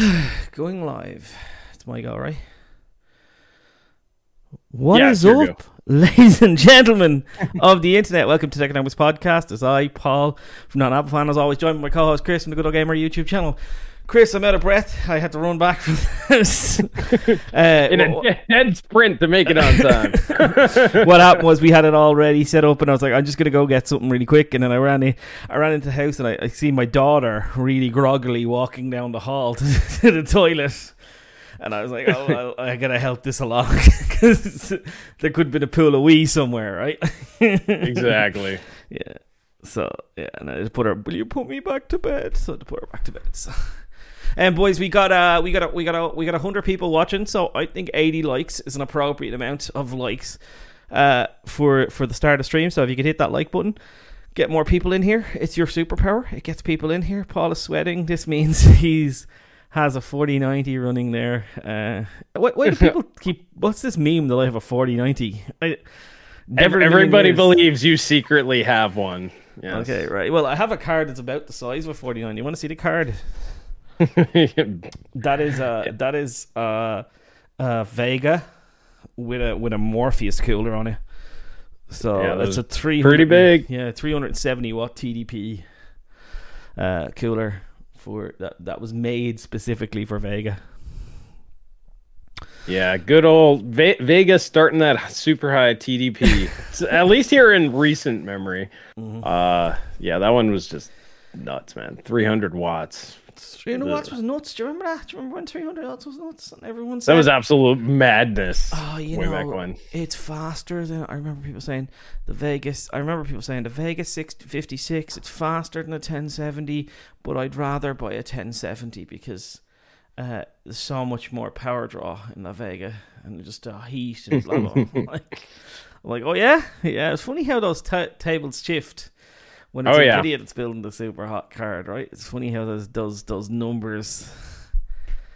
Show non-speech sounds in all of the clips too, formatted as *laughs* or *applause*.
*sighs* Going live. It's my go, right? What Yeah, is up, *laughs* ladies and gentlemen of the internet? Welcome to Technonomics Podcast. As I, Paul from Not an Apple Fan, as always, joined by my co-host Chris from the Good Old Gamer YouTube channel. Chris, I'm out of breath. I had to run back from this. *laughs* uh, in a dead sprint to make it on time. *laughs* what happened was we had it already set up, and I was like, I'm just gonna go get something really quick. And then I ran, in, I ran into the house, and I, I see my daughter really groggily walking down the hall *laughs* to, to the toilet. And I was like, oh, well, I gotta help this along because there could have been a pool of wee somewhere, right? exactly. Yeah. So yeah, and I just put her. Will you put me back to bed? So I had to put her back to bed. So. And boys, we got uh we got a, we got a, we got a hundred people watching, so I think eighty likes is an appropriate amount of likes uh for for the start of stream. So if you could hit that like button, get more people in here. It's your superpower. It gets people in here. Paul is sweating. This means *laughs* he's has a 4090 running there. Uh, why, why do *laughs* people keep? What's this meme that I have a 4090? I, never in a million Everybody believes you secretly have one. Yes. Okay, right. Well, I have a card that's about the size of a 49. You want to see the card? *laughs* That is uh *laughs* that is uh uh Vega with a with a Morpheus cooler on it. So Yeah, it's a that's 300 pretty big. Yeah, 370 watt TDP uh cooler for that that was made specifically for Vega. yeah, good old Ve- Vegas starting that super high TDP. *laughs* At least here in recent memory. Mm-hmm. Uh, yeah, that one was just nuts, man. 300 watts. 300 watts was nuts. Do you remember that? Do you remember when 300 watts was nuts? And everyone said. That was absolute madness. Oh, you way know, back when. it's faster than I remember people saying the Vegas. I remember people saying the Vegas 656. It's faster than a 1070, but I'd rather buy a 1070 because uh, there's so much more power draw in the Vega and just uh, heat and blah blah. *laughs* Like, like, oh yeah, yeah. It's funny how those ta tables shift when oh, it's Oh, a yeah. Nvidia that's building the super hot card, right? It's funny how those those those numbers.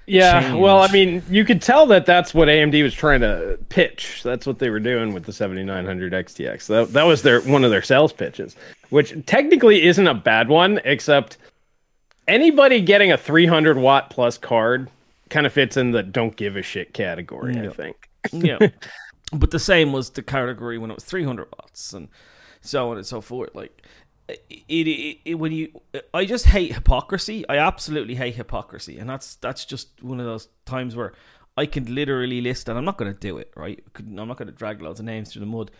Yeah, well, I mean, you could tell that that's what AMD was trying to pitch. That's what they were doing with the 7900 XTX. That, that was their one of their sales pitches, which technically isn't a bad one, except anybody getting a 300 watt plus card kind of fits in the don't give a shit category, I think. yeah. *laughs* But the same was the category when it was 300 watts and so on and so forth. Like, it, it, it when you, I just hate hypocrisy. I absolutely hate hypocrisy, and that's that's just one of those times where I can literally list, and I'm not going to do it, right? I'm not going to drag loads of names through the mud.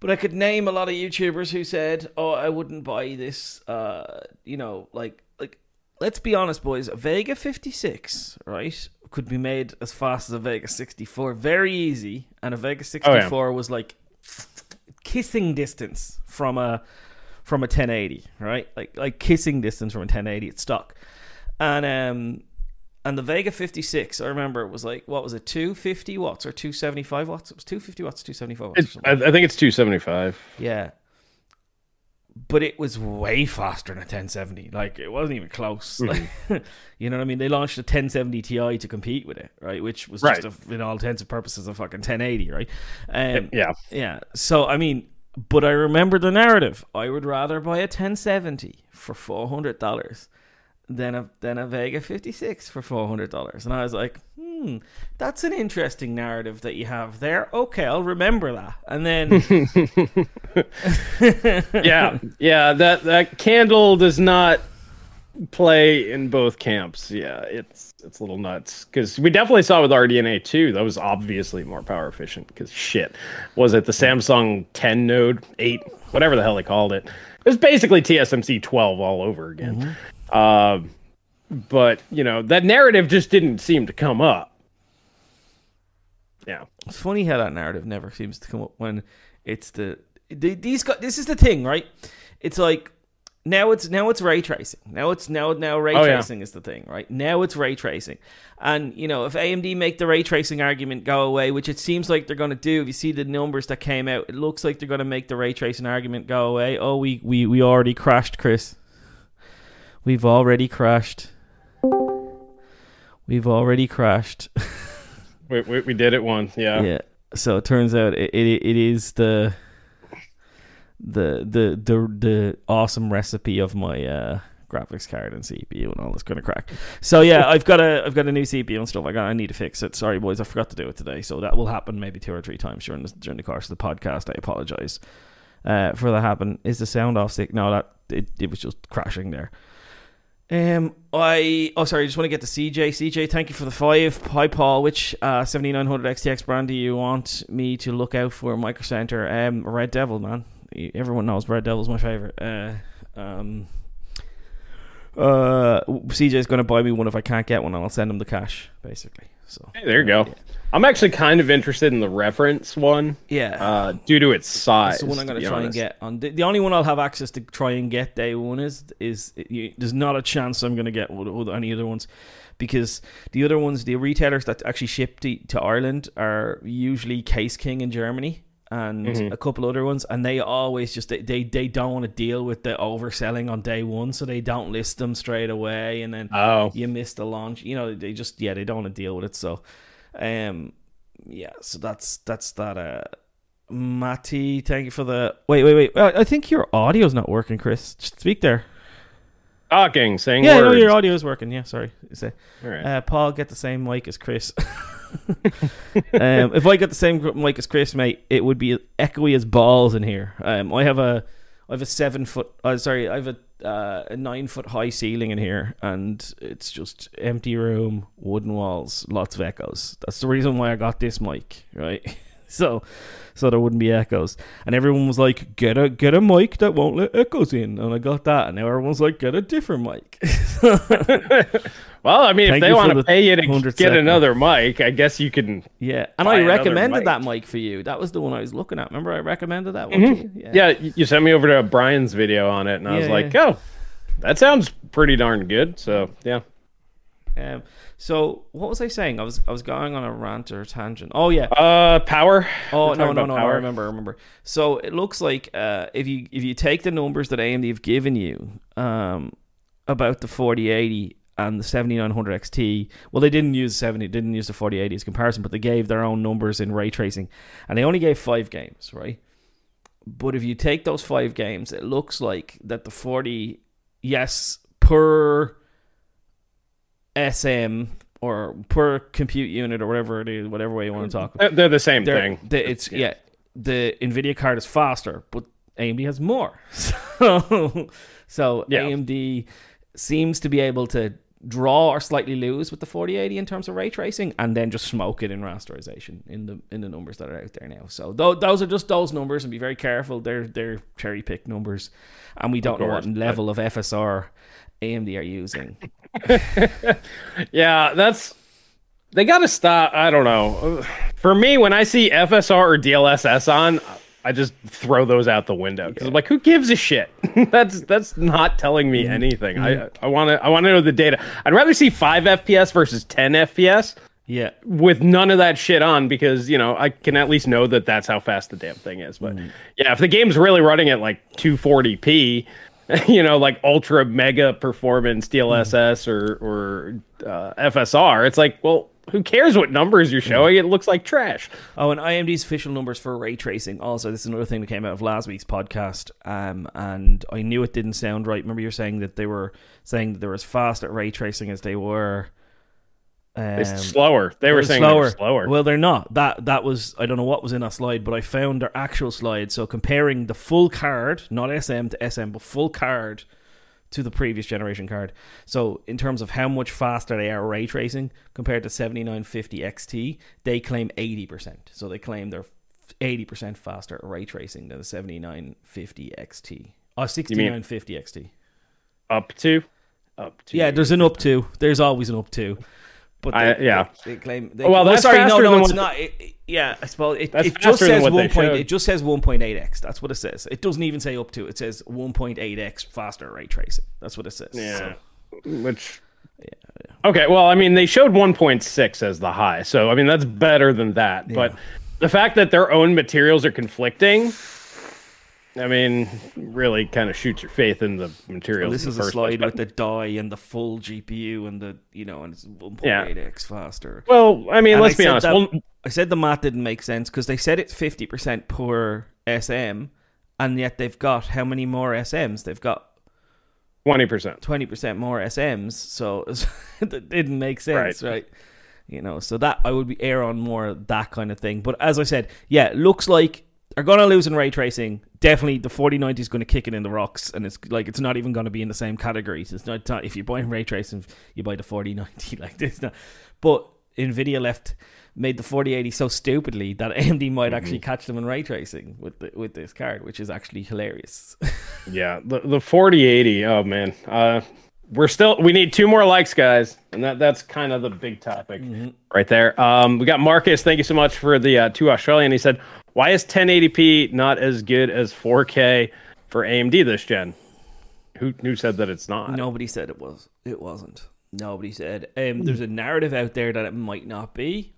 But I could name a lot of YouTubers who said, "Oh, I wouldn't buy this." Uh, you know, like like let's be honest, boys. A Vega 56, right, could be made as fast as a Vega 64, very easy, and a Vega 64 was like kissing distance from a from a 1080, right? Like like kissing distance from a 1080 at stuck. and um. And the Vega 56, I remember it was like, what was it, 250 watts or 275 watts? It was 250 watts, 275 watts. It's. I, I think it's 275. Yeah. But it was way faster than a 1070. Like it wasn't even close. Like, *laughs* you know what I mean? They launched a 1070 Ti to compete with it, right? Which was Right. just, a, in all intents and purposes, a fucking 1080, right? Um, Yeah. yeah. So I mean, but I remember the narrative. I would rather buy a 1070 for four hundred dollars than a than a Vega 56 for four hundred dollars. And I was like, hmm, that's an interesting narrative that you have there. Okay, I'll remember that. And then *laughs* *laughs* yeah, yeah. That that candle does not play in both camps. Yeah, it's it's a little nuts because we definitely saw with RDNA 2. That was obviously more power efficient. Because shit, was it the Samsung 10 node eight, whatever the hell they called it? It was basically TSMC 12 all over again. Um, but you know that narrative just didn't seem to come up. Yeah. It's funny how that narrative never seems to come up when it's the, the these got this is the thing, right? It's like now it's now it's ray tracing. Now it's now now ray Oh, yeah. tracing is the thing, right? Now it's ray tracing. And you know, if AMD make the ray tracing argument go away, which it seems like they're going to do, if you see the numbers that came out, it looks like they're going to make the ray tracing argument go away. Oh, we we we already crashed, Chris. We've already crashed. We've already crashed. *laughs* We, we, we did it once. Yeah. yeah. So it turns out it, it it is the the the the the awesome recipe of my uh graphics card and CPU and all this kind of crack. So yeah, I've got a I've got a new CPU and stuff. I got I need to fix it. Sorry, boys, I forgot to do it today. So that will happen maybe two or three times during the, during the course of the podcast. I apologize uh, for that happen. Is the sound off sick? No, that it, it was just crashing there. Um, I oh sorry, I just want to get to CJ. CJ, thank you for the five. Hi Paul, which uh 7900 XTX brand do you want me to look out for? Micro Center, um, Red Devil, man. Everyone knows Red Devil's my favorite. Uh, um, uh, CJ's gonna buy me one if I can't get one, and I'll send him the cash, basically. So Hey, there you go. Yeah. I'm actually kind of interested in the reference one, yeah, uh, due to its size. The one I'm going to try and get on. The, the only one I'll have access to try and get day one is is you, there's not a chance I'm going to get any other ones because the other ones, the retailers that actually ship to, to Ireland are usually Caseking in Germany and Mhm. a couple other ones, and they always just they they, they don't want to deal with the overselling on day one, so they don't list them straight away, and then Oh, you miss the launch. You know, they just yeah, they don't want to deal with it. So, um, yeah, so that's that's that. Uh, Matty, thank you for the. Wait, wait, wait. I think your audio's not working, Chris. Just speak there. talking, saying Yeah, no, your audio is working. Yeah, sorry. Say, right. uh, Paul, get the same mic as Chris. *laughs* *laughs* um, if I got the same mic as Chris, mate, it would be echoey as balls in here. Um, I have a, I have a seven foot. Uh, sorry, I have a uh, a nine foot high ceiling in here, and it's just empty room, wooden walls, lots of echoes. That's the reason why I got this mic, right? *laughs* so, so there wouldn't be echoes. And everyone was like, "Get a get a mic that won't let echoes in," and I got that. And now everyone's like, "Get a different mic." *laughs* well, I mean, Thank if they want the to pay you to get second. another mic, I guess you can. Yeah, and I recommended mic. that mic for you. That was the one I was looking at. Remember, I recommended that one. Mhm. You? Yeah, y- you sent me over to Brian's video on it, and I was like, yeah. oh, that sounds pretty darn good. So yeah. Um, so what was I saying? I was I was going on a rant or tangent. Oh yeah. Uh, power. Oh no no no! I remember I remember. So it looks like uh, if you if you take the numbers that AMD have given you um, about the 4080 and the 7900 XT, well they didn't use 70, didn't use the 4080 as comparison, but they gave their own numbers in ray tracing, and they only gave five games, right? But if you take those five games, it looks like that the 40, yes, per SM or per compute unit or whatever it is, whatever way you want to talk. They're, they're the same They're- thing. the- it's yeah. the Nvidia card is faster, but AMD has more. *laughs* So, so Yeah. AMD seems to be able to draw or slightly lose with the 4080 in terms of ray tracing, and then just smoke it in rasterization in the in the numbers that are out there now. So tho- those are just those numbers, and be very careful. They're they're cherry picked numbers, and we don't know what level of FSR AMD are using. *laughs* *laughs* Yeah, that's they got to stop. I don't know. For me, when I see FSR or DLSS on, I just throw those out the window because I'm like, who gives a shit? *laughs* that's that's not telling me anything. I I want to I want to know the data. I'd rather see five FPS versus ten FPS Yeah, with none of that shit on because you know I can at least know that that's how fast the damn thing is. But yeah, if the game's really running at like 240p, *laughs* you know, like ultra mega performance DLSS or or uh, FSR, it's like, well, who cares what numbers you're showing? It looks like trash. Oh, and AMD's official numbers for ray tracing. Also, this is another thing that came out of last week's podcast. Um, and I knew it didn't sound right. Remember, you were saying that they were saying that they were as fast at ray tracing as they were. Um, It's slower. They were they're saying slower. slower. Well, they're not. That that was I don't know what was in that slide, but I found their actual slide. So comparing the full card, not SM to SM, but full card to the previous generation card. So in terms of how much faster they are ray tracing compared to 7950 XT, they claim 80%. So they claim they're 80% faster ray tracing than the 7950 XT. Oh, 6950 XT. up to, up to. Yeah, there's an up to. There's always an up to. But they, I- yeah. they, they claim. They, Well, that's sorry, no, faster no, than it's what- not. It, it- yeah, I suppose it, it just says one point. showed. It just says 1.8x. That's what it says. It doesn't even say up to. It says 1.8x faster ray tracing. That's what it says. Yeah. So, Which. Okay, well, I mean, they showed 1.6 as the high, so I mean that's better than that. But the fact that their own materials are conflicting, I mean, really kind of shoots your faith in the materials. this is a slide place. with the die and the full GPU and the you know and it's 1.8x faster. Well, I mean, And let's I be honest. that- Well, I said the math didn't make sense because they said it's 50% per SM, and yet they've got how many more SMs? They've got Twenty percent. twenty percent more SMs, so *laughs* it didn't make sense, right. right? You know, so that I would be air on more that kind of thing. But as I said, yeah, it looks like they're gonna lose in ray tracing. Definitely, the forty ninety is going to kick it in the rocks, and it's like it's not even going to be in the same categories. It's not if you're buying ray tracing, you buy the forty ninety *laughs* like this. Not, but Nvidia left made the 4080 so stupidly that AMD might mm-hmm. actually catch them in ray tracing with the, with this card, which is actually hilarious. *laughs* yeah, the the 4080. Oh man, uh, we're still we need two more likes, guys, and that that's kind of the big topic mm-hmm. right there. Um, we got Marcus. Thank you so much for the uh, two Australian. He said, "Why is 1080p not as good as 4K for AMD this gen?" Who who said that it's not? Nobody said it was. It wasn't. Nobody said. Um, there's a narrative out there that it might not be.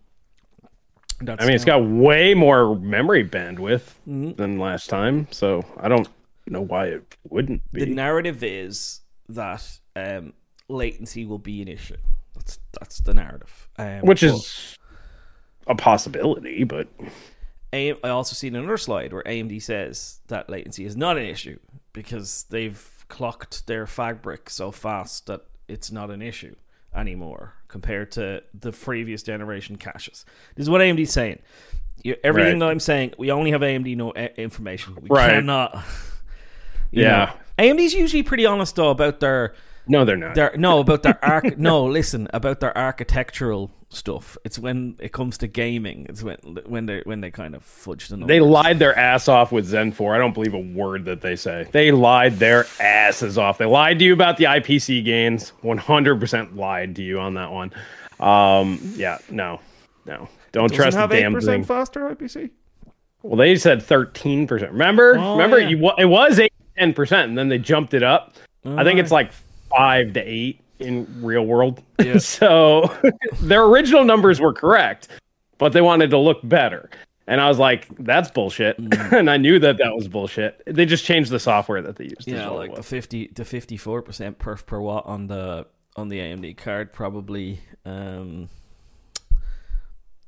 That's I mean, it's got way more memory bandwidth mm-hmm. than last time, so I don't know why it wouldn't be. The narrative is that um, latency will be an issue. That's that's the narrative, um, which is a possibility. But I also seen another slide where AMD says that latency is not an issue because they've clocked their fabric so fast that it's not an issue anymore compared to the previous generation caches. This is what AMD's saying. Everything right. that I'm saying, we only have AMD no a- eh, information. We right. cannot. *laughs* yeah. Know. AMD's usually pretty honest though about their. No, they're not. Their, no, about their arc. *laughs* no, listen about their architectural stuff. It's when it comes to gaming. It's when when they when they kind of fudge the numbers. They lied their ass off with Zen 4. I don't believe a word that they say. They lied their asses off. They lied to you about the IPC gains. 100% lied to you on that one. Um, yeah, no, no. Don't trust have the damn 8% thing. faster IPC. Well, they said 13%. Remember? Oh, Remember yeah. you, it was 8 10% and then they jumped it up. Oh, I think it's like 5 to 8 in real world. Yeah. *laughs* so *laughs* their original numbers were correct, but they wanted to look better. And I was like, that's bullshit. Mm. *laughs* and I knew that that was bullshit. They just changed the software that they used. Yeah, like the 50 to 54% perf per watt on the on the AMD card probably um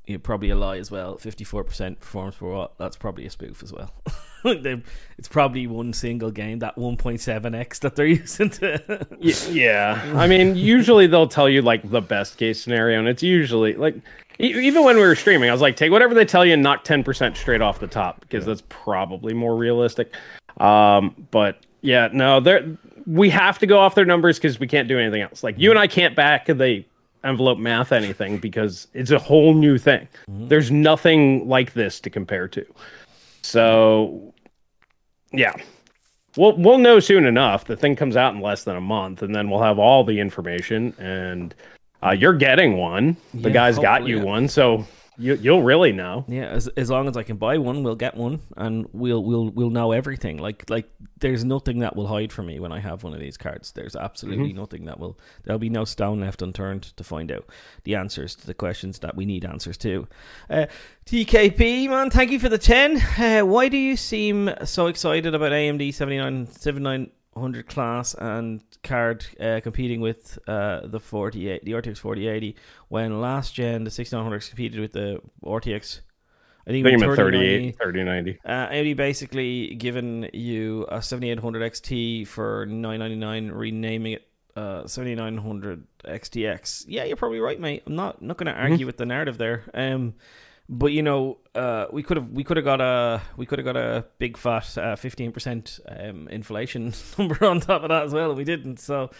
yeah, probably a lie as well. Fifty-four percent performance per watt. That's probably a spoof as well. *laughs* it's probably one single game that one point seven x that they're *laughs* using to. yeah, I mean, usually they'll tell you like the best case scenario, and it's usually like even when we were streaming, I was like, take whatever they tell you and knock ten percent straight off the top because yeah. that's probably more realistic. Um, but yeah, no, we have to go off their numbers because we can't do anything else. Like you and I can't back the envelope math anything because it's a whole new thing. Mm-hmm. There's nothing like this to compare to. So, yeah, we'll we'll know soon enough. The thing comes out in less than a month, and then we'll have all the information. And uh, you're getting one. The yeah, guy's got you yeah. one, so you you'll really know. Yeah, as as long as I can buy one, we'll get one, and we'll we'll we'll know everything. Like like there's nothing that will hide from me when I have one of these cards. There's absolutely mm-hmm. nothing that will. There'll be no stone left unturned to find out the answers to the questions that we need answers to. Uh, TKP man, thank you for the ten. Uh, why do you seem so excited about AMD 79 79 100 class and card uh, competing with uh, the 48 the RTX 4080 when last gen the 6900 competed with the RTX I think, I think 38 3090 uh, AMD basically given you a 7800 XT for 999 renaming it uh, 7900 XTX yeah you're probably right mate. I'm not not going to argue mm-hmm. with the narrative there. Um but you know, uh, we could have we could have got a we could have got a big fat uh, fifteen uh, percent um, inflation *laughs* number on top of that as well, and we didn't. So,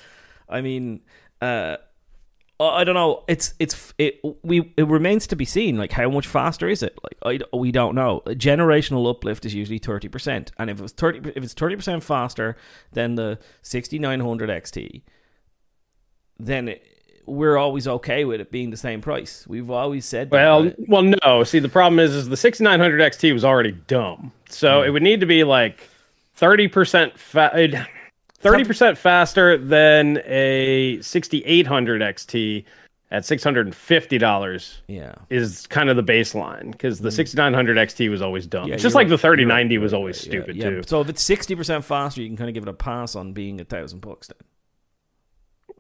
I mean, uh, I don't know. It's it's it we it remains to be seen. Like how much faster is it? Like I we don't know. A generational uplift is usually thirty percent, and if it was thirty if it's thirty percent faster than the sixty nine hundred XT, then it, we're always okay with it being the same price. We've always said Well, well no. See, the problem is is the 6900 XT was already dumb. So mm. it would need to be like 30% fa- 30% faster than a 6800 XT at $650 yeah is kind of the baseline because the 6900 XT was always dumb. Yeah, just like the 3090 was always stupid yeah, yeah. too. So if it's 60% faster, you can kind of give it a pass on being a thousand bucks then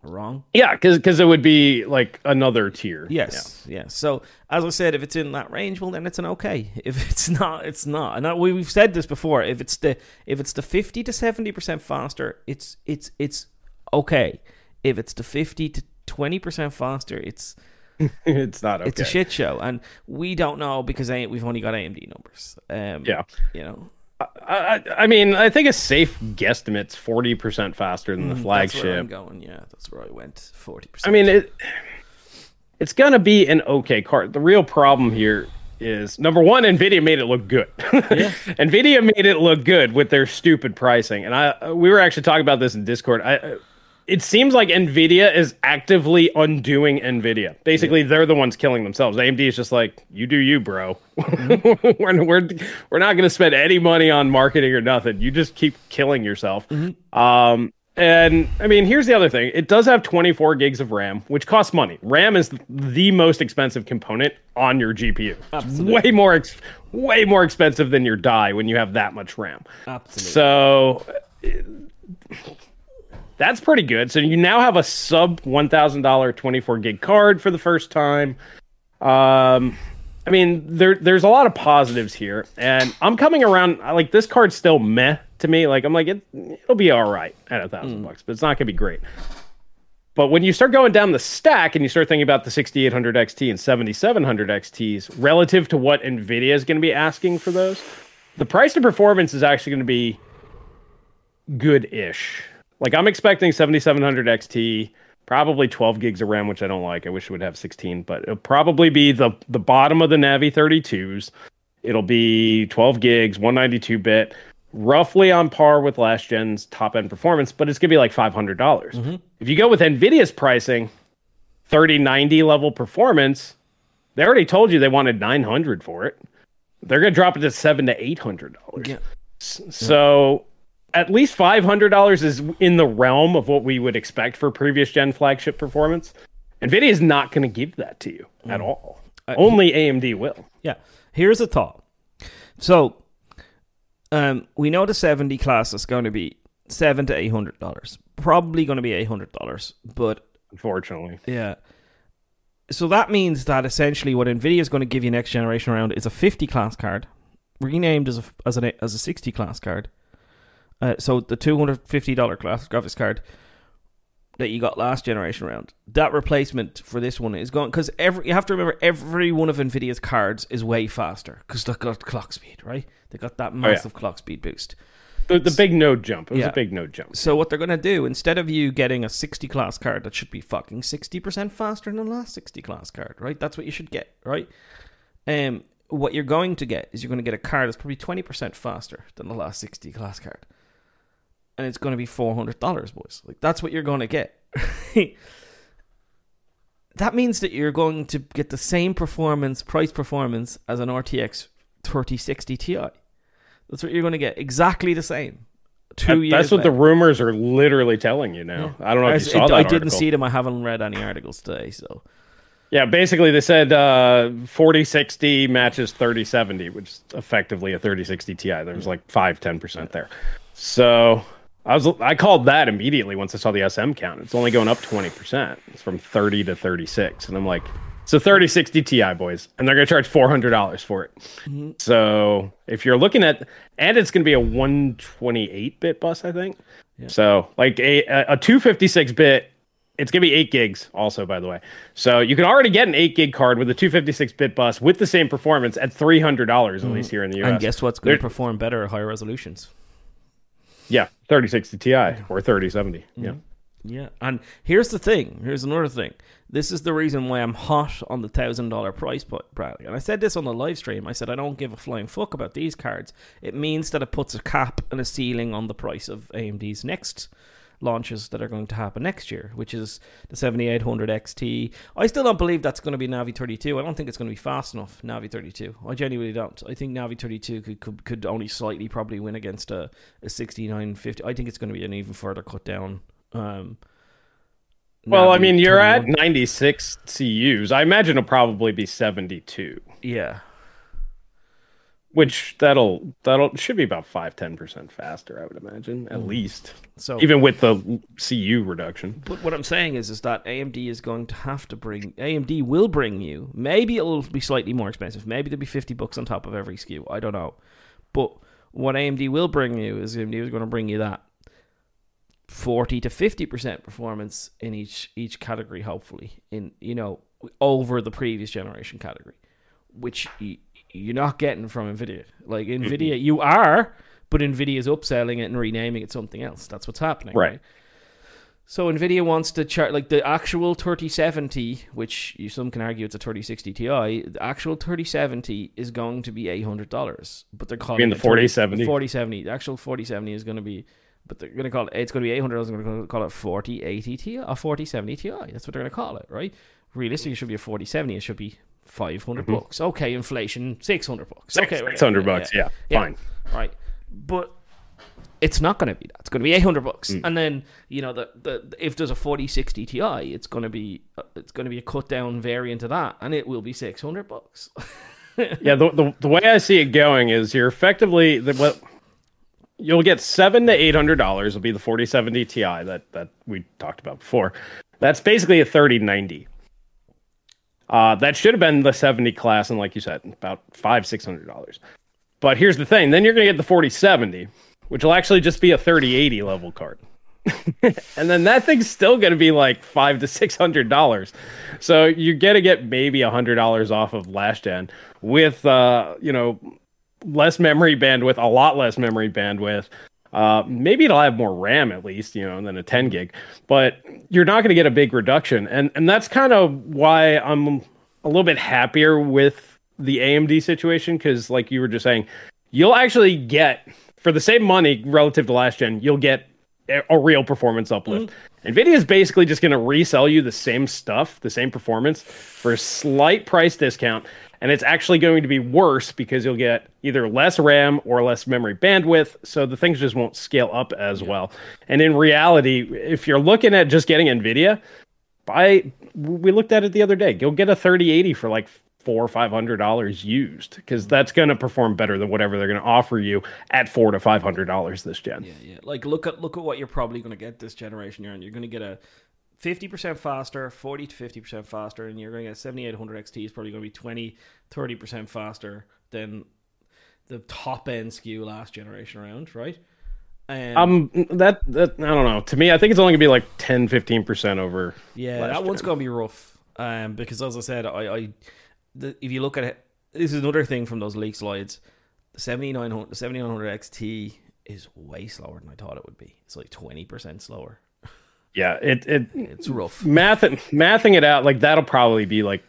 wrong? Yeah, because because it would be like another tier. Yes, yeah. yeah. So as I said, if it's in that range, well, then it's an okay. If it's *laughs* not, it's not. And we, we've said this before. If it's the if it's the fifty to seventy percent faster, it's it's it's okay. If it's the fifty to twenty percent faster, it's *laughs* it's not okay. it's a shit show, and we don't know because we've only got AMD numbers. Um, Yeah. you know, I, I, mean, I think a safe guesstimate's forty percent faster than the Mm, that's where I'm going. Yeah, that's where I went. Forty percent. I mean, it it's gonna be an okay card. The real problem here is number one, Nvidia made it look good. *laughs* Nvidia made it look good with their stupid pricing, and I we were actually talking about this in Discord. I. It seems like Nvidia is actively undoing Nvidia. Basically, they're the ones killing themselves. AMD is just like, you do you, bro. *laughs* we're, we're we're not going to spend any money on marketing or nothing. You just keep killing yourself. Um, and I mean, here's the other thing. It does have 24 gigs of RAM, which costs money. RAM is the most expensive component on your GPU. It's way more ex- way more expensive than your die when you have that much RAM. Absolutely. So uh, that's pretty good. So you now have a sub $1,000 24 gig card for the first time. Um, I mean, there there's a lot of positives here, and I'm coming around. Like this card's still meh to me. Like I'm like it, it'll be all right at a thousand bucks, but it's not gonna be great. But when you start going down the stack and you start thinking about the 6800 XT and 7700 XTs relative to what Nvidia is going to be asking for those, the price to performance is actually going to be good-ish. Like I'm expecting 7700 XT, probably 12 gigs of RAM, which I don't like. I wish it would have 16, but it'll probably be the the bottom of the Navi 32s. It'll be 12 gigs, 192 bit, roughly on par with last gen's top end performance, but it's gonna be like $500. dollars mm-hmm. If you go with Nvidia's pricing, 3090 level performance, they already told you they wanted 900 for it. They're gonna drop it to seven to eight hundred dollars. Yeah. So at least five hundred dollars is in the realm of what we would expect for previous gen flagship performance. Nvidia is not going to give that to you at all. Only AMD will. Yeah. Here's a thought. So, um, we know the 70 class is going to be seven to eight hundred dollars. Probably going to be eight hundred dollars, but Unfortunately, yeah. So that means that essentially what Nvidia is going to give you next generation around is a 50 class card, renamed as a as a as a 60 class card. Uh, so the $250 class graphics card that you got last generation round, that replacement for this one is gone because every you have to remember every one of Nvidia's cards is way faster because they got clock speed, right? They got that massive clock speed boost. the, the big node jump. It was Yeah. a big node jump. So what they're gonna do instead of you getting a 60 class card that should be fucking 60% faster than the last 60 class card, right? That's what you should get, right? Um, what you're going to get is you're going to get a card that's probably 20% faster than the last 60 class card, and it's going to be $400, boys. Like that's what you're going to get. *laughs* that means that you're going to get the same performance, price performance as an RTX 3060 Ti. That's what you're going to get, exactly the same. Two That- years. that's what later. the rumors are literally telling you now. I don't know I, if you saw it- that. I didn't see them. I haven't read any articles today. So Yeah, basically they said uh, 4060 matches 3070, which is effectively a 3060 Ti. There was like 5 10% there. So I was I called that immediately once I saw the SM count. It's only going up 20%. It's from 30 to 36 and I'm like so a 3060 Ti boys and they're going to charge $400 for it. Mm-hmm. So, if you're looking at and it's going to be a 128 bit bus, I think. So, like a a 256 bit it's gonna be eight gigs, also by the way. So you can already get an eight gig card with a 256 bit bus with the same performance at three hundred dollars, at mm-hmm. least here in the US. and guess what's going to perform better at higher resolutions? Yeah, 3060 Ti or 3070. Yeah, mm-hmm. Yeah, and here's the thing. Here's another thing. This is the reason why I'm hot on the thousand dollar price point, Bradley. And I said this on the live stream. I said I don't give a flying fuck about these cards. It means that it puts a cap and a ceiling on the price of AMD's next launches that are going to happen next year, which is the 7800 XT. I still don't believe that's going to be Navi 32. I don't think it's going to be fast enough, Navi 32. I genuinely don't. I think Navi 32 could could, could only slightly probably win against a, a 6950. I think it's going to be an even further cut down. Um, Well, I Navi mean, you're at 96 CUs. I imagine it'll probably be 72, yeah. Which that'll that'll should be about 5 10% faster, I would imagine, at mm. least. So Even with the CU reduction. But what I'm saying is, is that AMD is going to have to bring. AMD will bring you. Maybe it'll be slightly more expensive. Maybe there'll be fifty bucks on top of every SKU. I don't know. But what AMD will bring you is AMD is going to bring you that 40 to 50% performance in each each category hopefully in you know over the previous generation category which you, you're not getting from nvidia. Like mm-hmm. nvidia you are but nvidia is upselling it and renaming it something else. That's what's happening Right. so nvidia wants to chart like the actual 3070 which you some can argue it's a 3060 ti the actual 3070 is going to be $800 but they're calling mean the it 30 4070? 4070 the actual 4070 is going to be but they're going to call it it's going to be 800 dollars going to call it 4080 ti a 4070 ti. That's what they're going to call it right? Realistically it should be a 4070 it should be 500 bucks okay inflation 600 bucks okay Mm-hmm. Six hundred bucks. Yeah, fine. right but it's not going to be that it's going to be 800 bucks Mm. and then you know the, the if there's a 4060 ti it's going to be uh, it's going to be a cut down variant of that and it will be 600 bucks *laughs* Yeah, the, the the way I see it going is you're effectively the what you'll get seven to eight hundred dollars will be the forty seventy Ti that that we talked about before. That's basically a thirty ninety. Uh, that should have been the seventy class, and like you said, about five six hundred dollars. But here's the thing: then you're gonna get the forty seventy, which will actually just be a thirty eighty level card. *laughs* and then that thing's still going to be like five to six hundred dollars. So you're to get maybe a hundred dollars off of last gen with, uh, you know, less memory bandwidth, a lot less memory bandwidth. Uh, maybe it'll have more RAM at least, you know, than a 10 gig, but you're not going to get a big reduction. And, and that's kind of why I'm a little bit happier with the AMD situation. Cause like you were just saying, you'll actually get for the same money relative to last gen, you'll get a, a real performance uplift. Nvidia is basically just going to resell you the same stuff, the same performance for a slight price discount, and it's actually going to be worse because you'll get either less RAM or less memory bandwidth, so the things just won't scale up as well. And in reality, if you're looking at just getting Nvidia, buy we looked at it the other day. Go get a 3080 for like four or five hundred dollars used because that's mm-hmm. going to perform better than whatever they're going to offer you at four to five hundred dollars this gen. Yeah, yeah. Like look at look at what you're probably going to get this generation. You're you're going to get a fifty percent faster, forty to fifty percent faster, and you're going to get seventy eight hundred XT is probably going to be 20, 30 percent faster than the top end SKU last generation around, right? Um, Um, that that I don't know. To me, I think it's only gonna be like 10 15 percent over. yeah, that one's going to be rough. Um, because as I said, I, I the, if you look at it, this is another thing from those leak slides. The 7900, the 7900 XT is way slower than I thought it would be. It's like twenty percent slower. Yeah, it it It's rough. math mathing it out like that'll probably be like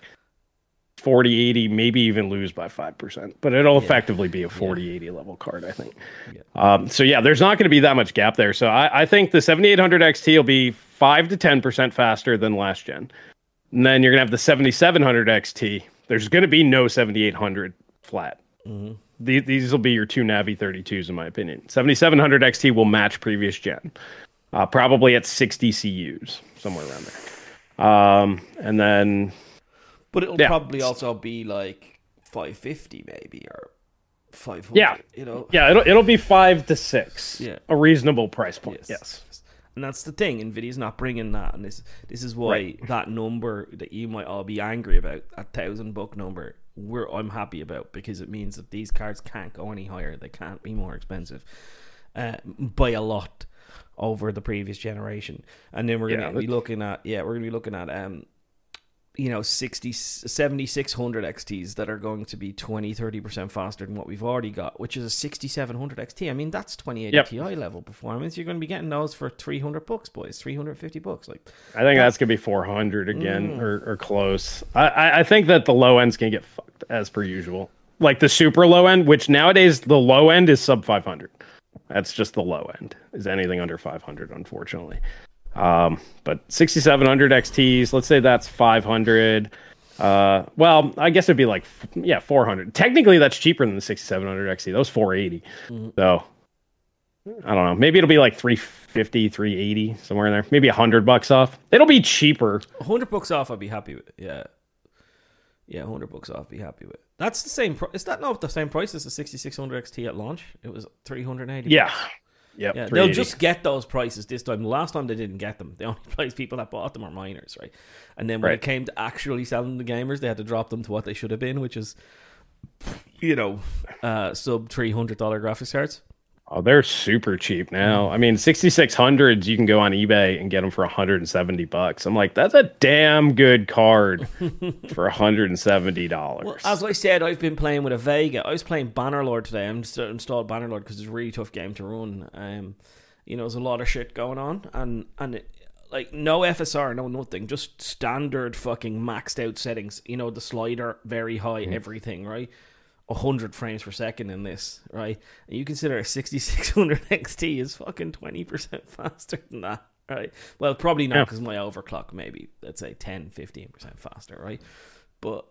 40 80 maybe even lose by 5% but it'll effectively be a 40 80 level card i think. Yeah. um, so yeah there's not going to be that much gap there so I, I think the 7800 xt will be 5 to 10% faster than last gen. And then you're going to have the 7700 xt there's going to be no 7800 flat. Mhm. The- these will be your two navi 32s in my opinion. 7700 xt will match previous gen uh, probably at 60 cus somewhere around there um, and then But it'll Yeah. probably also be like 550 maybe or 500. Yeah. You know? yeah, it'll it'll be five to six. Yeah. a reasonable price point. Yes. yes And that's the thing. Nvidia's not bringing that, and this this is why that number that you might all be angry about, a thousand buck number, we're I'm happy about because it means that these cards can't go any higher. They can't be more expensive, uh, by a lot over the previous generation. And then we're gonna be that's- looking at yeah, we're gonna be looking at um you know 60 7600 XTs that are going to be 20 30% faster than what we've already got which is a 6700 XT I mean that's 2080 Yep. Ti level performance you're going to be getting those for 300 bucks boys 350 bucks like I think that's gonna be four hundred Mm. again or, or close. I, I think that the low end's gonna get fucked as per usual. Like the super low end, which nowadays the low end is sub five hundred. That's just the low end. Is anything under five hundred, unfortunately. Um, but sixty seven hundred XTs, let's say that's five hundred. Uh, well, I guess it'd be like yeah, four hundred. Technically, that's cheaper than the sixty seven hundred XT. That was four So I don't know. Maybe it'll be like 350, 380, somewhere in there. Maybe a hundred bucks off. It'll be cheaper. 100 bucks off I'd be happy with yeah yeah 100 bucks off be happy with that's the same pri- is that not the same price as the 6600 XT at launch it was 380 Yeah. Yep. Yeah, they'll just get those prices this time. The last time they didn't get them. The *laughs* only place people that bought them are miners, right? And then when Right. it came to actually selling the gamers, they had to drop them to what they should have been, which is, you know, uh, sub three hundred dollar graphics cards. Oh, they're super cheap now. I mean, 6600s you can go on eBay and get them for 170 bucks. I'm like, that's a damn good card *laughs* for 170 dollars. Well, as I said, I've been playing with a Vega. I was playing Bannerlord today. I'm st- installed Bannerlord because it's a really tough game to run. Um, you know, there's a lot of shit going on, and and it, like no FSR, no nothing, just standard fucking maxed out settings. You know, the slider very high, everything right. 100 frames per second in this, right? And you consider a 6600 *laughs* XT is fucking 20% faster than that, right? Well, probably not Yeah. because my overclock maybe, let's say 10, 15% faster, right? But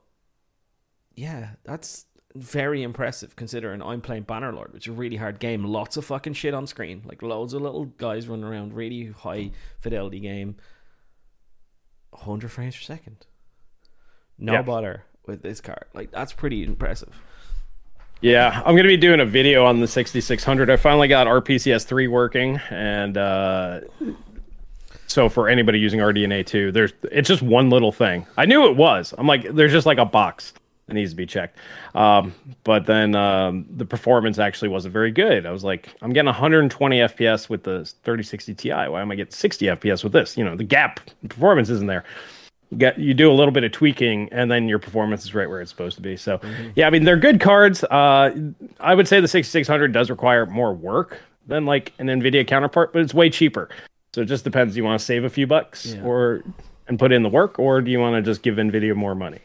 yeah, that's very impressive considering I'm playing Bannerlord, which is a really hard game. Lots of fucking shit on screen, like loads of little guys running around, really high fidelity game. 100 frames per second. No Yeah. bother with this card. Like, that's pretty impressive. Yeah, I'm gonna be doing a video on the 6600. I finally got RPCS3 working, and uh, so for anybody using RDNA 2, there's it's just one little thing. I knew it was. I'm like, there's just like a box that needs to be checked. Um, but then um, the performance actually wasn't very good. I was like, I'm getting 120 FPS with the 3060 Ti. Why am I getting 60 FPS with this? You know, the gap performance isn't there get you do a little bit of tweaking and then your performance is right where it's supposed to be. So yeah i mean they're good cards. Uh i would say the 6600 does require more work than like an nvidia counterpart but it's way cheaper. So it just depends. Do you want to save a few bucks Yeah. or and put in the work or do you want to just give nvidia more money?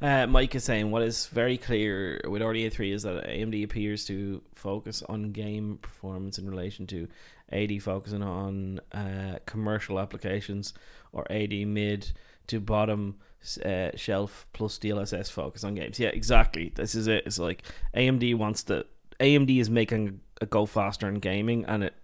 Uh, Mike is saying what is very clear with RDNA 3 is that AMD appears to focus on game performance in relation to AD focusing on uh, commercial applications or AD mid to bottom uh, shelf plus DLSS focus on games. Yeah, exactly. This is it. It's like AMD wants to. AMD is making a go faster in gaming and it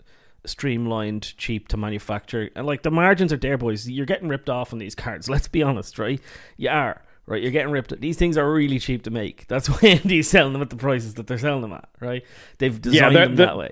streamlined, cheap to manufacture, and like the margins are there, boys. You're getting ripped off on these cards. *laughs* Let's be honest, right? You are. Right, you're getting ripped. These things are really cheap to make. That's *laughs* why AMD's selling them at the prices that they're selling them at. Right? They've designed they're- them that way.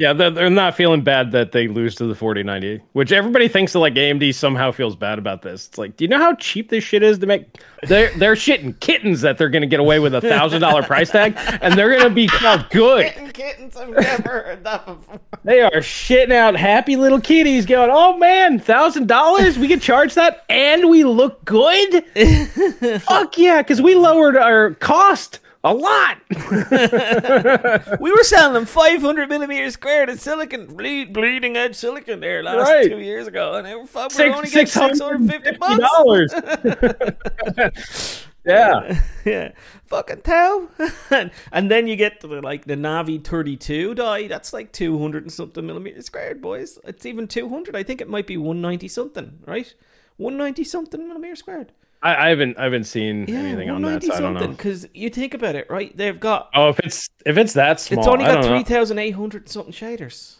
Yeah they're, they're not feeling bad that they lose to the 4090 which everybody thinks that like amd somehow feels bad about this it's like do you know how cheap this shit is to make they're they're shitting kittens that they're gonna get away with a thousand dollar price tag and they're gonna be called *laughs* good kittens, I've never heard that before. They are shitting out happy little kitties going, oh man, thousand dollars? We can charge that and we look good? *laughs* Fuck yeah, because we lowered our cost a lot. *laughs* We were selling them 500 millimeters squared of silicon, bleed, bleeding edge silicon there last Right. two years ago, and they were, we Six- were only getting 650 bucks. dollars. *laughs* yeah. yeah, fucking tell. and, *laughs* and then you get to the, like the Navi 32 die. That's like 200 and something millimeters squared, boys. It's even 200. I think it might be 190 something, right? 190 something millimeters squared. I, I haven't I haven't seen Yeah, anything on that, 190 so I don't know. Because you think about it, right? They've got Oh, if it's if it's that small, It's only got 3,800 something shaders.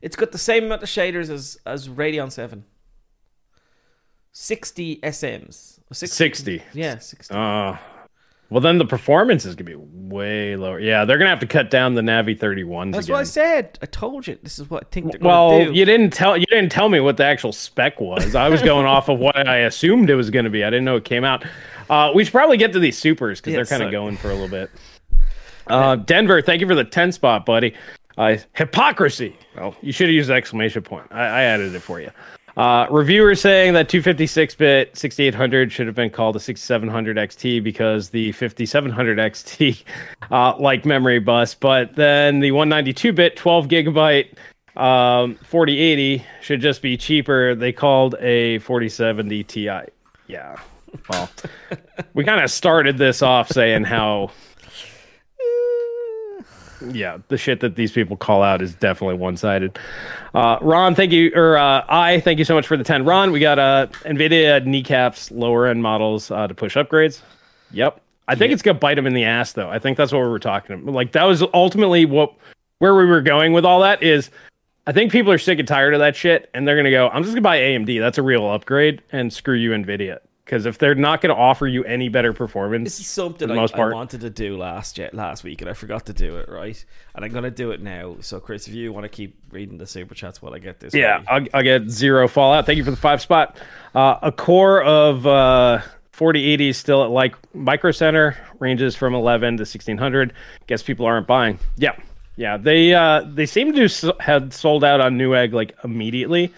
It's got the same amount of shaders as, as Radeon 7. 60 SMs. Or 60. 60. Yeah, 60. Uh, well, then the performance is gonna be way lower. Yeah, they're gonna have to cut down the Navi 31s That's again. what I said. I told you. This is what I think they're Well, going to do. you didn't tell you didn't tell me what the actual spec was. I was going off of what I assumed it was going to be. I didn't know it came out. Uh, we should probably get to these supers because Yes, they're kind of sir. going for a little bit. *laughs* Uh, Denver, thank you for the ten spot, buddy. Uh, hypocrisy. Well, you should have used the exclamation point. I, I added it for you. Uh, reviewer saying that 256-bit 6800 should have been called a 6700 XT because the 5700 XT *laughs* uh, like memory bus, but then the 192-bit 12 gigabyte um, 4080 should just be cheaper. They called a 4070 Ti. Yeah. Well, *laughs* we kind of started this off saying how yeah, the shit that these people call out is definitely one sided. Uh, Ron, thank you, or uh, I thank you so much for the 10. Ron, we got uh, NVIDIA kneecaps lower end models uh, to push upgrades. Yep. I think it's going to bite them in the ass, though. I think that's what we were talking about. Like, that was ultimately what where we were going with all that is I think people are sick and tired of that shit, and they're going to go, I'm just going to buy AMD. That's a real upgrade, and screw you, NVIDIA. Because if they're not going to offer you any better performance, This is something I, most I wanted to do last ye- last week and I forgot to do it, right? And I'm going to do it now. So, Chris, if you want to keep reading the super chats while I get this. Yeah. I'll, I'll get zero fallout. Thank you for the five spot. Uh, a core of uh, 4080 is still at like Micro Center, ranges from 11 to 1600. Guess people aren't buying. Yeah, yeah. They uh, they seem to have sold out on Newegg like immediately.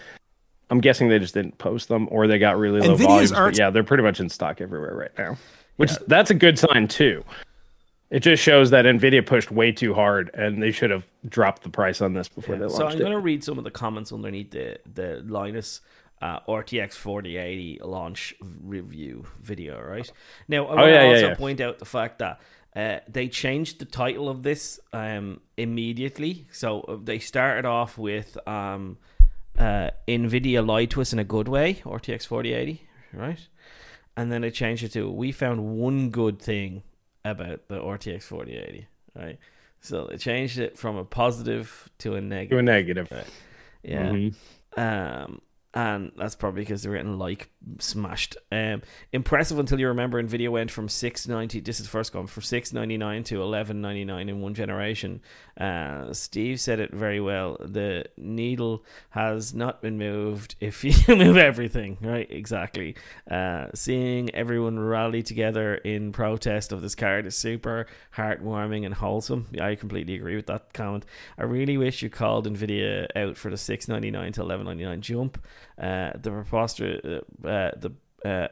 I'm guessing they just didn't post them or they got really low volumes. Aren't- yeah, they're pretty much in stock everywhere right now, which is, that's a good sign too. It just shows that Nvidia pushed way too hard, and they should have dropped the price on this before they launched. So I'm going to read some of the comments underneath the the Linus uh, RTX 4080 launch review video. Right now, I want to Oh, yeah, yeah, also yeah. point out the fact that. Uh, they changed the title of this um, immediately. So uh, they started off with um, uh, NVIDIA lied to us in a good way, RTX 4080, right? And then they changed it to we found one good thing about the RTX 4080, right? So they changed it from a positive to a negative. To a negative. Yeah. Mhm. Um, and that's probably because they're getting like smashed. Um, impressive until you remember Nvidia went from six ninety. This is first one from six ninety nine to eleven ninety nine in one generation. Uh, Steve said it very well. The needle has not been moved if *laughs* you move everything right. Exactly. Uh, seeing everyone rally together in protest of this card is super heartwarming and wholesome. Yeah, I completely agree with that comment. I really wish you called Nvidia out for the six ninety nine to eleven ninety nine jump. Uh, the preposterous, uh, uh, the uh,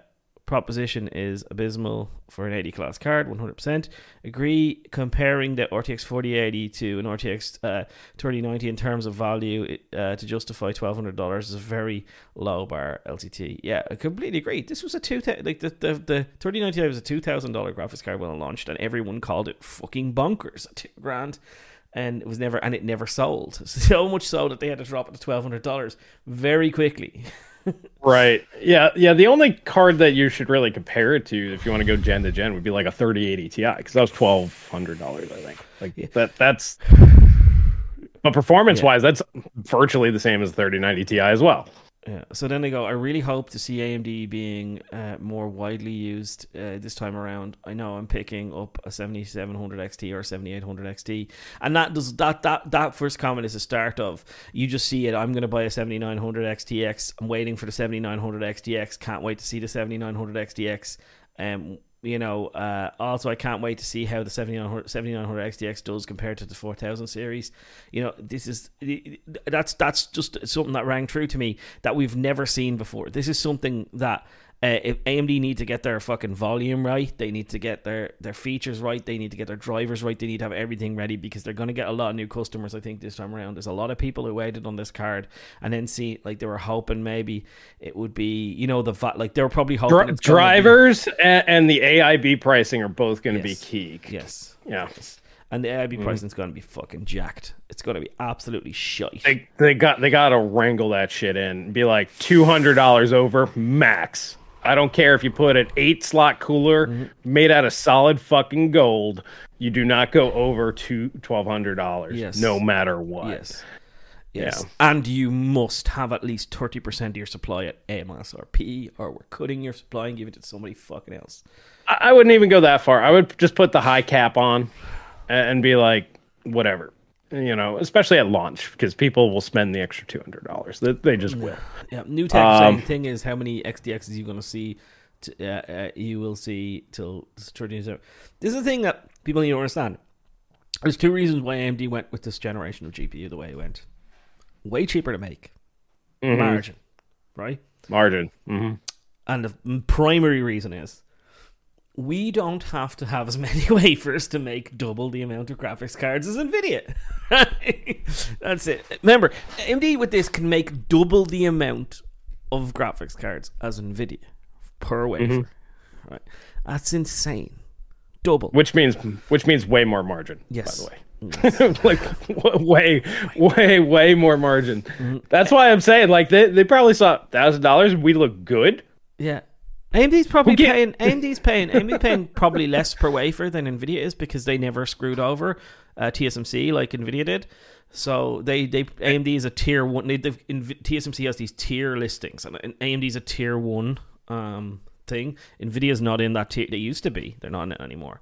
proposition is abysmal for an 80 class card. One hundred percent agree. Comparing the RTX forty eighty to an RTX uh, thirty ninety in terms of value uh, to justify twelve hundred dollars is a very low bar LTT. Yeah, I completely agree. This was a two like the the the thirty ninety was a two thousand dollar graphics card when it launched, and everyone called it fucking bonkers two grand and it was never and it never sold *laughs* so much so that they had to drop it to twelve hundred dollars very quickly. *laughs* Right. Yeah. Yeah. The only card that you should really compare it to, if you want to go gen to gen, would be like a 3080 Ti because that was twelve hundred dollars, I think. Like that. That's. But performance wise, that's virtually the same as 3090 Ti as well. Yeah. So then they go. I really hope to see AMD being uh, more widely used uh, this time around. I know I'm picking up a 7700 XT or 7800 XT, and that does that that that first comment is a start of you just see it. I'm going to buy a 7900 XTX. I'm waiting for the 7900 XTX. Can't wait to see the 7900 XTX. Um, you know, uh, also I can't wait to see how the 7900, 7900 XTX does compared to the 4000 series. You know, this is that's that's just something that rang true to me that we've never seen before. This is something that uh, if AMD need to get their fucking volume right, they need to get their their features right, they need to get their drivers right, they need to have everything ready because they're going to get a lot of new customers. I think this time around, there's a lot of people who waited on this card and then see like they were hoping maybe it would be you know the like they were probably hoping Dri- it's gonna be- drivers and, and the AIB pricing are both going to Yes. be key. yes. Yeah. And the AIB pricing is going to be fucking jacked. It's going to be absolutely shite. They they got they got to wrangle that shit in. And be like two hundred dollars over max. I don't care if you put an eight slot cooler Mm-hmm. made out of solid fucking gold. You do not go over to twelve hundred dollars. Yes. No matter what. Yes. Yes. Yeah. And you must have at least 30% of your supply at MSRP or we're cutting your supply and giving it to somebody fucking else. I, I wouldn't even go that far. I would just put the high cap on a- and be like, whatever. You know, especially at launch because people will spend the extra two hundred dollars. They, they just will. Yeah. New tech Um, same thing is how many XDXs you're going to see. To, uh, uh, you will see till 30 This is the thing that people need to understand. There's two reasons why AMD went with this generation of GPU the way it went. Way cheaper to make. Mhm. Margin. Right? Margin. hmm And the primary reason is we don't have to have as many *laughs* wafers to make double the amount of graphics cards as Nvidia. *laughs* That's it. Remember, AMD with this can make double the amount of graphics cards as Nvidia per wafer. Mm-hmm. Right? That's insane. Double. Which means which means way more margin. Yes. By the way. *laughs* like way, way, way more margin. Mm-hmm. That's why I'm saying, like, they, they probably saw thousand dollars. We look good. Yeah. AMD's probably get- paying AMD's paying AMD's paying probably less per wafer than Nvidia is because they never screwed over uh, TSMC like Nvidia did. So they they AMD is a tier one. They, TSMC has these tier listings, and, AMD is a tier one um, thing. is not in that tier. They used to be. They're not in it anymore.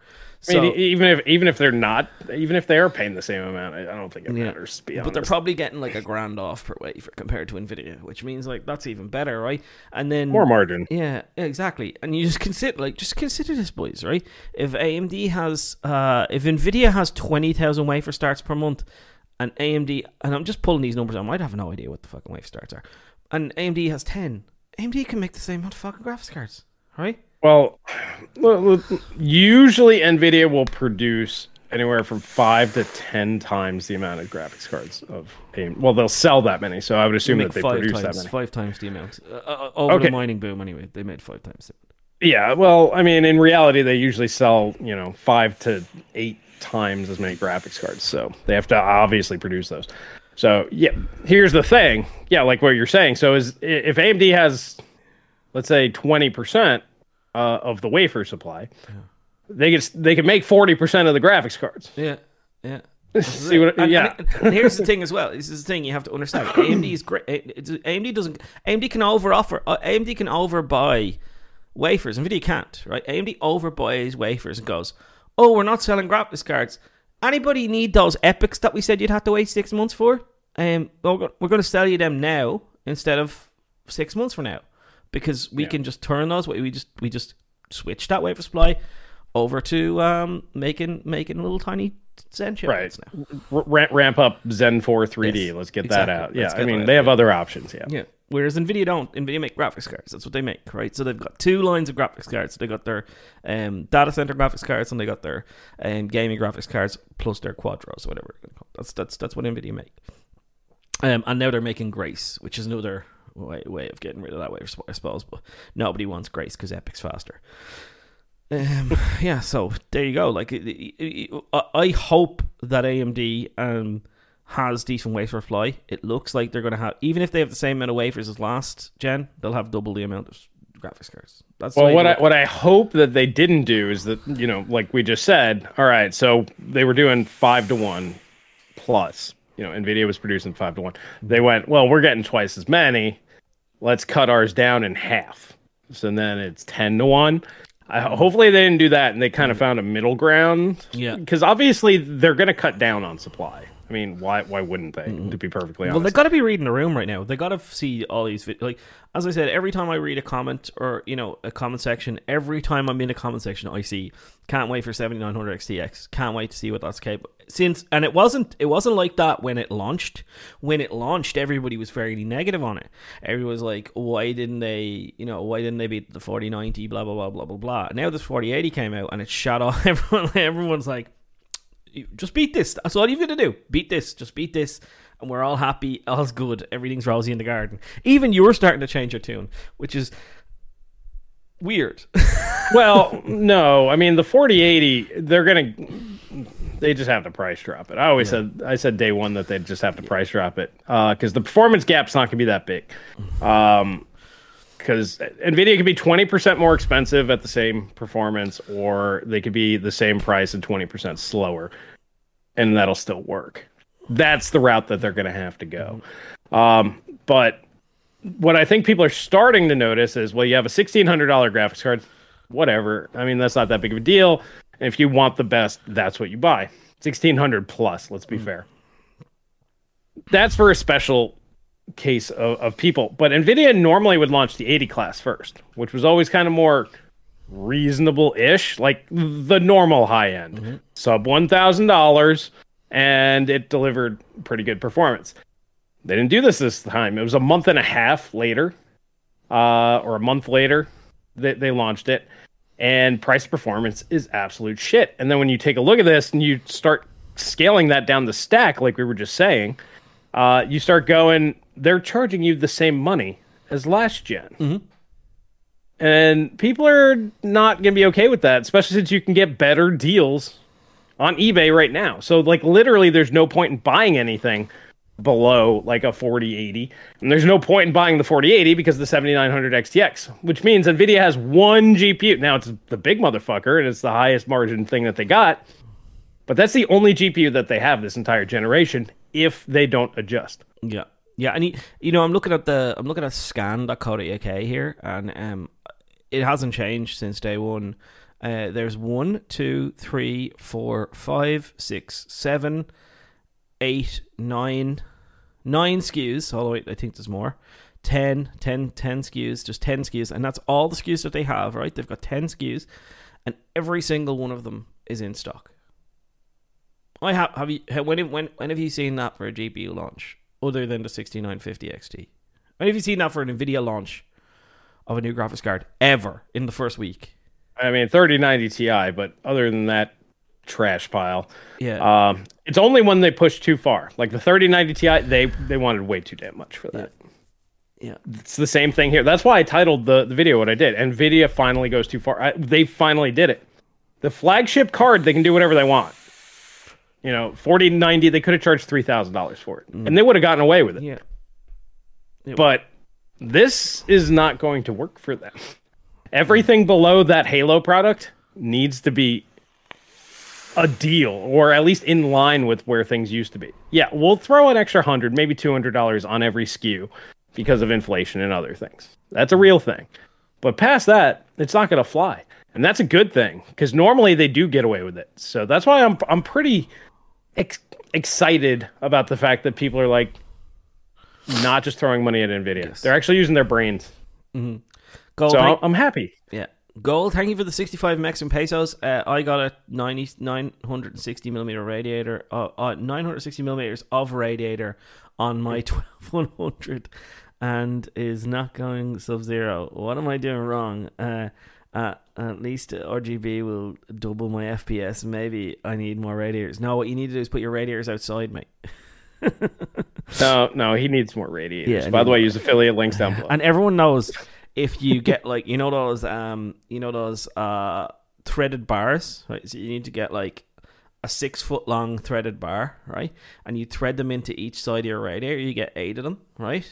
I mean, even if even if they're not, even if they are paying the same amount, I I don't think it Yeah. matters. To be but they're probably getting like a grand off per wafer compared to Nvidia, which means like that's even better, right? And then more margin. Yeah, exactly. And you just consider like just consider this, boys, right? If AMD has uh if Nvidia has twenty thousand wafer starts per month and AMD and I'm just pulling these numbers, I might have no idea what the fucking wafer starts are. And AMD has ten, AMD can make the same amount of fucking graphics cards, right? Well, usually Nvidia will produce anywhere from five to ten times the amount of graphics cards of AMD. Well, they'll sell that many, so I would assume that they five produce that times many. five times the amount. Uh, uh, over Okay. the mining boom anyway, they made five times it. Yeah, well, I mean, in reality, they usually sell you know five to eight times as many graphics cards, so they have to obviously produce those. So yeah, here's the thing. Yeah, like what you're saying. So is if AMD has, let's say, twenty percent uh, of the wafer supply, they could they could make forty percent of the graphics cards. Yeah, yeah. *laughs* See what? And, yeah. and, and here's the thing as well. This is the thing you have to understand. *coughs* AMD is great. AMD doesn't. AMD can over offer. Uh, AMD can overbuy wafers. Nvidia can't. Right? AMD overbuys wafers and goes, "Oh, we're not selling graphics cards. Anybody need those EPYCs that we said you'd have to wait six months for? Um, well, we're go- we're going to sell you them now instead of six months from now because we can just turn those. We just we just switch that wafer supply over to um making making little tiny Zen chips Right. now. R- ramp, up Zen 4 3D. Yes, Let's get that out. Yeah, I mean, they have other options. Yeah. Yeah. Whereas Nvidia don't. Nvidia make graphics cards. That's what they make, right? So they've got two lines of graphics cards. They got their um, data center graphics cards and they got their um, gaming graphics cards plus their quadros, whatever. That's that's that's what Nvidia make. Um, and now they're making Grace, which is another way, way of getting rid of that way, I suppose. But nobody wants Grace because EPYC's faster. Um, *laughs* yeah, so there you go. Like, it- it- it- I I hope that AMD um has decent wafer supply. It looks like they're going to have, even if they have the same amount of wafers as last gen, they'll have double the amount of graphics cards. That's Well, what I what I hope that they didn't do is that you know, like we just said, all right, so they were doing five to one plus. You know, Nvidia was producing five to one. They went, well, we're getting twice as many. Let's cut ours down in half. So then it's ten to one. I, hopefully they didn't do that, and they kind of found a middle ground. Yeah. because obviously they're going to cut down on supply. I mean, why why wouldn't they? Mm-hmm. To be perfectly honest, Well, they got to be reading the room right now. They got to see all these vid- like as I said. Every time I read a comment or you know a comment section, every time I'm in a comment section, I see can't wait for 7900 XTX. Can't wait to see what that's capable. Since and it wasn't it wasn't like that when it launched. When it launched, everybody was fairly negative on it. Everyone was like, why didn't they? You know, why didn't they beat the 4090? Blah blah blah blah blah blah. Now this 4080 came out and it shot off. *laughs* Everyone everyone's like just beat this. That's all you've got to do. Beat this. Just beat this. And we're all happy. All's good. Everything's rosy in the garden. Even you're starting to change your tune, which is weird. *laughs* well, no, I mean the 4080, they're gonna, they just have to price drop it. I always said, I said day one that they'd just have to price drop it because the performance gap's not gonna be that big. Um, because Nvidia could be 20% more expensive at the same performance, or they could be the same price and 20% slower, and that'll still work. That's the route that they're gonna have to go. Um, but what I think people are starting to notice is, well, you have a sixteen hundred dollar graphics card, whatever. I mean, that's not that big of a deal. And if you want the best, that's what you buy. Sixteen hundred plus. Let's be fair. That's for a special case of, of people. But Nvidia normally would launch the eighty class first, which was always kind of more reasonable-ish, like the normal high end, sub one thousand dollars, and it delivered pretty good performance. They didn't do this this time. It was a month and a half later, uh, or a month later, that they launched it, and price performance is absolute shit. And then when you take a look at this and you start scaling that down the stack, like we were just saying, uh, you start going, they're charging you the same money as last general And people are not going to be okay with that, especially since you can get better deals on eBay right now. So, like, literally, there's no point in buying anything below like a 4080 and there's no point in buying the 4080 because the 7900 XTX which means Nvidia has one GPU now it's the big motherfucker and it's the highest margin thing that they got but that's the only GPU that they have this entire generation if they don't adjust yeah. Yeah. And you, you know, I'm looking at the, I'm looking at scan.co.uk here and, um, it hasn't changed since day one. Uh, there's one, two, three, four, five, six, seven, eight, nine, nine SKUs. Although I think there's more. 10, 10, 10 SKUs, just 10 SKUs, and that's all the SKUs that they have, right? They've got 10 SKUs, and every single one of them is in stock. I have have you when when when have you seen that for a GPU launch other than the 6950 XT? When have you seen that for an Nvidia launch of a new graphics card ever in the first week? I mean, 3090 Ti, but other than that, trash pile. Yeah. Um, it's only when they push too far. Like the 3090 Ti, they they wanted way too damn much for that. Yeah. It's the same thing here. That's why I titled the, the video what I did. Nvidia finally goes too far. I, they finally did it. The flagship card, they can do whatever they want. You know, 4090, they could have charged $3,000 for it. And they would have gotten away with it. Yeah. But this is not going to work for them. Everything below that Halo product needs to be a deal or at least in line with where things used to be. Yeah, we'll throw an extra 100, maybe $200 on every SKU because of inflation and other things. That's a real thing. But past that, it's not going to fly. And that's a good thing because normally they do get away with it. So that's why I'm I'm pretty ex- excited about the fact that people are like not just throwing money at Nvidia. Yes. They're actually using their brains. Mm-hmm. Gold, So thank- I'm happy. yeah. Gold, thank you for the 65 Mexican pesos. Uh, I got a 90, 960 millimeter radiator, uh, uh, 960 millimeters of radiator on my 1200 and is not going sub zero. What am I doing wrong? Uh, uh, at least RGB will double my FPS. Maybe I need more radiators. No, what you need to do is put your radiators outside, mate. *laughs* No, no, he needs more radiators. Yeah, By the way, use affiliate links down *laughs* below. And everyone knows if you get *laughs* like you know those um you know those uh threaded bars, right? So you need to get like a six foot long threaded bar, right? And you thread them into each side of your radiator. You get eight of them, right?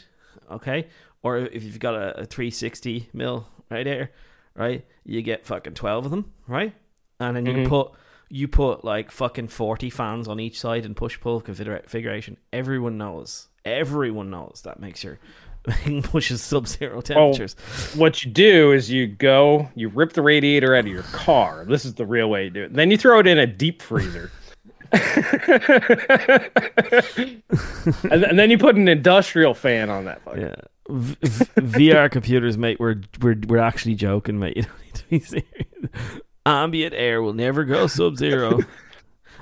Okay. Or if you've got a, a 360 mil radiator, right? You get fucking 12 of them, right? And then you Mhm. put you put like fucking 40 fans on each side and push pull configuration. Everyone knows. Everyone knows that makes your *laughs* pushes sub zero temperatures. what you do is you go, you rip the radiator out of your car. This is the real way to do it. Then you throw it in a deep freezer. *laughs* and, and then you put an industrial fan on that. fucker. Yeah. V- v- VR *laughs* computers, mate. We're we're we're actually joking, mate. You don't need to be serious. Ambient air will never go sub zero.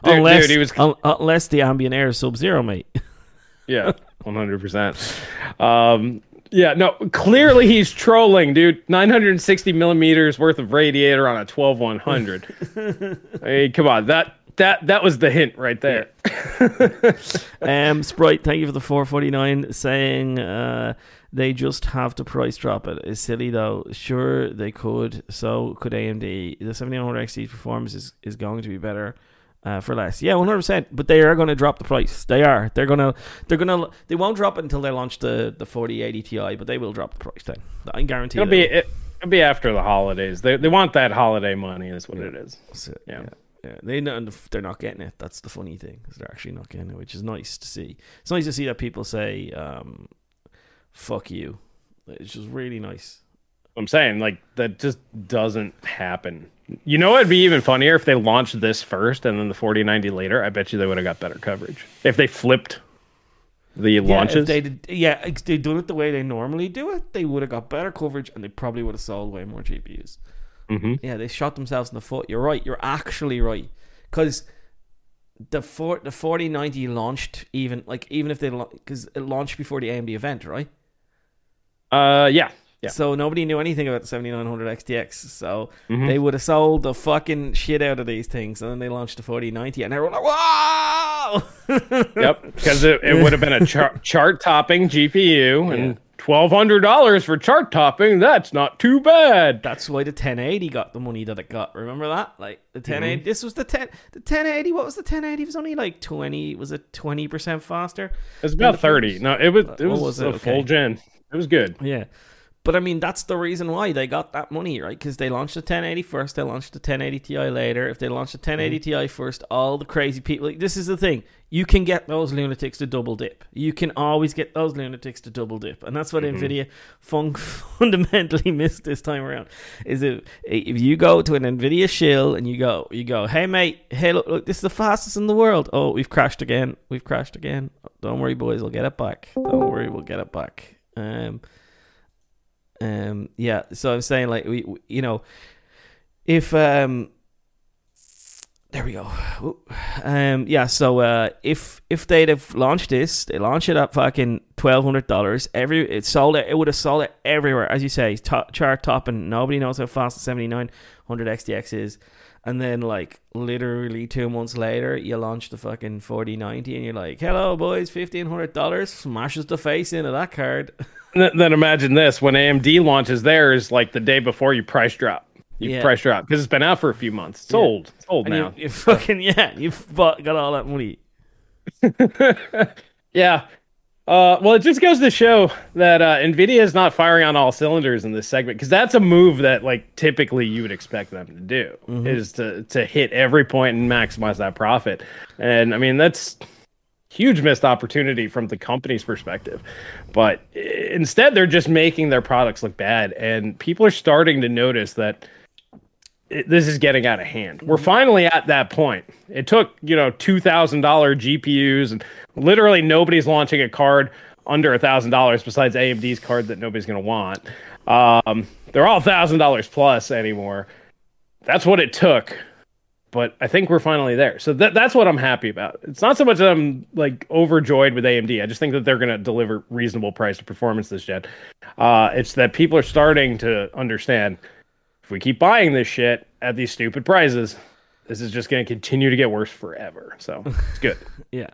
unless, dude, he was- un- unless the ambient air is sub zero, mate. Yeah, one hundred percent. Um, yeah, no, clearly he's trolling, dude. Nine hundred and sixty millimeters worth of radiator on a twelve one hundred. *laughs* Hey, come on, that that that was the hint right there. *laughs* Um, Sprite, thank you for the 449 saying uh, they just have to price drop it. It's silly though. Sure, they could. So could AMD. The 7900 XT performance is, is going to be better uh, for less. Yeah, 100%. But they are going to drop the price. They are. They're going to. They're going to. They won't drop it until they launch the the 4080 Ti, but they will drop the price then. I guarantee. It'll be it, it'll be after the holidays. They they want that holiday money. Is what it is. So, Yeah. yeah. Yeah, they know they're not getting it. That's the funny thing. they're actually not getting it, which is nice to see. It's nice to see that people say, um, "Fuck you." It's just really nice. I'm saying like that just doesn't happen. You know, it'd be even funnier if they launched this first and then the 4090 later. I bet you they would have got better coverage if they flipped the Yeah, launches. they did, yeah, if they done it the way they normally do it, they would have got better coverage and they probably would have sold way more GPUs. hmm Yeah, they shot themselves in the foot. You're right. You're actually right because the four, the 4090 launched even like even if they because it launched before the AMD event, right? Uh, yeah, yeah. So nobody knew anything about the 7900 XTX. So Mhm. they would have sold the fucking shit out of these things, and then they launched the 4090, and everyone like, "Wow!" *laughs* yep, because it, it would have been a *laughs* char- chart topping GPU and twelve hundred dollars for chart topping. That's not too bad. That's why the 1080 got the money that it got. Remember that? Like the Mm-hmm. 1080. This was the 10. The 1080. What was the 1080? It was only like 20. Was it 20 percent faster? It was about thirty. first- No, it was it was, was a it? full Okay. gen. It was good. Yeah. But I mean, that's the reason why they got that money, right? Because they launched the 1080 first, they launched the 1080 Ti later. If they launched the 1080 Ti first, all the crazy people. Like, this is the thing: you can get those lunatics to double dip. You can always get those lunatics to double dip, and that's what Nvidia fun- *laughs* fundamentally missed this time around. Is if if you go to an Nvidia shill and you go, you go, hey mate, hey look, look, this is the fastest in the world. Oh, we've crashed again. We've crashed again. Don't worry, boys, we'll get it back. Don't worry, we'll get it back. Um, um, yeah. So I'm saying, like, we, we you know, if um, there we go. Um, yeah. So uh, if if they'd have launched this, they launched it at fucking twelve hundred dollars. Every it sold it. It would have sold it everywhere, as you say. Top, chart top, and nobody knows how fast the seventy nine hundred XTX is. And then, like, literally two months later, you launch the fucking 4090 and you're like, hello, boys, $1,500. Smashes the face into that card. *laughs* then imagine this when AMD launches theirs, like the day before you price drop. You Yeah. price drop because it's been out for a few months. It's Yeah. old. It's old And now. you, you fucking, yeah, you've got all that money. *laughs* yeah. Uh, well, it just goes to show that uh, Nvidia is not firing on all cylinders in this segment because that's a move that, like, typically you would expect them to do is to to hit every point and maximize that profit. And I mean, that's huge missed opportunity from the company's perspective. But instead, they're just making their products look bad, and people are starting to notice that it, this is getting out of hand. We're finally at that point. It took, you know, two thousand dollar GPUs, and literally nobody's launching a card under a thousand dollars besides AMD's card that nobody's going to want. Um, they're all thousand dollars plus anymore. That's what it took. But I think we're finally there. So that, that's what I'm happy about. It's not so much that I'm like overjoyed with AMD. I just think that they're going to deliver reasonable price to performance this gen. Uh, it's that people are starting to understand if we keep buying this shit at these stupid prices, this is just going to continue to get worse forever. So it's good. *laughs* Yeah.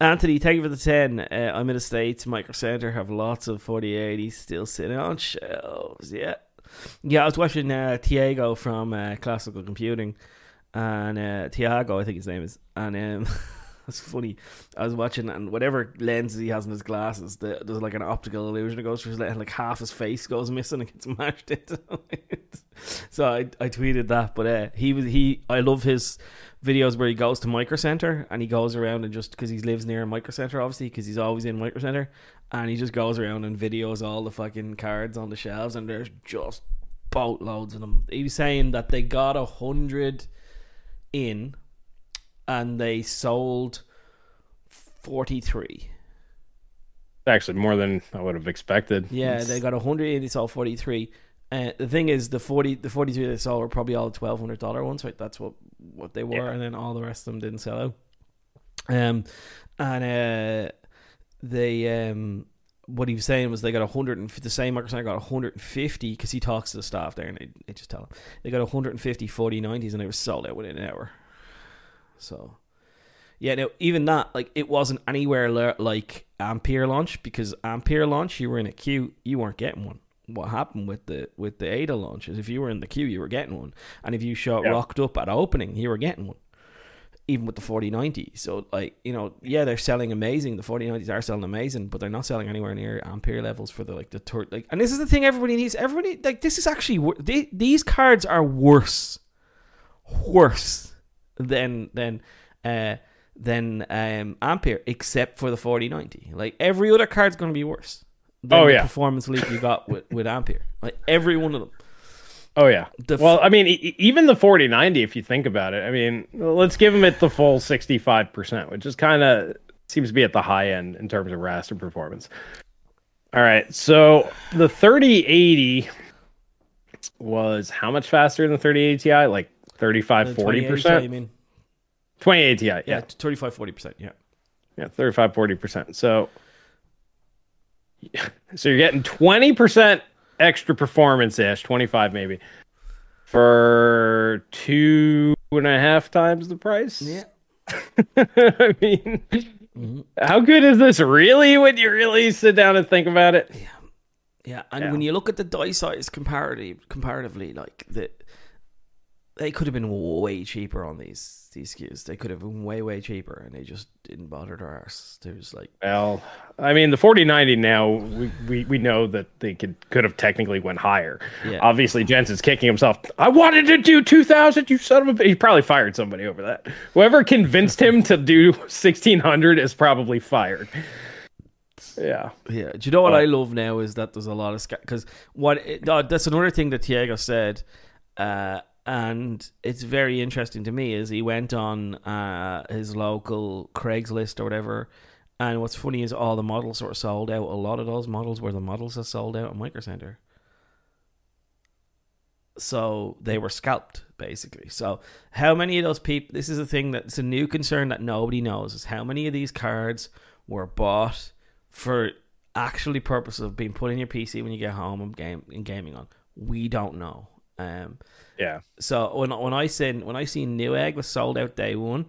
Anthony, thank you for the 10. Uh, I'm in the States. Micro Center have lots of 4080s still sitting on shelves. Yeah. Yeah, I was watching uh, Tiago from uh, Classical Computing. And uh, Tiago, I think his name is. And um, *laughs* it's funny. I was watching, and whatever lenses he has in his glasses, the, there's like an optical illusion that goes through his like half his face goes missing and gets *laughs* mashed into it. so I, I tweeted that. But uh, he was he. I love his videos where he goes to Micro Center and he goes around and just because he lives near Micro Center, obviously, because he's always in Micro Center, and he just goes around and videos all the fucking cards on the shelves, and there's just boatloads of them. He was saying that they got a hundred in, and they sold forty three. Actually, more than I would have expected. Yeah, It's- they got a hundred in. They sold forty three. Uh, the thing is, the forty, the forty three they sold were probably all twelve hundred dollar ones, right? That's what what they were, Yeah. and then all the rest of them didn't sell out. Um, and uh, they um, what he was saying was they got a hundred and the same Microsoft got a hundred and fifty because he talks to the staff there, and they, they just tell him they got a hundred and fifty 4090s, and they were sold out within an hour. So. Yeah, now even that, like, it wasn't anywhere like Ampere launch because Ampere launch, you were in a queue, you weren't getting one. What happened with the with the Ada launch is if you were in the queue, you were getting one, and if you shot Yeah. rocked up at opening, you were getting one. Even with the 4090, so like you know, yeah, they're selling amazing. The 4090s are selling amazing, but they're not selling anywhere near Ampere levels for the like the tur- like. And this is the thing everybody needs. Everybody like this is actually wor- they, these cards are worse, worse than than uh than um Ampere, except for the 4090. Like every other card's going to be worse. Than Oh, the yeah. performance leap you got with with *laughs* Ampere. Like every one of them. Oh yeah. The well, I mean, e- even the 4090, if you think about it, I mean, let's give them it the full 65%, which is kind of seems to be at the high end in terms of raster performance. All right, so the 3080 was how much faster than the 3080 Ti? Like 35, The 40 2080 percent. You mean? 2080 Ti, yeah, Yeah, 35 40%. Yeah. yeah, 35, 40 percent. So, *laughs* so you're getting 20 percent extra performance ish, 25 maybe, for two and a half times the price. Yeah. *laughs* I mean, Mhm. how good is this really when you really sit down and think about it? Yeah. Yeah, and Yeah. when you look at the die size comparative, comparatively, like the they could have been way cheaper on these these SKUs. They could have been way way cheaper, and they just didn't bother their arse. They was like, Well, I mean, the 4090 now we, we, we know that they could could have technically went higher. Yeah. Obviously, Jensen's kicking himself. I wanted to do 2000. You son of a. b-" He probably fired somebody over that. Whoever convinced him to do 1600 is probably fired. Yeah. Yeah, do you know what But- I love now is that there's a lot of because what it, uh, that's another thing that Diego said, uh, and it's very interesting to me is he went on uh, his local Craigslist or whatever, and what's funny is all the models of sold out. A lot of those models were the models that sold out at Micro Center. So they were scalped basically. So how many of those people? This is a thing that's a new concern that nobody knows is how many of these cards were bought for actually purpose of being put in your PC when you get home and game and gaming on. We don't know. Um, Yeah. so when when I seen when I seen Newegg was sold out day one,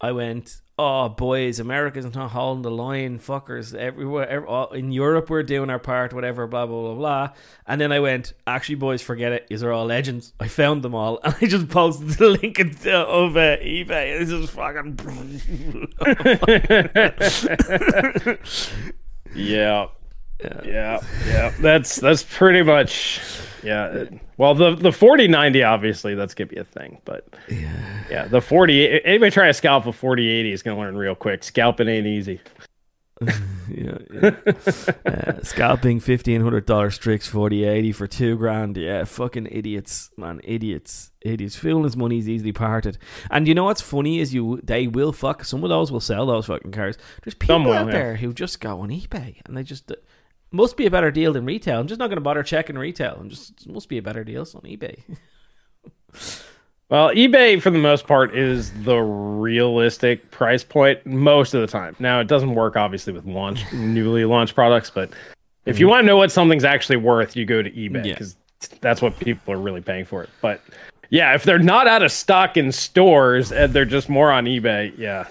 I went, "Oh boys, America's not holding the line, fuckers everywhere. ev- all- in Europe, we're doing our part, whatever, blah blah blah blah." And then I went, "Actually, boys, forget it. These are all legends. I found them all, *laughs* and I just posted the link in- of uh, eBay. This is fucking." *laughs* *laughs* Yeah. Yeah. Yeah. That's that's pretty much yeah. it- Well, the the 4090 obviously that's gonna be a thing, but yeah, the 40 anybody try to scalp a 4080 is gonna learn real quick. Scalping ain't easy. *laughs* yeah, yeah. uh, scalping fifteen hundred dollar Strix forty eighty for two grand. Yeah, fucking idiots, man, idiots, idiots. Fool's money's easily parted. And you know what's funny is you they will fuck. Some of those will sell those fucking cars. There's people out yeah. there who just go on eBay and they just. Must be a better deal than retail. I'm just not going to bother checking retail. I'm just must be a better deal on eBay. *laughs* Well, eBay for the most part is the realistic price point most of the time. Now it doesn't work obviously with launch newly launched products, but if you mm-hmm. want to know what something's actually worth, you go to eBay Yeah. because that's what people are really paying for it. But yeah, if they're not out of stock in stores and they're just more on eBay, yeah,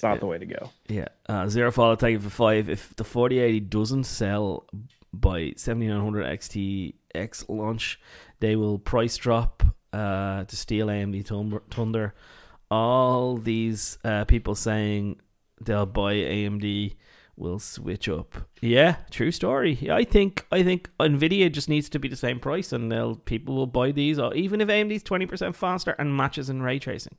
that's not the way to go. Yeah, uh, zero follow tag for five. If the forty eighty doesn't sell by seventy nine hundred XTX launch, they will price drop uh, to steal AMD Thunder. All these uh, people saying they'll buy AMD will switch up. Yeah, true story. Yeah, I think I think Nvidia just needs to be the same price, and they'll people will buy these, or even if AMD's twenty percent faster and matches in ray tracing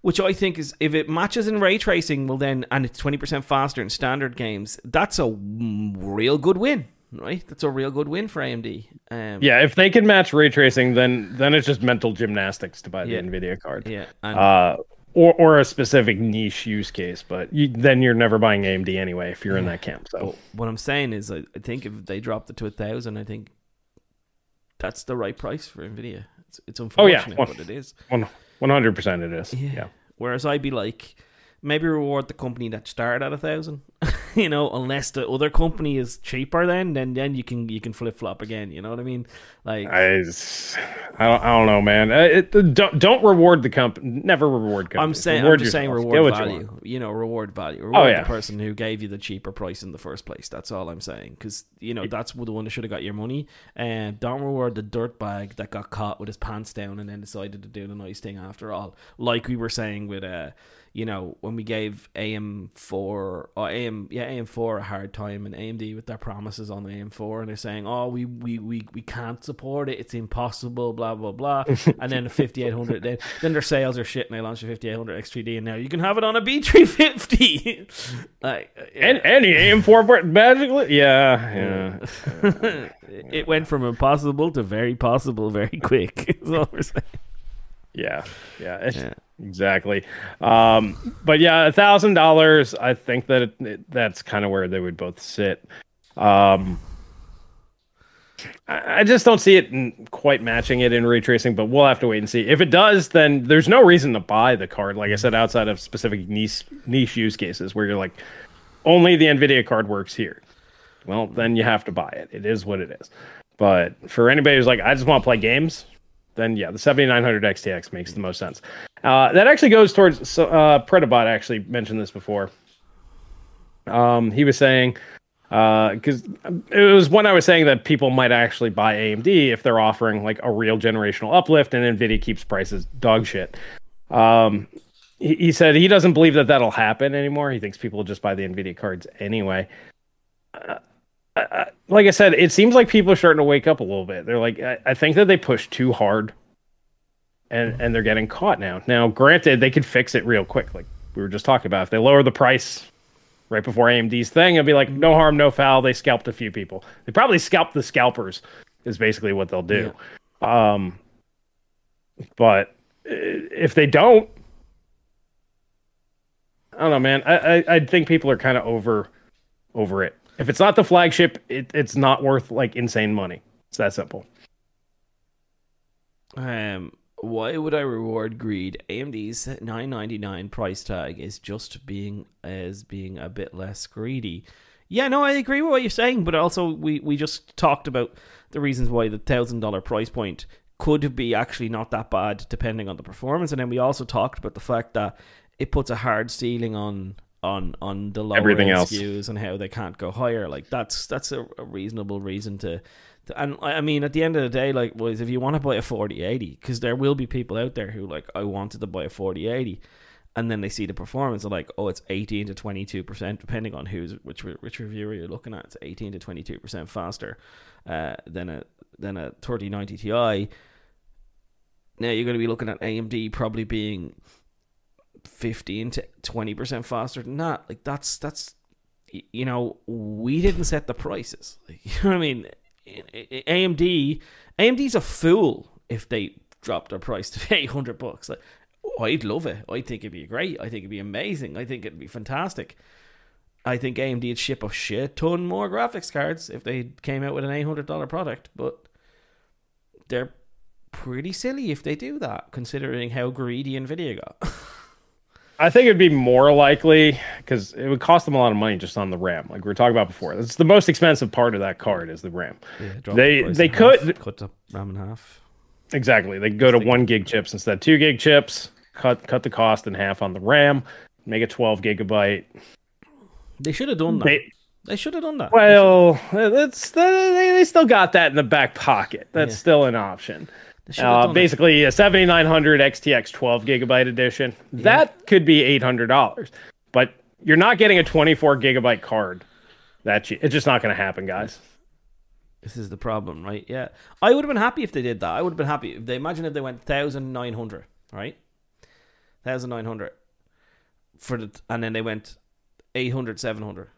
which I think is if it matches in ray tracing, well then, and it's twenty percent faster in standard games, that's a real good win, right? That's a real good win for AMD. Um, Yeah, if they can match ray tracing, then then it's just mental gymnastics to buy the Yeah. Nvidia card. yeah, and uh, or or a specific niche use case. But you, then you're never buying AMD anyway if you're in that camp. So what I'm saying is, I, I think if they dropped it to a thousand, I think that's the right price for Nvidia. It's, it's Oh, yeah. unfortunate, Well- but it is. one hundred percent it is. Yeah. Whereas I'd be like, maybe reward the company that started at a thousand. *laughs* you know, unless the other company is cheaper, then then then you can you can flip flop again. You know what I mean? Like, I, I don't, I don't know, man. Uh, It, don't don't reward the company. Never reward companies. I'm saying, Reward I'm just saying, yourself. Reward what you value. You, know, reward value. Reward yeah. the person who gave you the cheaper price in the first place. That's all I'm saying. Because you know that's the one that should have got your money. And don't reward the dirtbag that got caught with his pants down and then decided to do the nice thing after all. Like we were saying with uh, you know, when we gave AM4 or AM yeah AM4 a hard time and AMD with their promises on AM4 and they're saying, oh, we we we, we can't support it. It's impossible. Blah blah blah. *laughs* and then the 5800 then then their sales are shit and they launch a 5800 X3D and now you can have it on a B350. *laughs* like yeah. And any AM4 port magically, yeah, yeah. *laughs* it went from impossible to very possible very quick. is all we're saying. Yeah, Yeah. Exactly. Um, but yeah, a thousand dollars. I think that it, it- that's kind of where they would both sit. Um, I, I just don't see it quite matching it in ray tracing, but we'll have to wait and see. If it does, then there's no reason to buy the card. Like I said, outside of specific niche niche use cases where you're like, only the Nvidia card works here. Well, then you have to buy it. It is what it is. But for anybody who's like, I just want to play games, then yeah, the 7900 XTX makes the most sense. Uh, that actually goes towards uh, Predabot actually mentioned this before. Um, he was saying because it was when I was saying that people might actually buy AMD if they're offering like a real generational uplift, and Nvidia keeps prices dog shit. Um, he, he said he doesn't believe that that'll happen anymore. He thinks people will just buy the Nvidia cards anyway. Uh, I, like I said, it seems like people are starting to wake up a little bit. They're like, I, I think that they pushed too hard, and and they're getting caught now. Now, granted, they could fix it real quick, like we were just talking about. If they lower the price right before AMD's thing, it'd be like no harm, no foul. They scalped a few people. They probably scalped the scalpers. Is basically what they'll do. Yeah. Um, but if they don't, I don't know, man. I I, I think people are kind of over over it. If it's not the flagship, it, it's not worth like insane money. It's that simple. Um, why would I reward greed? AMD's 999 price tag is just being as being a bit less greedy. Yeah, no, I agree with what you're saying, but also we we just talked about the reasons why the thousand dollar price point could be actually not that bad depending on the performance, and then we also talked about the fact that it puts a hard ceiling on on on the lower Everything else. SKUs and how they can't go higher. Like that's that's a, a reasonable reason to, to, And I mean, at the end of the day, like, was if you want to buy a forty eighty, because there will be people out there who like I wanted to buy a forty eighty, and then they see the performance and like, oh, it's eighteen to twenty two percent, depending on who's which which reviewer you're looking at. It's eighteen to twenty two percent faster uh, than a than a thirty ninety Ti. Now you're going to be looking at AMD probably being 15 to 20% faster than that. Like that's that's you know, we didn't set the prices. Like, *laughs* you know what I mean? AMD AMD's a fool if they drop their price to *laughs* 800 bucks. Like I'd love it. I think it'd be great. I think it'd be amazing. I think it'd be fantastic. I think AMD would ship a shit ton more graphics cards if they came out with an $800 product, but they're pretty silly if they do that, considering how greedy Nvidia got. *laughs* I think it'd be more likely because it would cost them a lot of money just on the RAM, like we were talking about before. It's the most expensive part of that card is the RAM. Yeah, they the they could half, cut the RAM in half. Exactly, they go to one gig chips instead of two gig chips. Cut cut the cost in half on the RAM. Make it twelve gigabyte. They should have done that. They, they should have done that. Well, that's they, they still got that in the back pocket. That's yeah. still an option. Uh, basically, a 7900 XTX 12 gigabyte edition. Yeah. That could be $800, but you're not getting a 24 gigabyte card. That it's just not going to happen, guys. This is the problem, right? Yeah, I would have been happy if they did that. I would have been happy if they imagine if they went 1900, right? 1900 for the, and then they went 800, 700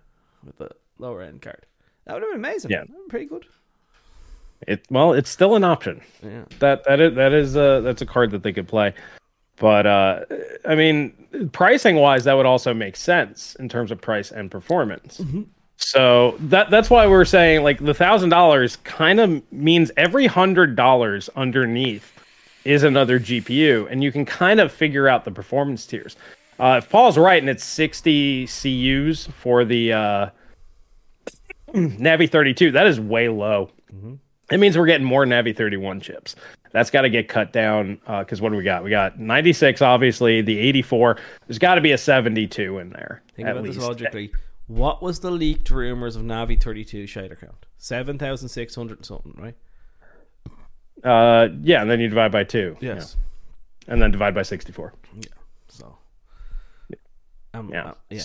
with the lower end card. That would have been amazing. Yeah, pretty good. It well, it's still an option. Yeah. That that is that is a that's a card that they could play. But uh, I mean, pricing wise, that would also make sense in terms of price and performance. Mm-hmm. So that that's why we're saying like the thousand dollars kind of means every hundred dollars underneath is another GPU, and you can kind of figure out the performance tiers. Uh, if Paul's right, and it's sixty CUs for the uh, *clears throat* Navi thirty two, that is way low. Mm-hmm it means we're getting more Navi 31 chips. That's got to get cut down because uh, what do we got? We got 96, obviously, the 84. There's got to be a 72 in there. Think about least. this logically. What was the leaked rumors of Navi 32 shader count? 7,600 something, right? Uh, yeah, and then you divide by two. Yes. Yeah. And then divide by 64. Yeah. So. Um, yeah. Uh, yeah.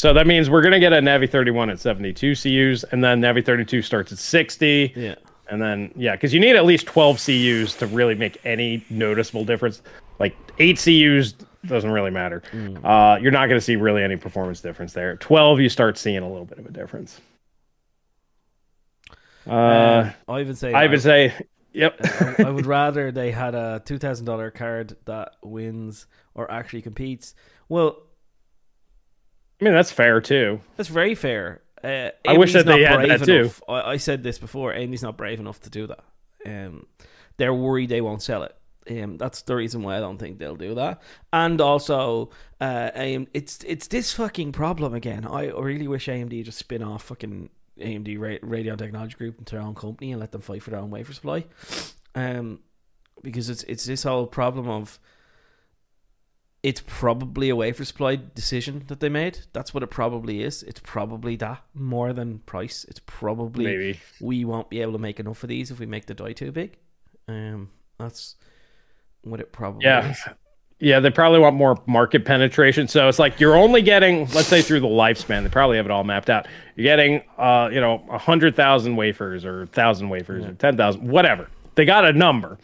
So that means we're going to get a Navi 31 at 72 CUs, and then Navi 32 starts at 60. Yeah. And then, yeah, because you need at least 12 CUs to really make any noticeable difference. Like eight CUs doesn't really matter. Mm. Uh, you're not going to see really any performance difference there. 12, you start seeing a little bit of a difference. Uh, uh I would say, I would say, yep. *laughs* I, I would rather they had a $2,000 card that wins or actually competes. Well, I mean, that's fair too. That's very fair. Uh, I wish that they had that enough. too. I, I, said this before. AMD's not brave enough to do that. Um, they're worried they won't sell it. Um, that's the reason why I don't think they'll do that. And also, uh, um, it's it's this fucking problem again. I really wish AMD just spin off fucking AMD Ra- Radeon Technology Group into their own company and let them fight for their own wafer supply. Um, because it's it's this whole problem of it's probably a wafer supply decision that they made. That's what it probably is. It's probably that more than price. It's probably Maybe. we won't be able to make enough of these if we make the die too big. Um, that's what it probably Yeah. is. Yeah, they probably want more market penetration. So it's like you're only getting, let's say, through the lifespan. They probably have it all mapped out. You're getting, uh, you know, a hundred thousand wafers or thousand wafers or ten thousand, whatever. They got a number,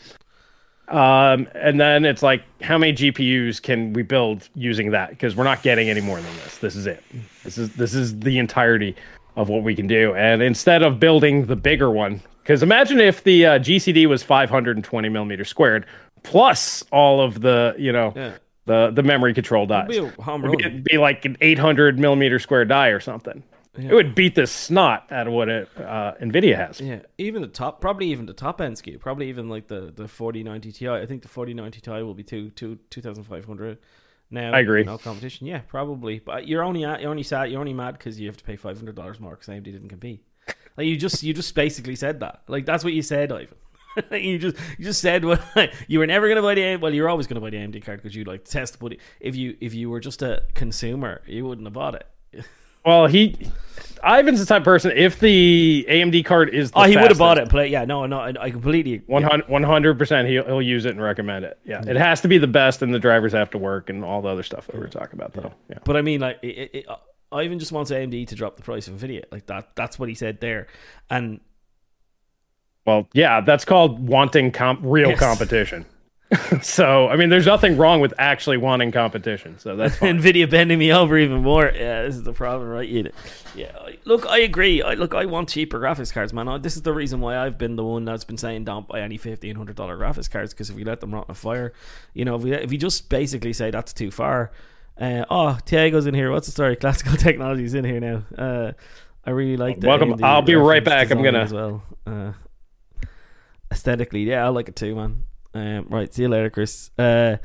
um, and then it's like, how many GPUs can we build using that? Because we're not getting any more than this. This is it. This is this is the entirety of what we can do. And instead of building the bigger one, because imagine if the uh, GCD was 520 millimeters squared plus all of the, you know, Yeah. the the memory control dies. It'd be a home It'd be, it'd be like an 800 millimeter square die or something. It would beat the snot out of what it, uh, Nvidia has. Yeah, even the top, probably even the top end SKU, probably even like the the forty ninety Ti. I think the forty ninety Ti will be two two two thousand five hundred. Now, I agree. No competition. Yeah, probably. But you're only at, you're only sad. You're only mad because you have to pay five hundred dollars more because AMD didn't compete. Like you just you just basically said that. Like that's what you said, Ivan. *laughs* you just you just said what you were never gonna buy the AMD. Well, you're always gonna buy the AMD card because you like test. But if you if you were just a consumer, you wouldn't have bought it. *laughs* Well, he, Ivan's the type of person. If the AMD card is, the Oh, he would have bought it play. Yeah, no, no, I, completely. 100 percent he'll, he'll use it and recommend it. Yeah, it has to be the best, and the drivers have to work, and all the other stuff that we we're talking about, though. Yeah, But I mean, like, it, it, it, Ivan just wants AMD to drop the price of Nvidia. Like that. That's what he said there. And well, yeah, that's called wanting comp- real Yes. competition. *laughs* so, I mean, there's nothing wrong with actually wanting competition. So that's *laughs* fine. Nvidia bending me over even more. Yeah, this is the problem, right? You, yeah. Look, I agree. I look, I want cheaper graphics cards, man. I, this is the reason why I've been the one that's been saying don't buy any fifteen hundred dollar graphics cards because if we let them rot in a fire, you know, if we if we just basically say that's too far. Uh, oh, Tiago's in here. What's the story? *laughs* Classical Technology's in here now. Uh, I really like that. Welcome. AMD I'll be right back. I'm gonna- as well. Uh, aesthetically, yeah, I like it too, man. Um, right, see you later, Chris. Uh,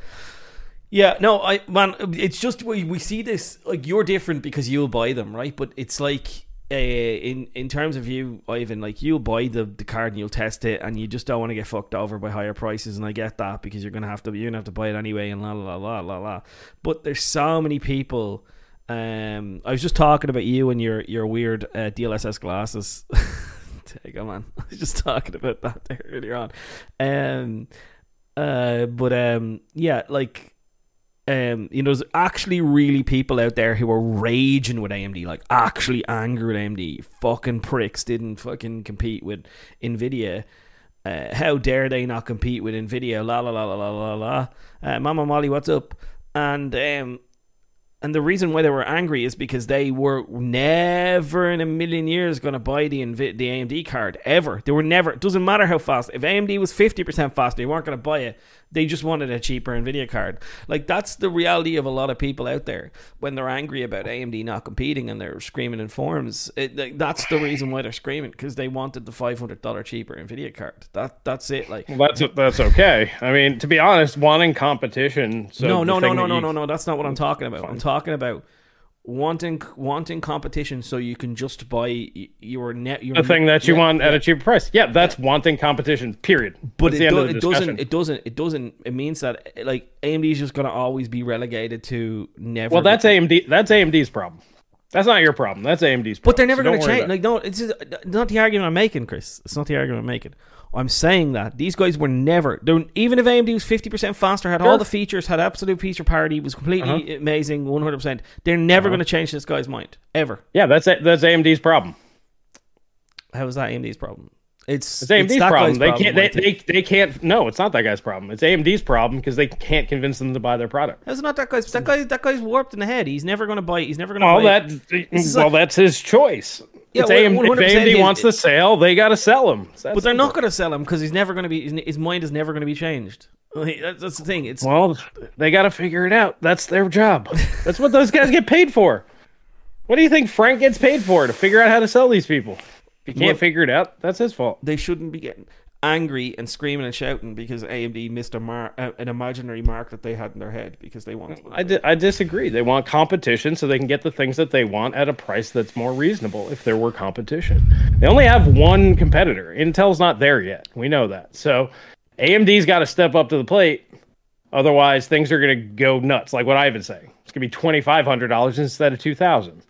yeah, no, I man, it's just we we see this like you're different because you'll buy them, right? But it's like uh, in in terms of you, Ivan, like you'll buy the the card and you'll test it, and you just don't want to get fucked over by higher prices, and I get that because you're gonna have to you're gonna have to buy it anyway, and la la la la la. But there's so many people. Um, I was just talking about you and your your weird uh, DLSS glasses. *laughs* Take on, man. *laughs* I was just talking about that *laughs* earlier on. Um, uh, but um, yeah, like um, you know, there's actually really people out there who are raging with AMD, like actually angry with AMD. Fucking pricks didn't fucking compete with Nvidia. Uh, how dare they not compete with Nvidia? La la la la la la la. Uh, Mama Molly, what's up? And um, and the reason why they were angry is because they were never in a million years going to buy the the AMD card ever. They were never. It doesn't matter how fast. If AMD was fifty percent faster, they weren't going to buy it. They just wanted a cheaper Nvidia card. Like that's the reality of a lot of people out there when they're angry about AMD not competing and they're screaming in forums. It, like, that's the reason why they're screaming because they wanted the five hundred dollar cheaper Nvidia card. That that's it. Like Well, that's that's okay. I mean, to be honest, wanting competition. So no, no, no, no, no, no, no. That's not what I'm talking about. I'm talking about wanting wanting competition so you can just buy your net your The thing that you yeah, want at a cheaper price. Yeah, that's wanting competition. Period. But That's it, do, it doesn't. It doesn't. It doesn't. It means that like AMD is just going to always be relegated to never. Well, that's AMD. That's AMD's problem. That's not your problem. That's AMD's. Problem. But they're never So going to change. Like no, it's just, it's not the argument I'm making, Chris. It's not the argument I'm making. I'm saying that these guys were never. Even if AMD was 50 percent faster, had all the features, had absolute feature parity, was completely Uh-huh. amazing, 100. percent They're never going to change this guy's mind ever. yeah, that's that's AMD's problem. How is that AMD's problem? It's, It's AMD's that problem. They can't. I They, they they can't. No, it's not that guy's problem. It's AMD's problem because they can't convince them to buy their product. How's it not that guy's? That guy. That guy's warped in the head. He's never going to buy. He's never going to Well, buy. that well, like- that's his choice. Yeah, it's AMD, if 100% AMD his- wants the sale, they got to sell him. but they're not going to sell him because he's never going to be. His, mind is never going to be changed. *laughs* That's, that's the thing. It's Well, they got to figure it out. That's their job. *laughs* That's what those guys get paid for. What do you think Frank gets paid for? To figure out how to sell these people. If he can't Well- figure it out, that's his fault. they shouldn't be getting angry and screaming and shouting because AMD missed a mar- an imaginary mark that they had in their head because they want. I, di- I disagree. They want competition so they can get the things that they want at a price that's more reasonable if there were competition. They only have one competitor. Intel's not there yet. We know that. So AMD's got to step up to the plate Otherwise, things are going to go nuts. Like what I've been saying, it's going to be twenty five hundred dollars instead of two thousand.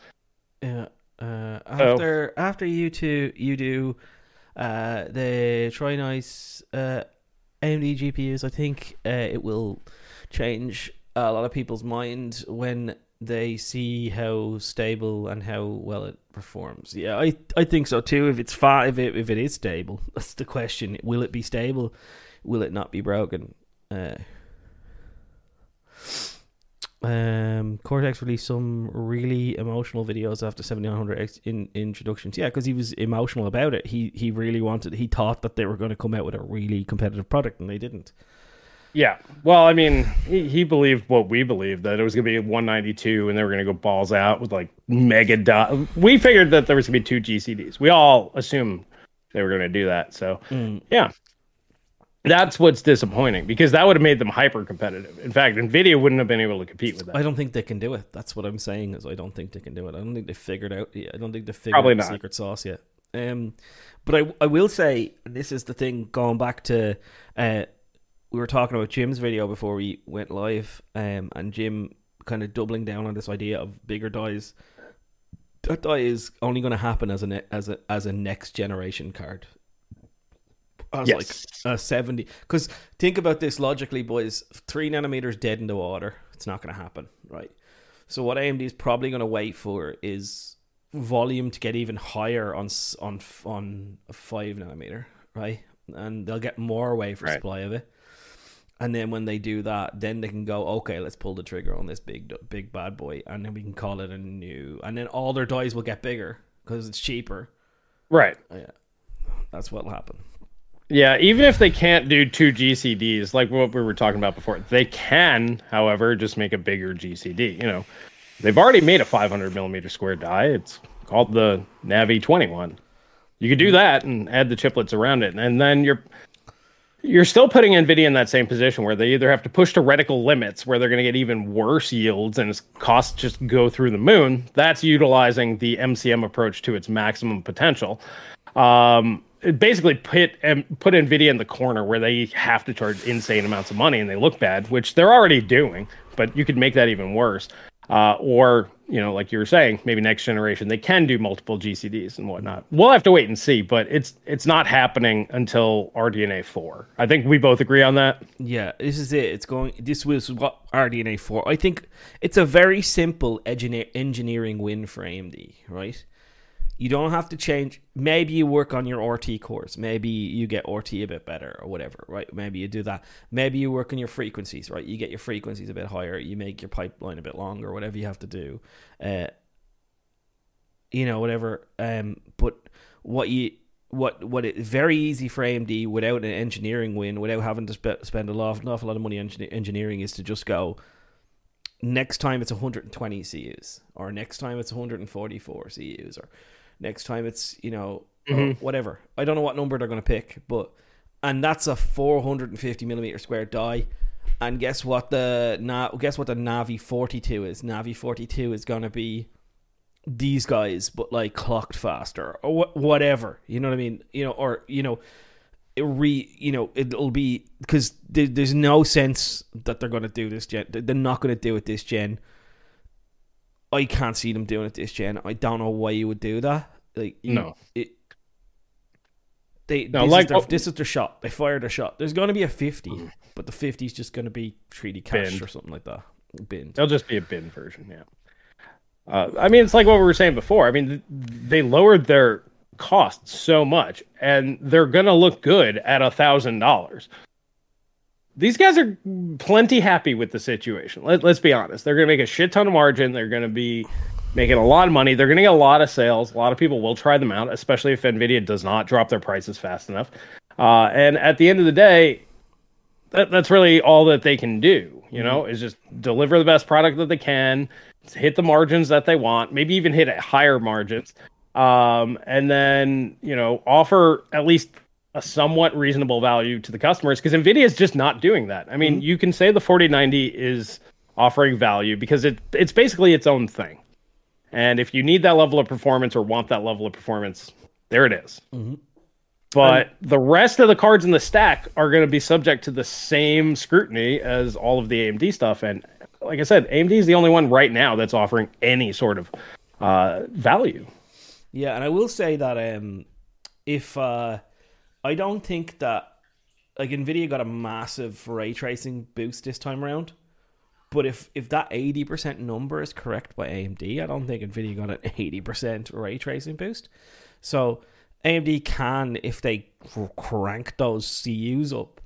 Yeah. Uh, after so, after you two you do uh, the Try Nice uh, AMD GPUs, I think uh, it will change a lot of people's mind when they see how stable and how well it performs. Yeah, I I think so too. If it's far, if it if it is stable, *laughs* that's the question. Will it be stable? Will it not be broken? Uh, um, Coreteks released some really emotional videos after 7900 in introductions. Yeah, because he was emotional about it. He he really wanted. He thought that they were going to come out with a really competitive product, and they didn't. Yeah. Well, I mean, he, he believed what we believed that it was going to be 192 and they were going to go balls out with like mega dot. We figured that there was going to be two GCDs. We all assumed they were going to do that. So, mm. yeah. That's what's disappointing because that would have made them hyper competitive. In fact, Nvidia wouldn't have been able to compete with that. I don't think they can do it. That's what I'm saying. Is I don't think they can do it. I don't think they figured out. I don't think they figured Probably out not. the secret sauce yet. Um, but I I will say this is the thing. Going back to uh, we were talking about Jim's video before we went live, um, and Jim kind of doubling down on this idea of bigger dies. That die is only going to happen as a ne- as a as a next generation card. As yes. like a 70. Because think about this logically, boys. Three nanometers dead in the water. It's not going to happen, right? So what AMD is probably going to wait for is volume to get even higher on on on a five nanometer, right? And they'll get more wafer right. supply of it. And then when they do that, then they can go, okay, let's pull the trigger on this big big bad boy, and then we can call it a new. And then all their dies will get bigger because it's cheaper. Right. Yeah, that's what'll happen. Yeah, even if they can't do two GCDs, like what we were talking about before, they can, however, just make a bigger GCD. You know, they've already made a 500 millimeter square die. It's called the Navi 21. You could do that and add the chiplets around it, and then you're you're still putting Nvidia in that same position where they either have to push to reticle limits, where they're going to get even worse yields and its costs just go through the moon. That's utilizing the MCM approach to its maximum potential. Um, basically put and put Nvidia in the corner where they have to charge insane amounts of money and they look bad, which they're already doing. But you could make that even worse. Uh, or you know, like you were saying, maybe next generation they can do multiple GCDs and whatnot. We'll have to wait and see, but it's it's not happening until RDNA four. I think we both agree on that. Yeah, this is it. It's going. This was what RDNA four. I think it's a very simple engineer, engineering win for AMD, right? You don't have to change. Maybe you work on your RT cores. Maybe you get RT a bit better or whatever, right? Maybe you do that. Maybe you work on your frequencies, right? You get your frequencies a bit higher. You make your pipeline a bit longer, whatever you have to do. Uh, you know, whatever. Um, but what you what what it's very easy for AMD without an engineering win, without having to spe- spend a lot, an awful lot of money on engineering, is to just go. Next time it's 120 CUs, or next time it's 144 CUs, or Next time it's you know mm-hmm. whatever. I don't know what number they're going to pick, but and that's a 450 millimeter square die. And guess what the na- guess what the Navi 42 is? Navi 42 is going to be these guys, but like clocked faster or wh- whatever. You know what I mean? You know, or you know, it re you know it'll be because th- there's no sense that they're going to do this gen. They're not going to do it this gen. I can't see them doing it this gen. I don't know why you would do that. Like you, no, it. They no, this, like, is their, oh, this is their shot. They fired a shot. There's going to be a fifty, mm. but the fifty is just going to be 3D cache or something like that. Bin. They'll just be a bin version. Yeah. Uh, I mean, it's like what we were saying before. I mean, they lowered their costs so much, and they're going to look good at a thousand dollars these guys are plenty happy with the situation. Let, us be honest. They're going to make a shit ton of margin. They're going to be making a lot of money. They're going to get a lot of sales. A lot of people will try them out, especially if Nvidia does not drop their prices fast enough. Uh, and at the end of the day, that, that's really all that they can do. You know, mm-hmm. is just deliver the best product that they can, hit the margins that they want, maybe even hit higher margins, um, and then you know offer at least a somewhat reasonable value to the customers because Nvidia is just not doing that. I mean, mm-hmm. you can say the 4090 is offering value because it it's basically its own thing. And if you need that level of performance or want that level of performance, there it is. Mm-hmm. but the rest of the cards in the stack are going to be subject to the same scrutiny as all of the AMD stuff. And like I said, AMD is the only one right now that's offering any sort of uh, value. Yeah, and I will say that um, if uh, I don't think that like Nvidia got a massive ray tracing boost this time around, but if if that eighty percent number is correct by AMD, I don't think Nvidia got an *laughs* eighty percent ray tracing boost. So AMD can, if they crank those CUs up,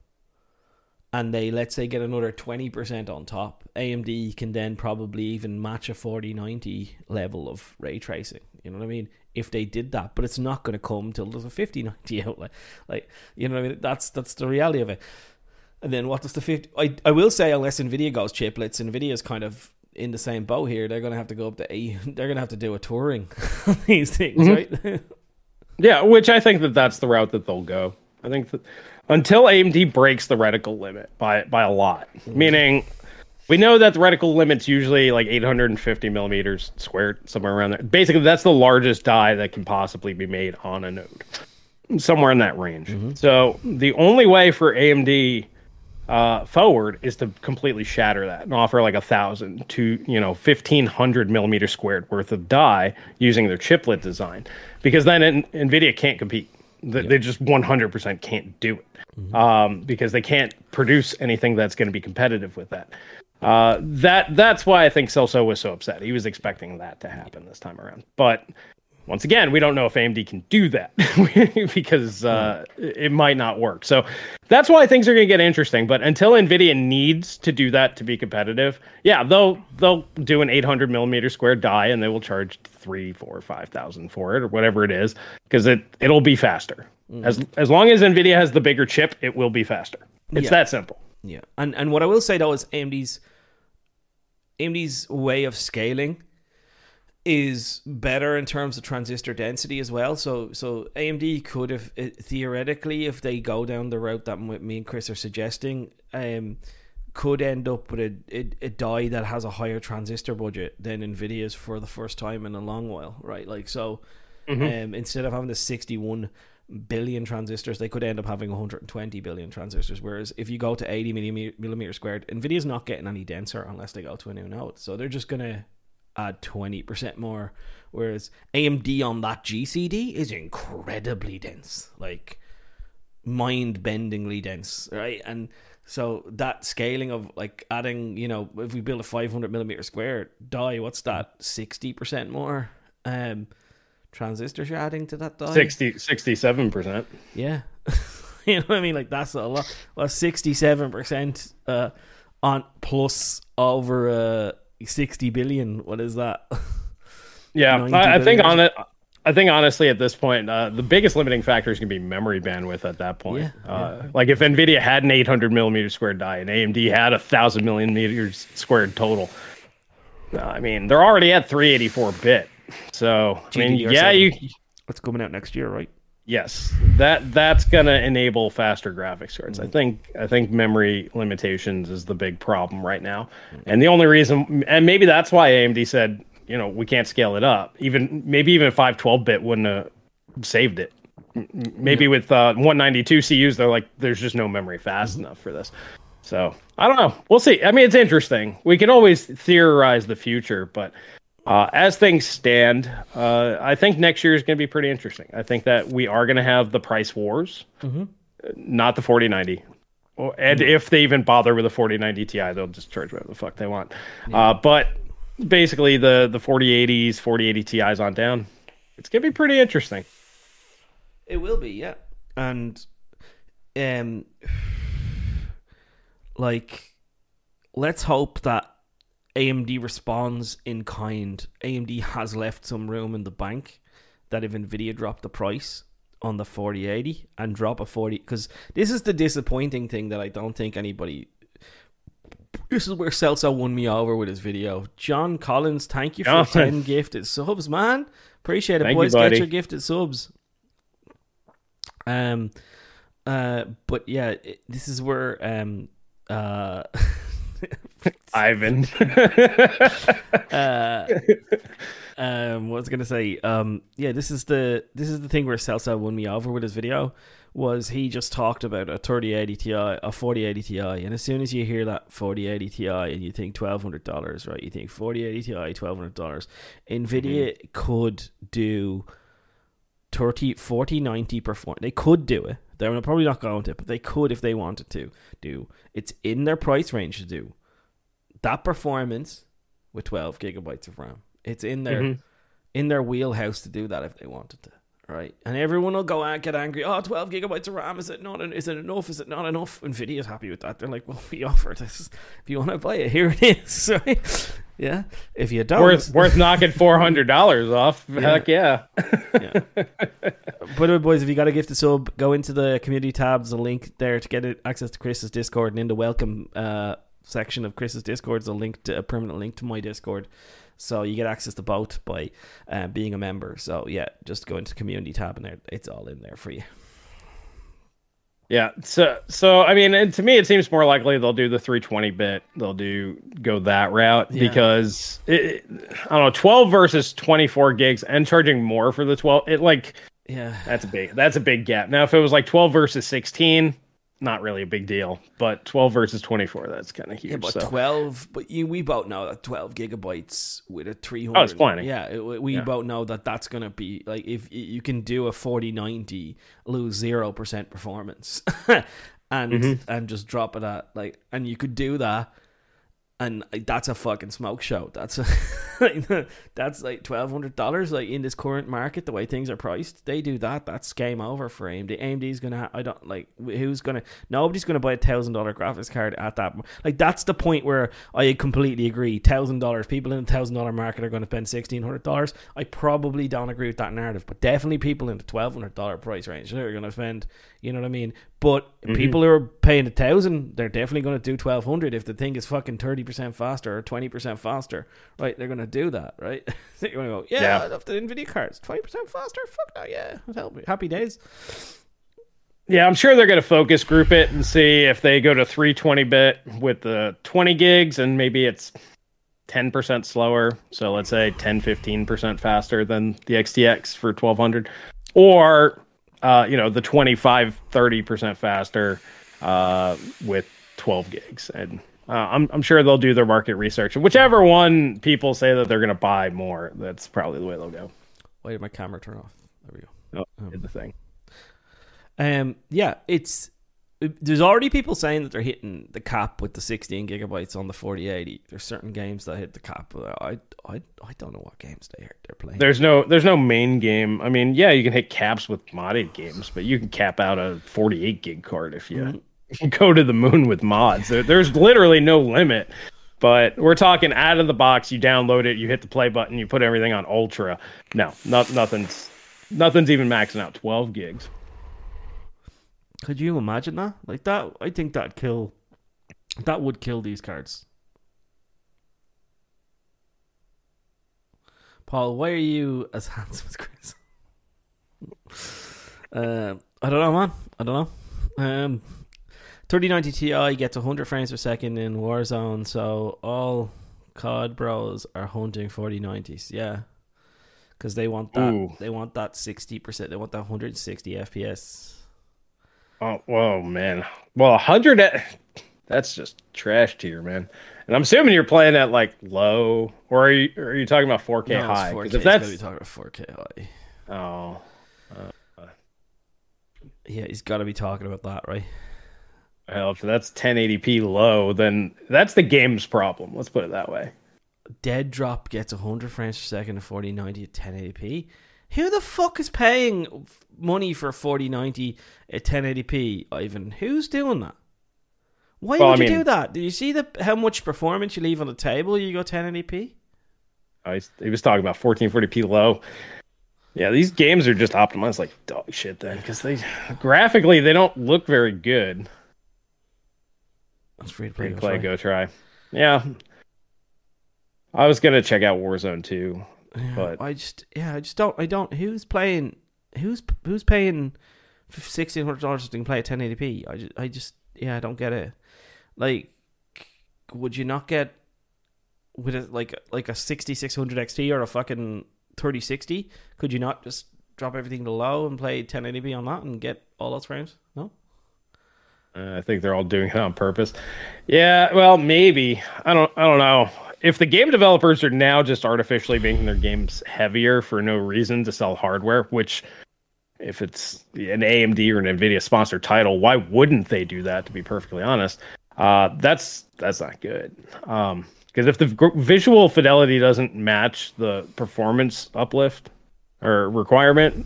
and they let's say get another 20% on top amd can then probably even match a 4090 level of ray tracing. You know what i mean? If they did that but it's not going to come till there's a 5090 *laughs* outlet. Like you know what i mean? That's that's the reality of it and then what does the 50 i, I will say unless nvidia goes chiplets nvidia's kind of in the same boat here they're going to have to go up to a *laughs* they're going to have to do a Turing *laughs* these things mm-hmm. right *laughs* yeah which i think that that's the route that they'll go i think that until AMD breaks the reticle limit by by a lot. Mm. Meaning, we know that the reticle limit's usually like 850 millimeters squared, somewhere around there. Basically, that's the largest die that can possibly be made on a node, somewhere in that range. Mm-hmm. So the only way for AMD uh, forward is to completely shatter that and offer like a thousand to you know 1500 millimeter squared worth of die using their chiplet design, because then Nvidia can't compete. They, they just 100% can't do it mm-hmm. um, because they can't produce anything that's going to be competitive with that. Uh, that that's why I think Celso was so upset. He was expecting that to happen this time around, but once again, we don't know if AMD can do that *laughs* because uh, it might not work. So that's why things are going to get interesting. But until Nvidia needs to do that to be competitive, yeah, they'll they'll do an 800 millimeter square die and they will charge three, four, five thousand for it or whatever it is because it it'll be faster. Mm. As as long as Nvidia has the bigger chip, it will be faster. It's yeah. that simple. Yeah, and and what I will say though is AMD's AMD's way of scaling is better in terms of transistor density as well. So so AMD could have theoretically, if they go down the route that me and Chris are suggesting, um, could end up with a, a, a die that has a higher transistor budget than Nvidia's for the first time in a long while, right? Like so, mm-hmm. um, instead of having the sixty one billion transistors, they could end up having 120 billion transistors. Whereas if you go to 80 millimeter, millimeter squared, Nvidia's not getting any denser unless they go to a new node. So they're just gonna add 20% more. Whereas AMD on that GCD is incredibly dense, like mind bendingly dense, right? And so that scaling of like adding, you know, if we build a 500 millimeter square die, what's that? 60% more um, transistors you're adding to that die? 60, 67%. Yeah. *laughs* you know what I mean? Like that's a lot. Well, 67% uh, on plus over uh, 60 billion. What is that? *laughs* Yeah, I, I think on it. I think honestly, at this point, uh, the biggest limiting factor is going to be memory bandwidth. At that point, yeah, uh, yeah. like if Nvidia had an 800 millimeter squared die and AMD had a thousand millimeters squared total, uh, I mean they're already at 384 bit. So I mean, yeah, you. What's coming out next year, right? Yes, that that's gonna enable faster graphics cards. Mm-hmm. I think I think memory limitations is the big problem right now, mm-hmm. and the only reason, and maybe that's why AMD said, you know, we can't scale it up. Even maybe even five twelve bit wouldn't have saved it. Maybe with uh, 192 CUs, they're like, there's just no memory fast mm-hmm. enough for this. So I don't know. We'll see. I mean, it's interesting. We can always theorize the future, but uh, as things stand, uh, I think next year is going to be pretty interesting. I think that we are going to have the price wars, mm-hmm. not the 4090. And mm-hmm. if they even bother with a 4090 Ti, they'll just charge whatever the fuck they want. Yeah. Uh, but basically, the, the 4080s, 4080 Ti's on down, it's going to be pretty interesting. It will be, yeah. And, um, *sighs* like, let's hope that AMD responds in kind. AMD has left some room in the bank that if Nvidia dropped the price on the 4080 and drop a 40 because this is the disappointing thing that I don't think anybody this is where Celso won me over with his video. John Collins, thank you for oh, 10 gifted subs, man. Appreciate it, boys. You, Get your gifted subs. Um uh but yeah, it, this is where um uh *laughs* *laughs* Ivan. *laughs* uh, um, what was I gonna say? Um, yeah, this is the this is the thing where Celso won me over with his video. Was he just talked about a 3080 Ti, a 4080 Ti, and as soon as you hear that 4080 Ti and you think twelve hundred dollars, right? You think 4080 Ti, twelve hundred dollars. Nvidia mm-hmm. could do 30, 40, 90 perform. They could do it. They're probably not going to, but they could if they wanted to do. It's in their price range to do that performance with 12 gigabytes of RAM. It's in their mm-hmm. in their wheelhouse to do that if they wanted to right? And everyone will go and get angry. Oh, 12 gigabytes of RAM, is it not? Is it enough? Is it not enough? Nvidia's happy with that. They're like, well, we *laughs* offer this. If you want to buy it, here it is. *laughs* Right? Yeah. If you don't, worth worth knocking *laughs* four hundred dollars off. Yeah. Heck yeah. yeah. But uh, boys, if you got a gift to sub, go into the community tab. There's a link there to get access to Chris's Discord, and in the welcome uh, section of Chris's Discord, is a link to a permanent link to my Discord. So you get access to both by uh, being a member. So yeah, just go into the community tab and there, it's all in there for you. Yeah. So so I mean, to me, it seems more likely they'll do the 320 bit. They'll do go that route yeah. because it, I don't know, 12 versus 24 gigs and charging more for the 12. It like yeah, that's a big that's a big gap. Now, if it was like 12 versus 16, not really a big deal. But 12 versus 24, that's kind of huge. Yeah, but so. 12, but you, we both know that 12 gigabytes with a 300. Oh, it's plenty. Yeah, we yeah. both know that that's going to be like if you can do a 4090, lose 0% performance *laughs* and mm-hmm. and just drop it at like, and you could do that and that's a fucking smoke show. That's a, *laughs* that's like twelve hundred dollars. Like in this current market, the way things are priced, they do that. That's game over for AMD. AMD's gonna. Ha- I don't like who's gonna. Nobody's gonna buy a thousand dollar graphics card at that. Like that's the point where I completely agree. Thousand dollars. People in the thousand dollar market are going to spend sixteen hundred dollars. I probably don't agree with that narrative, but definitely people in the twelve hundred dollar price range they're going to spend. You know what I mean? But mm-hmm. people who are paying a thousand, they're definitely going to do twelve hundred if the thing is fucking thirty percent faster or twenty percent faster, right? They're going to do that, right? You're going to go, yeah, yeah, I love the Nvidia cards, twenty percent faster. Fuck that, yeah, help me. Happy days. Yeah, I'm sure they're going to focus group it and see if they go to 320 bit with the 20 gigs and maybe it's 10% slower. So let's say 10, 15% faster than the XTX for 1200. Or uh, you know, the 25, 30% faster uh, with 12 gigs. And uh, I'm, I'm sure they'll do their market research. Whichever one people say that they're going to buy more, that's probably the way they'll go. Why did my camera turn off? There we go. Oh, um, did the thing. Um, yeah, it's there's already people saying that they're hitting the cap with the 16 gigabytes on the 4080. There's certain games that hit the cap. I I I don't know what games they are they're playing. There's no there's no main game. I mean, yeah, you can hit caps with modded games, but you can cap out a 48 gig card if you, mm-hmm. *laughs* go to the moon with mods. There, there's literally no limit. But we're talking out of the box. You download it, you hit the play button, you put everything on ultra. No, not nothing's nothing's even maxing out 12 gigs. Could you imagine that? Like that, I think that kill. That would kill these cards. Paul, why are you as *laughs* handsome as Chris? *laughs* uh, I don't know, man. I don't know. Um, 3090 Ti gets 100 frames per second in Warzone, so all COD bros are hunting 4090s. Yeah, because they want that. Ooh. They want that 60%. They want that 160 FPS. Oh, whoa, man. Well, 100, that's just trash tier, man. And I'm assuming you're playing at like low, or are you, are you talking about 4K no, high? 4K. If that's be talking about 4K high. Oh, uh, yeah, he's got to be talking about that, right? Well, if that's 1080p low, then that's the game's problem. Let's put it that way. Dead Drop gets 100 frames per second at 4090 at 1080p. Who the fuck is paying money for 4090 at 1080p, Ivan? Who's doing that? Why well, would I you mean, do that? Do you see the how much performance you leave on the table? You go 1080p. I, he was talking about 1440p low. Yeah, these games are just optimized like dog shit then because they graphically they don't look very good. That's free to play. Free to play, go try. Yeah, I was gonna check out Warzone too, yeah, but I just yeah I just don't I don't who's playing who's who's paying sixteen hundred dollars to play at 1080p. I just I just yeah I don't get it. Like would you not get with a, like like a 6600 XT or a fucking 3060? Could you not just drop everything to low and play 1080p on that and get all those frames? No. Uh, I think they're all doing it on purpose. Yeah, well, maybe. I don't. I don't know. If the game developers are now just artificially making their games heavier for no reason to sell hardware, which, if it's an AMD or an Nvidia sponsored title, why wouldn't they do that? To be perfectly honest, uh, that's that's not good. Um, because if the gr- visual fidelity doesn't match the performance uplift or requirement,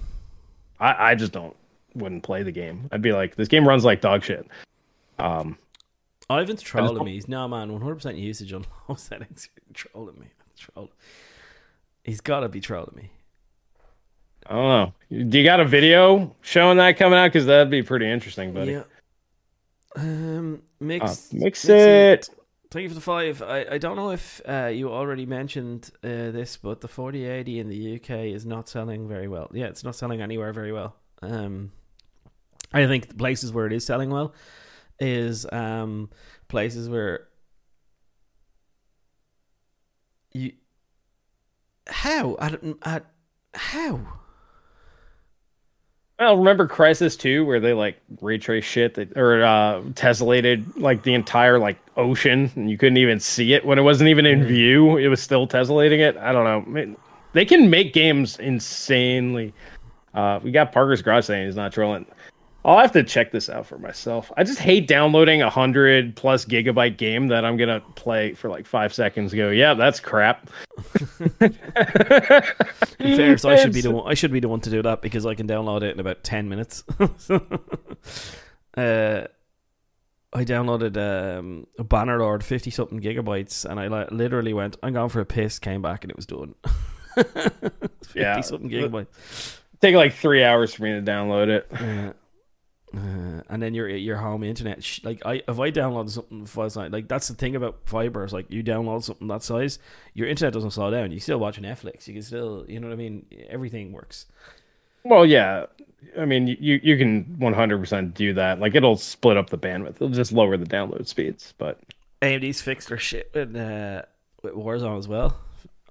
I, I just don't wouldn't play the game. I'd be like, this game runs like dog shit. Um, Ivan's trolling me. He's no man, one hundred percent usage on *laughs* low settings. trolling me. Troll. He's got to be trolling me. I don't know. Do you got a video showing that coming out? Because that'd be pretty interesting, buddy. Yeah. Um, mix, Uh, mix it. Thank you for the five. I, I don't know if uh, you already mentioned uh, this, but the 4080 in the UK is not selling very well. Yeah, it's not selling anywhere very well. Um, I think the places where it is selling well is um, places where you how at, I how Well, remember Crysis 2 where they like ray trace shit that or uh tessellated like the entire like ocean and you couldn't even see it when it wasn't even in view. It was still tessellating it. I don't know. I they can make games insanely. Uh we got Parker's Garage saying he's not trolling. I'll have to check this out for myself. I just hate downloading a hundred plus gigabyte game that I'm gonna play for like five seconds. Go, yeah, that's crap. *laughs* Fair. So I should be the one. I should be the one to do that because I can download it in about ten minutes. *laughs* uh, I downloaded um, a Bannerlord fifty something gigabytes, and I li- literally went, "I'm going for a piss." Came back and it was done. fifty *laughs* Yeah. something gigabytes. Take like three hours for me to download it. Uh, uh, and then your your home internet, sh- like I, if I download something five size, like that's the thing about fiber is like you download something that size, your internet doesn't slow down. You still watch Netflix. You can still, you know what I mean. Everything works. Well, yeah. I mean, you you can 100% do that. Like it'll split up the bandwidth. It'll just lower the download speeds, but AMD's fixed their shit with, uh, with Warzone as well.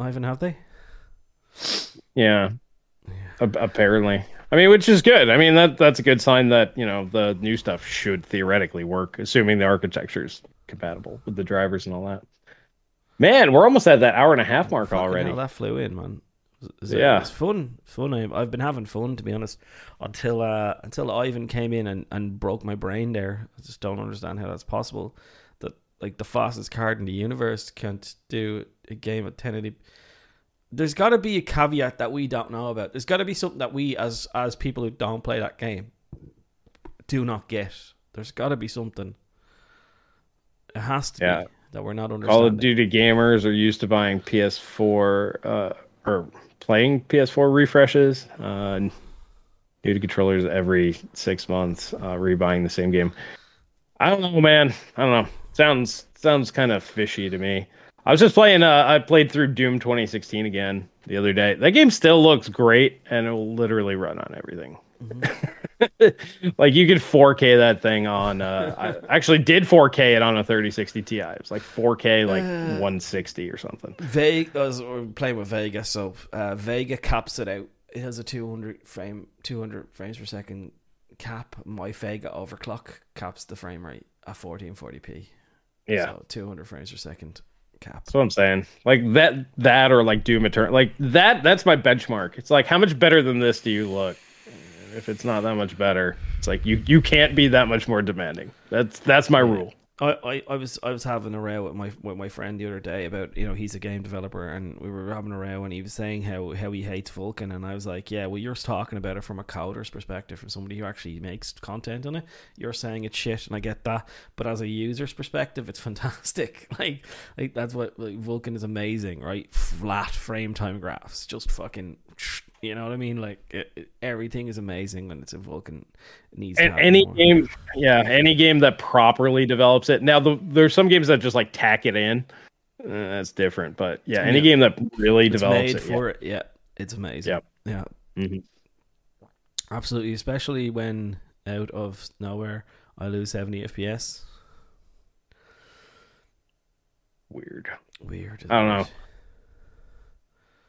Ivan, have they? yeah. A- apparently. I mean, which is good. I mean, that that's a good sign that, you know, the new stuff should theoretically work assuming the architecture is compatible with the drivers and all that. Man, we're almost at that hour and a half mark Fucking already. hell, that flew in, man. It was- Yeah. it's fun, fun. I've been having fun to be honest, until uh, until Ivan came in and, and broke my brain. There, I just don't understand how that's possible. That like the fastest card in the universe can't do a game at 1080. There's got to be a caveat that we don't know about. There's got to be something that we, as as people who don't play that game, do not get. There's got to be something. It has to Yeah. be that we're not understanding. Call of Duty gamers are used to buying PS4 uh, or playing PS4 refreshes. Uh, new to controllers every six months, uh, rebuying the same game. I don't know, man. I don't know. Sounds sounds kind of fishy to me. I was just playing. Uh, I played through Doom 2016 again the other day. That game still looks great, and it will literally run on everything. *laughs* like you could 4K that thing on. Uh, I actually did 4K it on a 3060 Ti. It was like 4K, like 160 or something. Vega, I was playing with Vega, so uh, Vega caps it out. It has a 200 frame, 200 frames per second cap. My Vega overclock caps the frame rate at 1440p. Yeah, so 200 frames per second cap. that's what I'm saying. Like that, that or like Doom Eternal. Like that. That's my benchmark. It's like how much better than this do you look? If it's not that much better, it's like you you can't be that much more demanding. That's that's my rule. I, I, I was I was having a row with my with my friend the other day about you know he's a game developer and we were having a row and he was saying how, how he hates Vulkan and I was like yeah well you're talking about it from a coder's perspective from somebody who actually makes content on it. You're saying it's shit and I get that. But as a user's perspective it's *laughs* fantastic. *laughs* Like like that's what like Vulkan is amazing right? Flat frame time graphs just fucking *sniffs* you know what I mean like it, it- everything is amazing when it's a Vulkan. it needs And any more. game, yeah, any game that properly develops it. Now, the, there's some games that just like tack it in. Uh, that's different, but yeah, any Yeah. game that really it's develops it. for it. Yeah, it's amazing. Yep. Yeah, Mhm. absolutely. Especially when out of nowhere I lose seventy FPS. Weird. Weird. I don't know.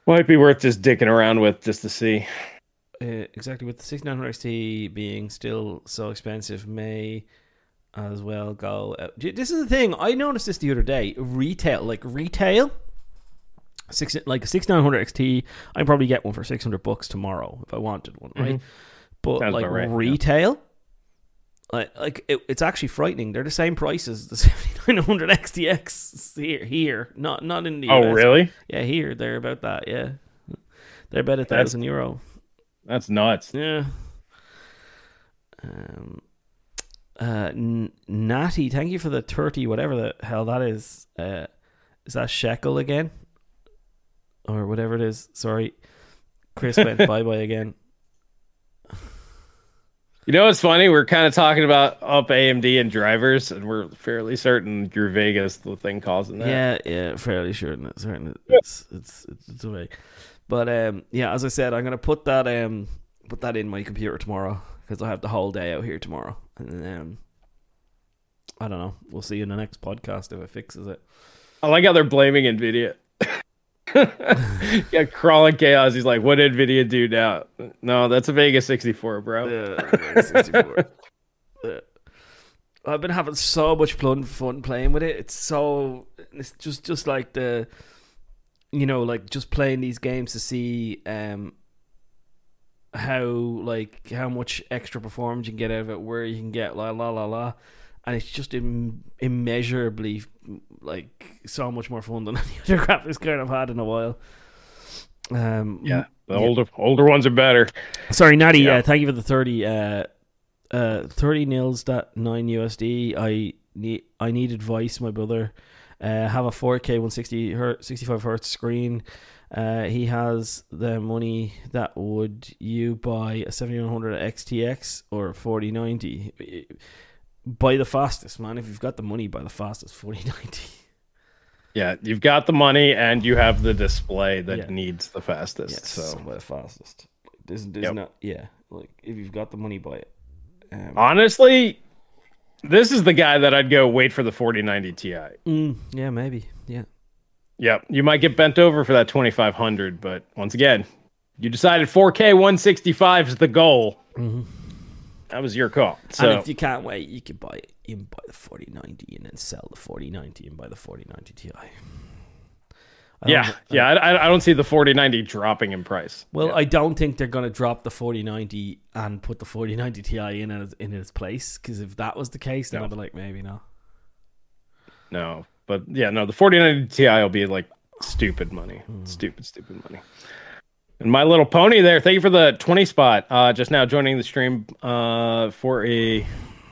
Might be worth just dicking around with just to see. Uh, exactly with the 6900 XT being still so expensive, may as well go. Out. This is the thing. I noticed this the other day. Retail, like retail, six like a 6900 XT. I probably get one for 600 bucks tomorrow if I wanted one, right? But Sounds like right, yeah. Like, like it, it's actually frightening. They're the same price as the *laughs* 7900 XTX here, here, not not in the. Oh, really? Yeah, here they're about that. Yeah, they're about a thousand euro. That's nuts. Yeah. Um. Uh, Natty, thank you for the thirty, whatever the hell that is. Uh, is that shekel again, or whatever it is? Sorry, Chris went *laughs* bye bye again. You know what's funny? We're kind of talking about up AMD and drivers, and we're fairly certain your Vega's the thing causing that. Yeah, yeah, fairly sure. Certain it's it's it's, it's away. But um, yeah, as I said, I'm gonna put that um put that in my computer tomorrow because I have the whole day out here tomorrow, and um, I don't know. We'll see you in the next podcast if it fixes it. I like how they're blaming Nvidia. *laughs* yeah, crawling chaos. He's like, "What did Nvidia do now?" No, that's a Vega 64, bro. Yeah, *laughs* 64. Yeah. I've been having so much fun fun playing with it. It's so it's just just like the you know like just playing these games to see um how like how much extra performance you can get out of it, where you can get la la la la, and it's just Im- immeasurably like so much more fun than *laughs* any other graphics card I've had in a while. Um, Yeah, the older older ones are better. Sorry, Natty. Yeah. Uh, thank you for the thirty. Uh, uh, thirty nils. That nine USD. I need. I need advice, my brother. Uh, have a four K one sixty hertz, sixty five hertz screen. Uh, he has the money that would you buy a seventy one hundred XTX or forty ninety? Buy the fastest, man. If you've got the money, buy the fastest forty ninety. Yeah, you've got the money and you have the display that Yeah. needs the fastest. Yes, so buy the fastest. There's, there's Yep. not. Yeah, like if you've got the money, buy it. Um, honestly, this is the guy that I'd go wait for the 4090 Ti. mm, yeah, maybe. Yeah. Yep, you might get bent over for that 2500, but once again, you decided 4K 165 is the goal. That was your call. So and if you can't wait, you can buy. You can buy the 4090 and then sell the 4090 and buy the 4090 Ti. I yeah, yeah, I, I don't see the 4090 dropping in price. Well, Yeah. I don't think they're going to drop the 4090 and put the 4090 Ti in its, in its place. Because if that was the case, then No. I'd be like, maybe not. no, but yeah, no, the 4090 Ti will be like stupid money, hmm. stupid, stupid money. And my little pony there, thank you for the 20 spot. Uh, just now joining the stream uh, for a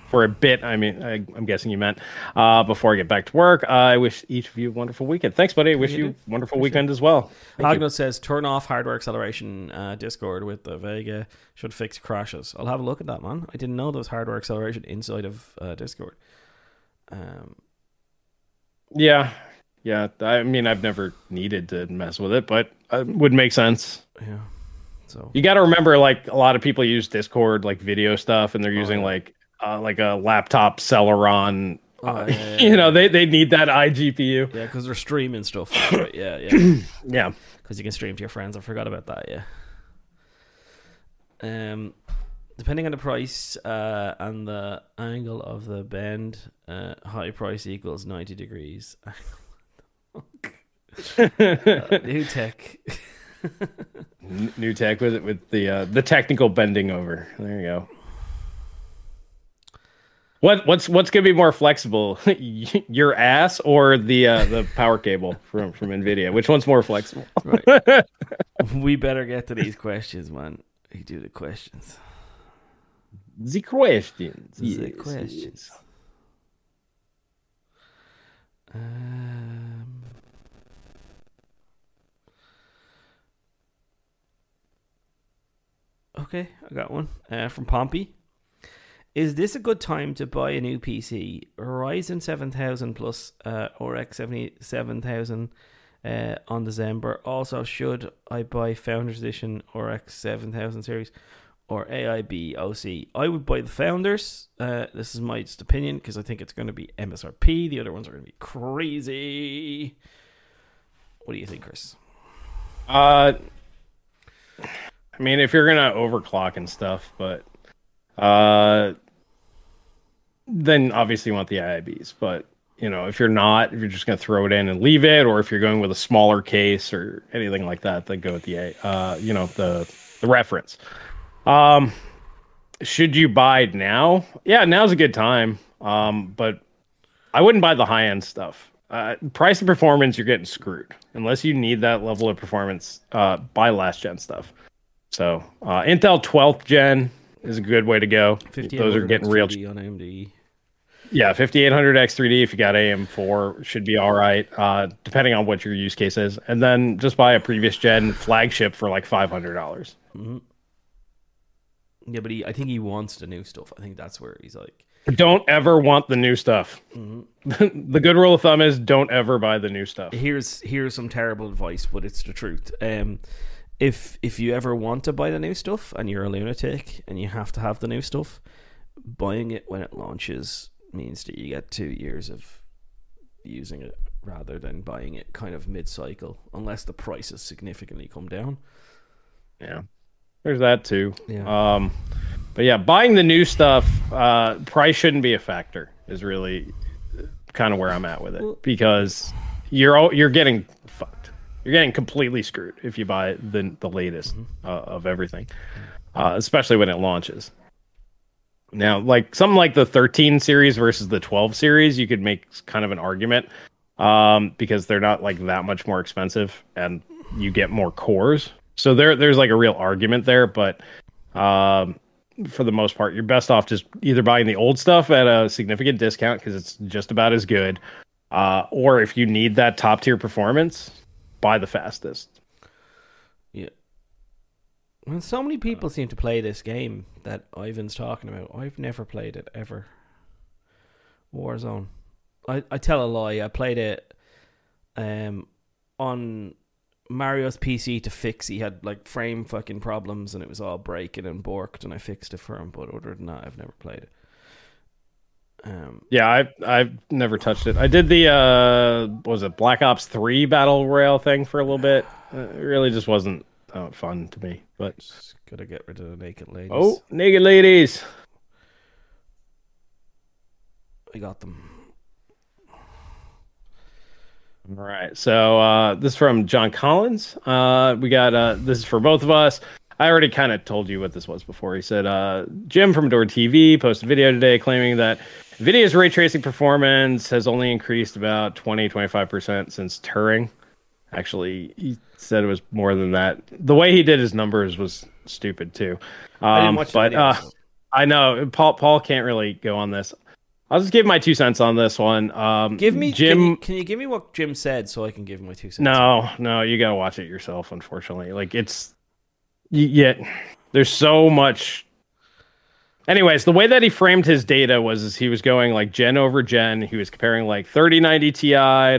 for a bit. I mean, I, I'm guessing you meant uh, before I get back to work. I wish each of you a wonderful weekend. Thanks, buddy. I wish You you a wonderful weekend as well. Hagnot says turn off hardware acceleration uh, Discord with the Vega should fix crashes. I'll have a look at that, man. I didn't know there was hardware acceleration inside of uh, Discord. Um, Yeah, yeah. I mean, I've never needed to mess with it, but it would make sense. Yeah. So You got to remember, like a lot of people use Discord, like video stuff, and they're using Oh, yeah. like uh, like a laptop Celeron. Oh, uh, yeah, yeah, *laughs* you know, they they need that iGPU. yeah, because they're streaming stuff. *coughs* right? Yeah, yeah. Yeah, because you can stream to your friends. I forgot about that. Yeah. Um, depending on the price uh, and the angle of the bend, uh, high price equals ninety degrees. *laughs* *laughs* New tech. New tech with it with the uh, the technical bending over. There you go. What what's what's gonna be more flexible, *laughs* your ass or the uh, the power cable from from Nvidia? Which one's more flexible? Right. *laughs* we better get to these questions, man. We do the questions. The questions. The questions. yes. Um, okay, I got one uh, from Pompey. Is this a good time to buy a new PC? Ryzen 7000 plus uh, RX 77000 uh, on December. Also, should I buy Founders Edition RX 7000 series or AIB OC. I would buy the Founders. Uh, this is my just opinion because I think it's going to be MSRP. The other ones are going to be crazy. What do you think, Chris? Uh, I mean, if you're gonna overclock and stuff, but uh, then obviously you want the AIBs. But you know, if you're not, if you're just gonna throw it in and leave it, or if you're going with a smaller case or anything like that, then go with the. Uh, you know, the the reference. Um, should you buy now? Yeah, now's a good time. Um, but I wouldn't buy the high end stuff. Uh, price and performance, you're getting screwed unless you need that level of performance. Uh, buy last gen stuff. So uh, Intel 12th gen is a good way to go. Those are getting real. on AMD. Yeah, 5800 X3D if you got AM4 should be all right, uh, depending on what your use case is. And then just buy a previous gen flagship for like 500. dollars mm-hmm. Yeah, but he, I think he wants the new stuff. I think that's where he's like. Don't ever want the new stuff. Mm-hmm. *laughs* the good rule of thumb is don't ever buy the new stuff. Here's here's some terrible advice, but it's the truth. Um, if if you ever want to buy the new stuff and you're a lunatic and you have to have the new stuff, buying it when it launches means that you get two years of using it rather than buying it kind of mid cycle, unless the prices significantly come down. Yeah. There's that too. Yeah. Um, but yeah, buying the new stuff, uh, price shouldn't be a factor. Is really kind of where I'm at with it because you're you're getting. You're getting completely screwed if you buy the the latest mm-hmm. uh, of everything, uh, especially when it launches. Now, like something like the 13 series versus the 12 series, you could make kind of an argument um, because they're not like that much more expensive and you get more cores so there, there's like a real argument there, but um, for the most part, you're best off just either buying the old stuff at a significant discount because it's just about as good, uh, or if you need that top tier performance, buy the fastest. Yeah. And so many people seem to play this game that Ivan's talking about. I've never played it ever. Warzone. I, I tell a lie. I played it um on Mario's PC to fix. He had like frame fucking problems and it was all breaking and borked, and I fixed it for him. But other than that, I've never played it. Um, yeah, I've I've never touched it. I did the uh, was it Black Ops Three battle royale thing for a little bit. Uh, it really just wasn't uh, fun to me. But just gotta get rid of the naked ladies. Oh, naked ladies! I got them. All right. So uh, this is from John Collins. Uh, we got uh, this is for both of us. I already kind of told you what this was before. He said uh, Jim from AdoredTV posted a video today claiming that NVIDIA's ray tracing performance has only increased about 20 25% since Turing. Actually, he said it was more than that. The way he did his numbers was stupid too. Um, I didn't watch but uh, I know Paul Paul can't really go on this. I'll just give my two cents on this one. Um, give me Jim. Can you, can you, give me what Jim said so I can give him my two cents? No, no, you gotta watch it yourself. Unfortunately, like it's yeah. There's so much. Anyways, the way that he framed his data was he was going like gen over gen. He was comparing like 3090 Ti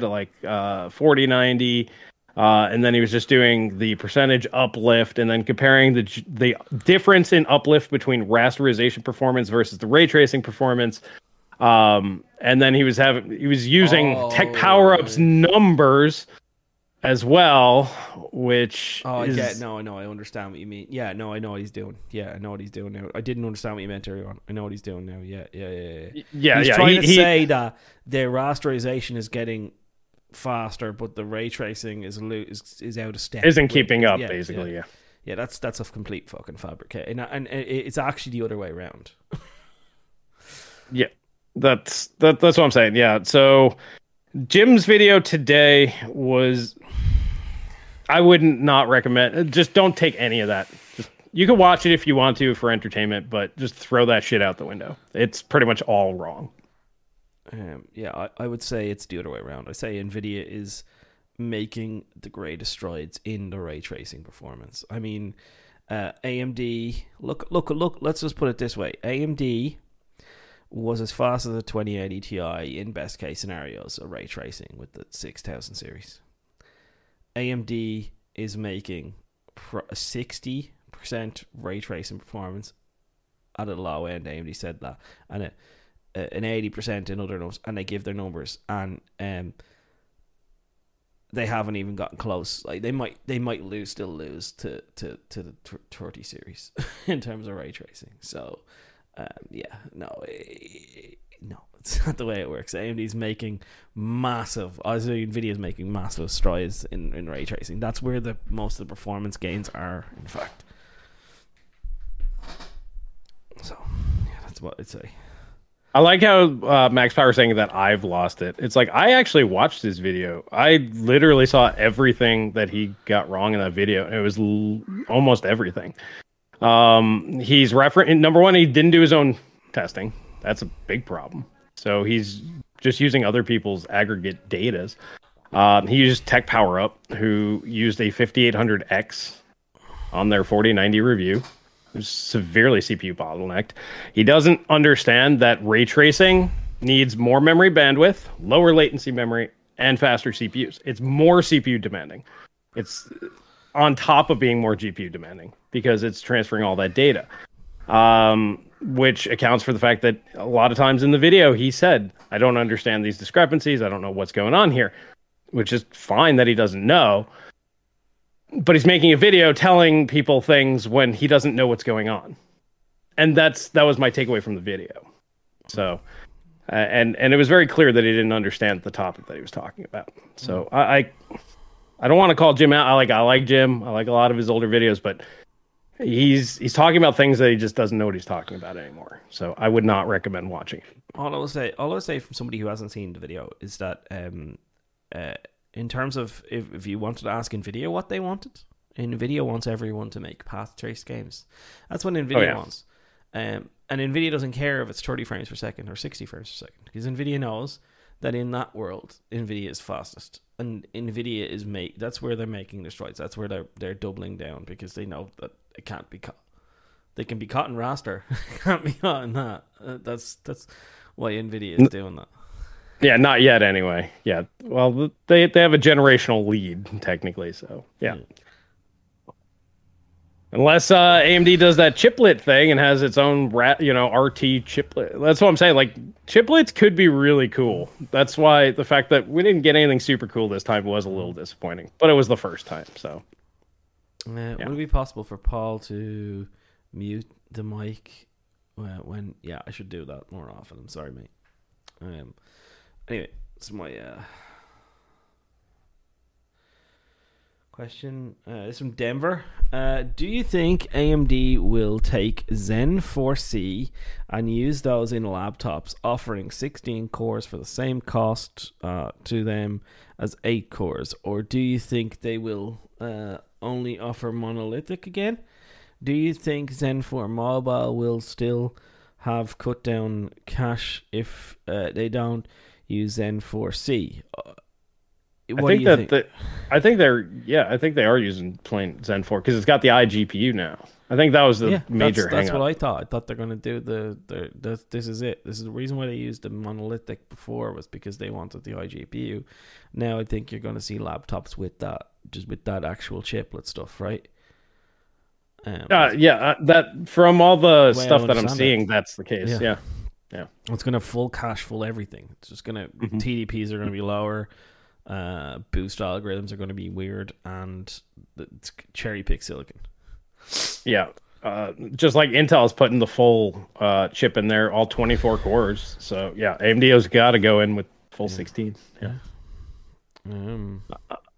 to like uh, 4090. Uh, and then he was just doing the percentage uplift and then comparing the the difference in uplift between rasterization performance versus the ray tracing performance um, and then he was having he was using oh, TechPowerUp's numbers as well, which oh, is... I get no, no, I understand what you mean. Yeah, no, I know what he's doing. Yeah, I know what he's doing now. I didn't understand what you meant earlier on. I know what he's doing now. Yeah, yeah, yeah, yeah. yeah he's yeah, trying he, to he... say that the rasterization is getting faster, but the ray tracing is is, is out of step. Isn't keeping up, yeah, basically. Yeah. yeah. yeah, that's that's a complete fucking fabricate, and, and it's actually the other way around. *laughs* yeah, that's that, that's what I'm saying. Yeah. So Jim's video today was I wouldn't not recommend just don't take any of that. Just you can watch it if you want to for entertainment, but just throw that shit out the window. It's pretty much all wrong. Um, yeah, I, I would say it's the other way around. I say Nvidia is making the greatest strides in the ray tracing performance. I mean, uh, AMD. Look, look, look. Let's just put it this way: AMD was as fast as a 2080 Ti in best case scenarios, a ray tracing with the 6000 series. AMD is making 60 percent ray tracing performance at a low end. AMD said that, and a, an eighty percent in other numbers, and they give their numbers, and um, they haven't even gotten close. Like they might, they might lose, still lose to to to the thirty series *laughs* in terms of ray tracing. So, um, yeah, no, eh, no, *laughs* it's not the way it works. AMD's making massive, as Nvidia's making massive strides in, in ray tracing. That's where the most of the performance gains are. In fact, so yeah, that's what I'd say. I like how uh, Max Power saying that I've lost it. It's like I actually watched this video. I literally saw everything that he got wrong in that video. It was l- almost everything. Um, he's referring number one. He didn't do his own testing. That's a big problem. So he's just using other people's aggregate datas. Um, he used TechPowerUp, who used a 5800X on their 4090 review was severely CPU bottlenecked. He doesn't understand that ray tracing needs more memory bandwidth, lower latency memory, and faster CPUs. It's more CPU demanding. It's on top of being more GPU demanding because it's transferring all that data. Um, which accounts for the fact that a lot of times in the video he said, I don't understand these discrepancies. I don't know what's going on here, which is fine that he doesn't know. But he's making a video telling people things when he doesn't know what's going on. And that's that was my takeaway from the video. So uh, and and it was very clear that he didn't understand the topic that he was talking about. So. I, I i don't want to call jim out. I like i like jim. I like a lot of his older videos but he's he's talking about things that he just doesn't know what he's talking about anymore so i would not recommend watching all i will say all i'll say from somebody who hasn't seen the video is that um uh in terms of if, if you wanted to ask Nvidia what they wanted, Nvidia wants everyone to make path trace games. That's what Nvidia oh, yeah. wants. Um, and Nvidia doesn't care if it's 30 frames per second or 60 frames per second because Nvidia knows that in that world, Nvidia is fastest, and Nvidia is make. That's where they're making their strides. That's where they're they're doubling down because they know that it can't be caught. They can be caught in raster, *laughs* can't be caught in that. Uh, that's that's why Nvidia is doing that. Yeah, not yet. Anyway, yeah. Well, they they have a generational lead technically, so yeah. Unless uh, AMD does that chiplet thing and has its own rat, you know, RT chiplet. That's what I'm saying. Like chiplets could be really cool. That's why the fact that we didn't get anything super cool this time was a little disappointing. But it was the first time, so. Uh, yeah. Would it be possible for Paul to mute the mic when, when? Yeah, I should do that more often. I'm sorry, mate. Um, Anyway, it's my uh, question. Uh, it's from Denver. Uh, do you think AMD will take Zen 4C and use those in laptops, offering 16 cores for the same cost uh, to them as 8 cores? Or do you think they will uh, only offer monolithic again? Do you think Zen 4 Mobile will still have cut down cache if uh, they don't? use Zen 4C. Uh, I think that think? I think they're yeah, I think they are using plain Zen 4 because it's got the iGPU now. I think that was the yeah, major. That's, that's what I thought. I thought they're going to do the, the the this is it. This is the reason why they used the monolithic before was because they wanted the iGPU. Now I think you're going to see laptops with that, just with that actual chiplet stuff, right? Um, uh, yeah, uh, that from all the stuff that I'm seeing, it. that's the case. Yeah. yeah. Yeah, it's gonna full cache full everything. It's just gonna mm-hmm. TDPs are gonna be lower, uh, boost algorithms are gonna be weird, and it's cherry pick silicon. Yeah, uh, just like Intel's putting the full uh, chip in there, all 24 cores. So yeah, AMD's got to go in with full 16. Yeah. Um.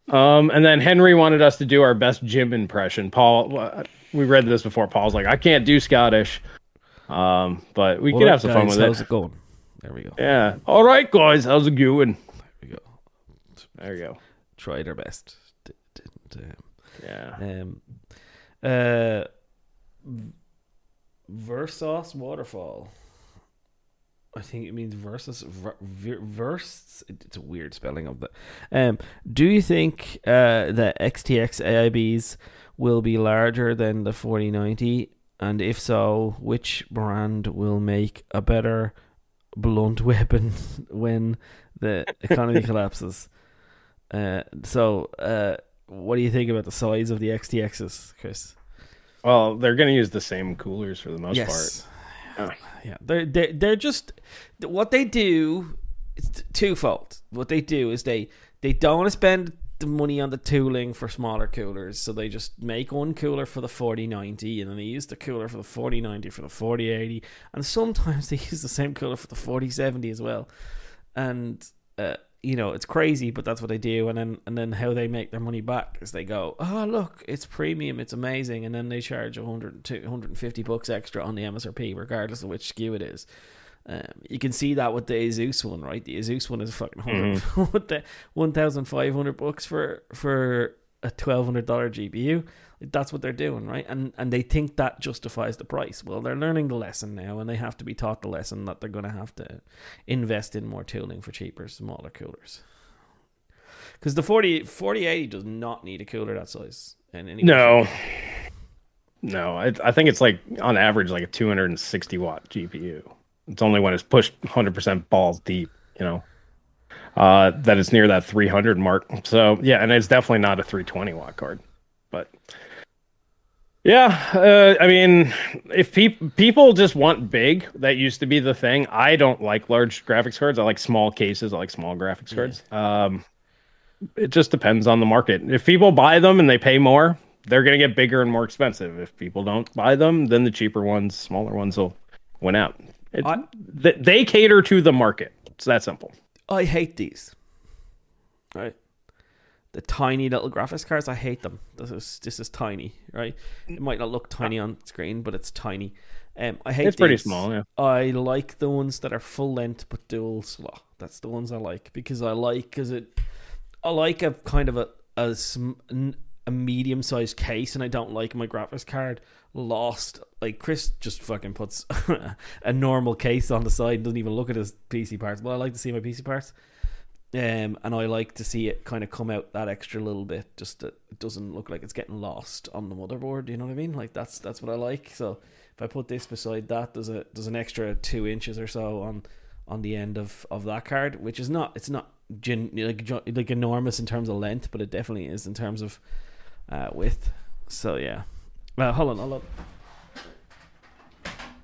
um, and then Henry wanted us to do our best Jim impression. Paul, uh, we read this before. Paul's like, I can't do Scottish. Um, but we could have some guys, fun with how's it. How's it going? There we go. Yeah. All right, guys. How's it going? There we go. There we go. Tried our best. Didn't. yeah. Um. Uh. Versos waterfall. I think it means versus ver, verse. It's a weird spelling of that. Um, do you think uh, the XTX AIBs will be larger than the 4090 and if so, which brand will make a better blunt *laughs* weapon when the economy *laughs* collapses? Uh, so, uh, what do you think about the size of the XTXs, Chris? Well, they're going to use the same coolers for the most Yes. part. Yeah, they're they're they're just what they do. It's twofold. What they do is they they don't want to spend the money on the tooling for smaller coolers, so they just make one cooler for the forty ninety, and then they use the cooler for the forty ninety for the forty eighty, and sometimes *laughs* they use the same cooler for the forty seventy as well. And uh, you know it's crazy, but that's what they do. And then and then how they make their money back is they go, oh look, it's premium, it's amazing, and then they charge 100, 150 bucks extra on the MSRP, regardless of which SKU it is. Um, you can see that with the Asus one, right? The Asus one is fucking 100 *laughs* with the one thousand five hundred bucks for for a twelve hundred dollar GPU. That's what they're doing, right? And and they think that justifies the price. Well, they're learning the lesson now, and they have to be taught the lesson that they're going to have to invest in more tooling for cheaper, smaller coolers. Because the 40, 4080 does not need a cooler that size. Any No. No, I, I think it's like on average like a 260 watt GPU. It's only when it's pushed 100% balls deep, you know, uh, that it's near that 300 mark. So yeah, and it's definitely not a 320 watt card, but yeah, uh, I mean, if pe- people just want big, that used to be the thing. I don't like large graphics cards. I like small cases. I like small graphics cards. Um, it just depends on the market. If people buy them and they pay more, they're going to get bigger and more expensive. If people don't buy them, then the cheaper ones, smaller ones will win out. It, I- th- they cater to the market. It's that simple. I hate these. Right? The tiny little graphics cards, I hate them. This is this is tiny, right? It might not look tiny on screen, but it's tiny. Um, I hate. It's pretty small, yeah. I like the ones that are full length but dual slot. That's the ones I like because I like because it. I like a kind of a a, a medium sized case, and I don't like my graphics card lost. Like Chris just fucking puts *laughs* a normal case on the side and doesn't even look at his PC parts. But I like to see my PC parts. Um, and I like to see it kind of come out that extra little bit, just that it doesn't look like it's getting lost on the motherboard. You know what I mean? Like that's that's what I like. So if I put this beside that, there's a there's an extra two inches or so on on the end of, of that card, which is not it's not gen, like like enormous in terms of length, but it definitely is in terms of uh, width. So yeah. Well, hold on, hold on.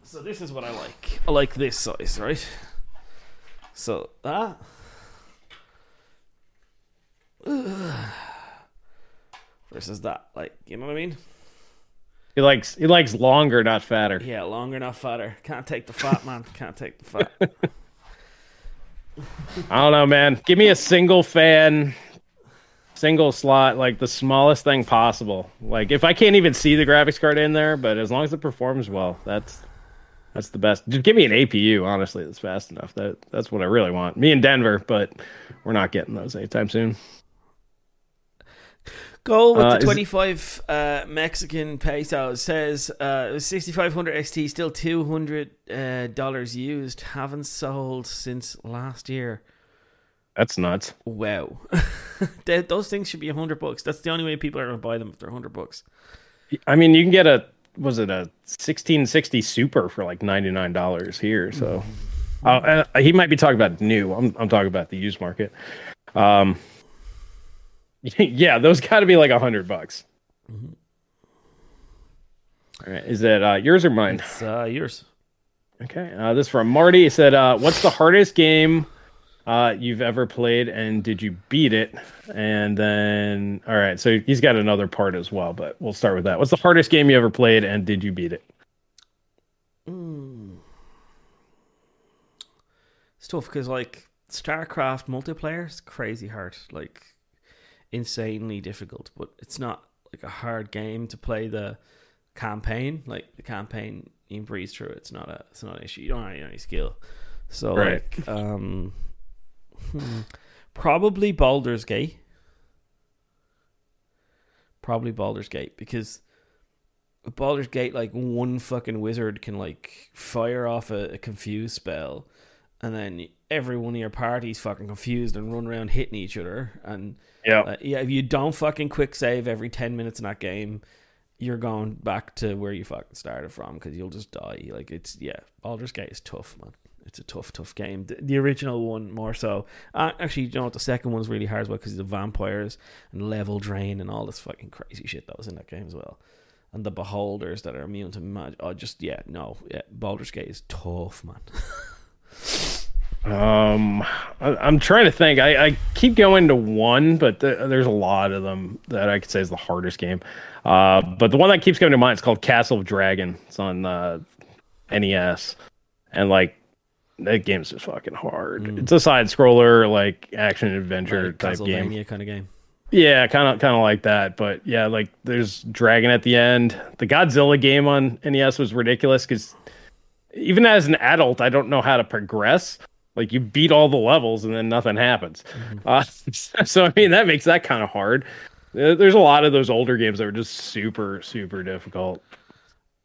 So this is what I like. I like this size, right? So that. *sighs* versus that, like you know what I mean? He likes he likes longer, not fatter. Yeah, longer, not fatter. Can't take the fat, man. *laughs* Can't take the fat. *laughs* I don't know, man. Give me a single fan, single slot, like the smallest thing possible. Like if I can't even see the graphics card in there, but as long as it performs well, that's that's the best. Just give me an APU, honestly, that's fast enough. That that's what I really want. Me and Denver, but we're not getting those anytime soon. Go with Uh, the is it- 25 uh, Mexican pesos. Says uh, 6500 XT, still $200 uh, used. Haven't sold since last year. That's nuts. Wow. *laughs* Those things should be 100 bucks. That's the only way people are going to buy them if they're 100 bucks. I mean, you can get a was it a 1660 Super for like ninety nine dollars here. So uh, uh, he might be talking about new. I'm I'm talking about the used market. Um, *laughs* yeah, those got to be like a hundred bucks. All right, is that uh, yours or mine? It's uh, yours. Okay, uh, this is from Marty. He said, uh, "What's the hardest game uh, you've ever played, and did you beat it?" And then, all right, so he's got another part as well, but we'll start with that. What's the hardest game you ever played, and did you beat it? It's tough because, like, StarCraft multiplayer is crazy hard. Like, insanely difficult. But it's not, like, a hard game to play the campaign. Like, the campaign, you can breeze through it. It's not a, it's not an issue. You don't have any skill. So, Right. like, um, hmm, probably Baldur's Gate. Probably Baldur's Gate because Baldur's Gate, like one fucking wizard can like fire off a, a confuse spell, and then every one of your party's fucking confused and run around hitting each other. And Yeah, uh, yeah, if you don't fucking quick save every ten minutes in that game, you're going back to where you fucking started from because you'll just die. Like it's yeah, Baldur's Gate is tough, man. It's a tough, tough game. The, the original one more so. Uh, actually, you know what? The second one's really hard as well because the vampires and level drain and all this fucking crazy shit that was in that game as well. and the beholders that are immune to magic. Oh, just yeah, no, yeah, Baldur's Gate is tough, man. *laughs* Um, I, am trying to think. I, I, keep going to one, but the, there's a lot of them that I could say is the hardest game. Uh, but the one that keeps coming to mind is called Castle of Dragon. It's on uh, NES, and like that game's just fucking hard. Mm. It's a side scroller, like action adventure like type game, kind of game. Yeah, kind of kind of like that. But yeah, like there's dragon at the end. The Godzilla game on NES was ridiculous because even as an adult, I don't know how to progress. Like you beat all the levels and then nothing happens. Mm-hmm. Uh, *laughs* so I mean that makes that kind of hard. There's a lot of those older games that were just super super difficult.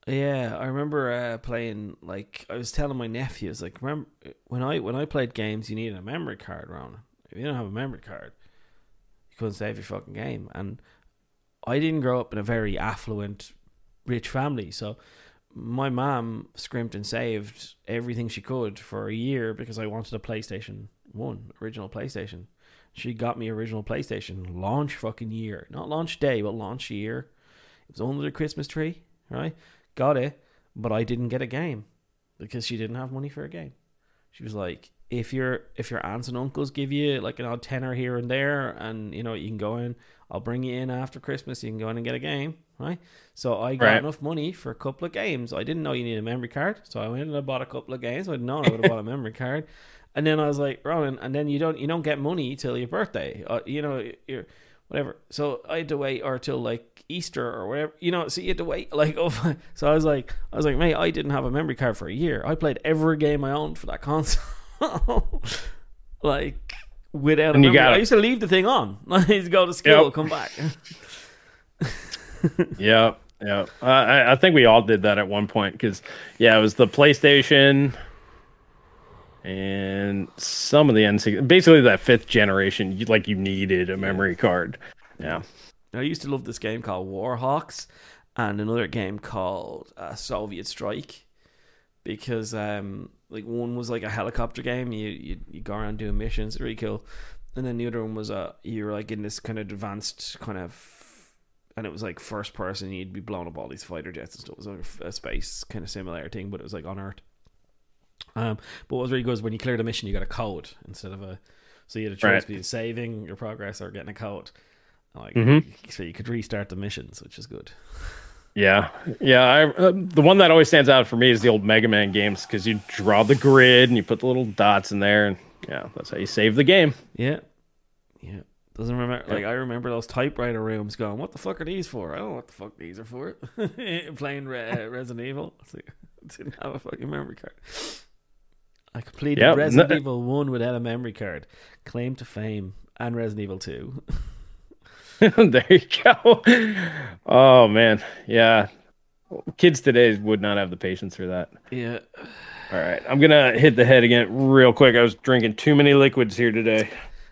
Yeah, I remember uh, playing like I was telling my nephews like remember when I when I played games you needed a memory card, Ron. If you don't have a memory card, you couldn't save your fucking game. And I didn't grow up in a very affluent, rich family, so my mom scrimped and saved everything she could for a year because I wanted a PlayStation 1, original PlayStation. She got me original PlayStation launch fucking year. Not launch day, but launch year. It was under the Christmas tree, right? Got it, but I didn't get a game because she didn't have money for a game. She was like, if your if your aunts and uncles give you like an odd tenner here and there, and you know you can go in, I'll bring you in after Christmas. You can go in and get a game, right? So I got right. enough money for a couple of games. I didn't know you needed a memory card, so I went and I bought a couple of games. I didn't know I would have bought a memory card, and then I was like, Ronan, and then you don't you don't get money till your birthday. Uh, you know, you're whatever. So I had to wait or till like Easter or whatever. You know, so you had to wait *laughs* like oh. So I was like, I was like, mate, I didn't have a memory card for a year. I played every game I owned for that console. *laughs* like without and a memory. I used to leave the thing on. *laughs* I used to go to school, yep. come back. yeah, yeah. Uh, I, I think we all did that at one point because yeah, it was the PlayStation and some of the N6. Basically, that fifth generation, you, like you needed a memory card. Yeah. I used to love this game called Warhawks and another game called uh, Soviet Strike because um like one was like a helicopter game. You you, you go around doing missions, really cool. And then the other one was a uh, you were like in this kind of advanced kind of, and it was like first person. You'd be blowing up all these fighter jets and stuff. It was like a space kind of similar thing, but it was like on Earth. Um, but what was really good is when you cleared a mission, you got a code instead of a. So you had a choice right. between saving your progress or getting a code. Like, mm-hmm. so you could restart the missions, which is good. *laughs* Yeah, yeah. I, uh, the one that always stands out for me is the old Mega Man games because you draw the grid and you put the little dots in there, and yeah, that's how you save the game. Yeah, yeah. Doesn't remember like I remember those typewriter rooms going, "What the fuck are these for? I don't know what the fuck these are for." *laughs* Playing Re- uh, Resident Evil, *laughs* didn't have a fucking memory card. I completed yep. Resident no. Evil One without a memory card. Claim to fame and Resident Evil Two. *laughs* *laughs* there you go. Oh man, yeah. Kids today would not have the patience for that. Yeah. All right, I'm gonna hit the head again real quick. I was drinking too many liquids here today.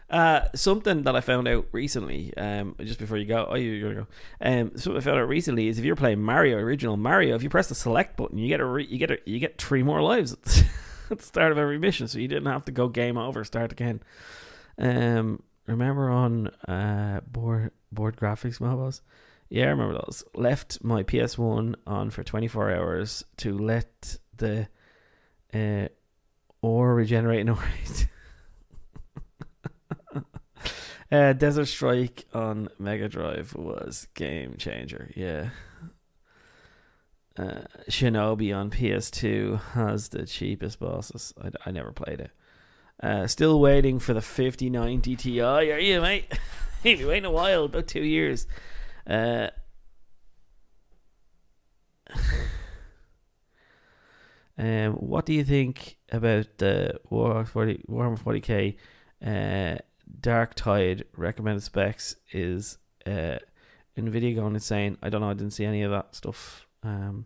Uh, something that I found out recently, um, just before you go, oh, you, you're go. Um, something I found out recently is if you're playing Mario, original Mario, if you press the select button, you get a re- you get a, you get three more lives at *laughs* the start of every mission, so you didn't have to go game over, start again. Um, remember on uh board board graphics mobos? Yeah, I remember those. Left my PS1 on for 24 hours to let the uh ore regenerate and *laughs* *laughs* uh, Desert Strike on Mega Drive was game changer. Yeah. Uh, Shinobi on PS2 has the cheapest bosses. I, I never played it. Uh, still waiting for the 5090 Ti. Are you, mate? *laughs* You've been waiting a while, about two years. Uh, *laughs* um, what do you think about the Warhammer 40 Warhammer 40k uh, Darktide recommended specs? Is uh, Nvidia going insane? I don't know. I didn't see any of that stuff. Um,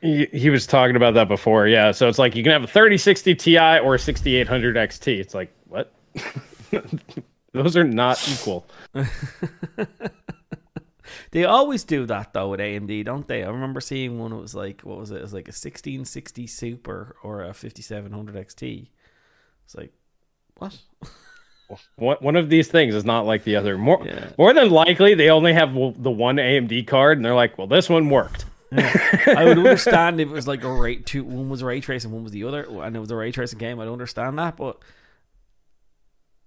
he, he was talking about that before. Yeah. So it's like you can have a 3060 Ti or a 6800 XT. It's like, what? *laughs* Those are not equal. *laughs* they always do that though with AMD, don't they? I remember seeing one. It was like what was it? It was like a 1660 Super or a 5700 XT. It's like what? *laughs* one of these things is not like the other. More Yeah. more than likely, they only have the one AMD card, and they're like, "Well, this one worked." I would understand if it was like a ray two one was ray tracing, one was the other, and it was a ray tracing game. I'd understand that, but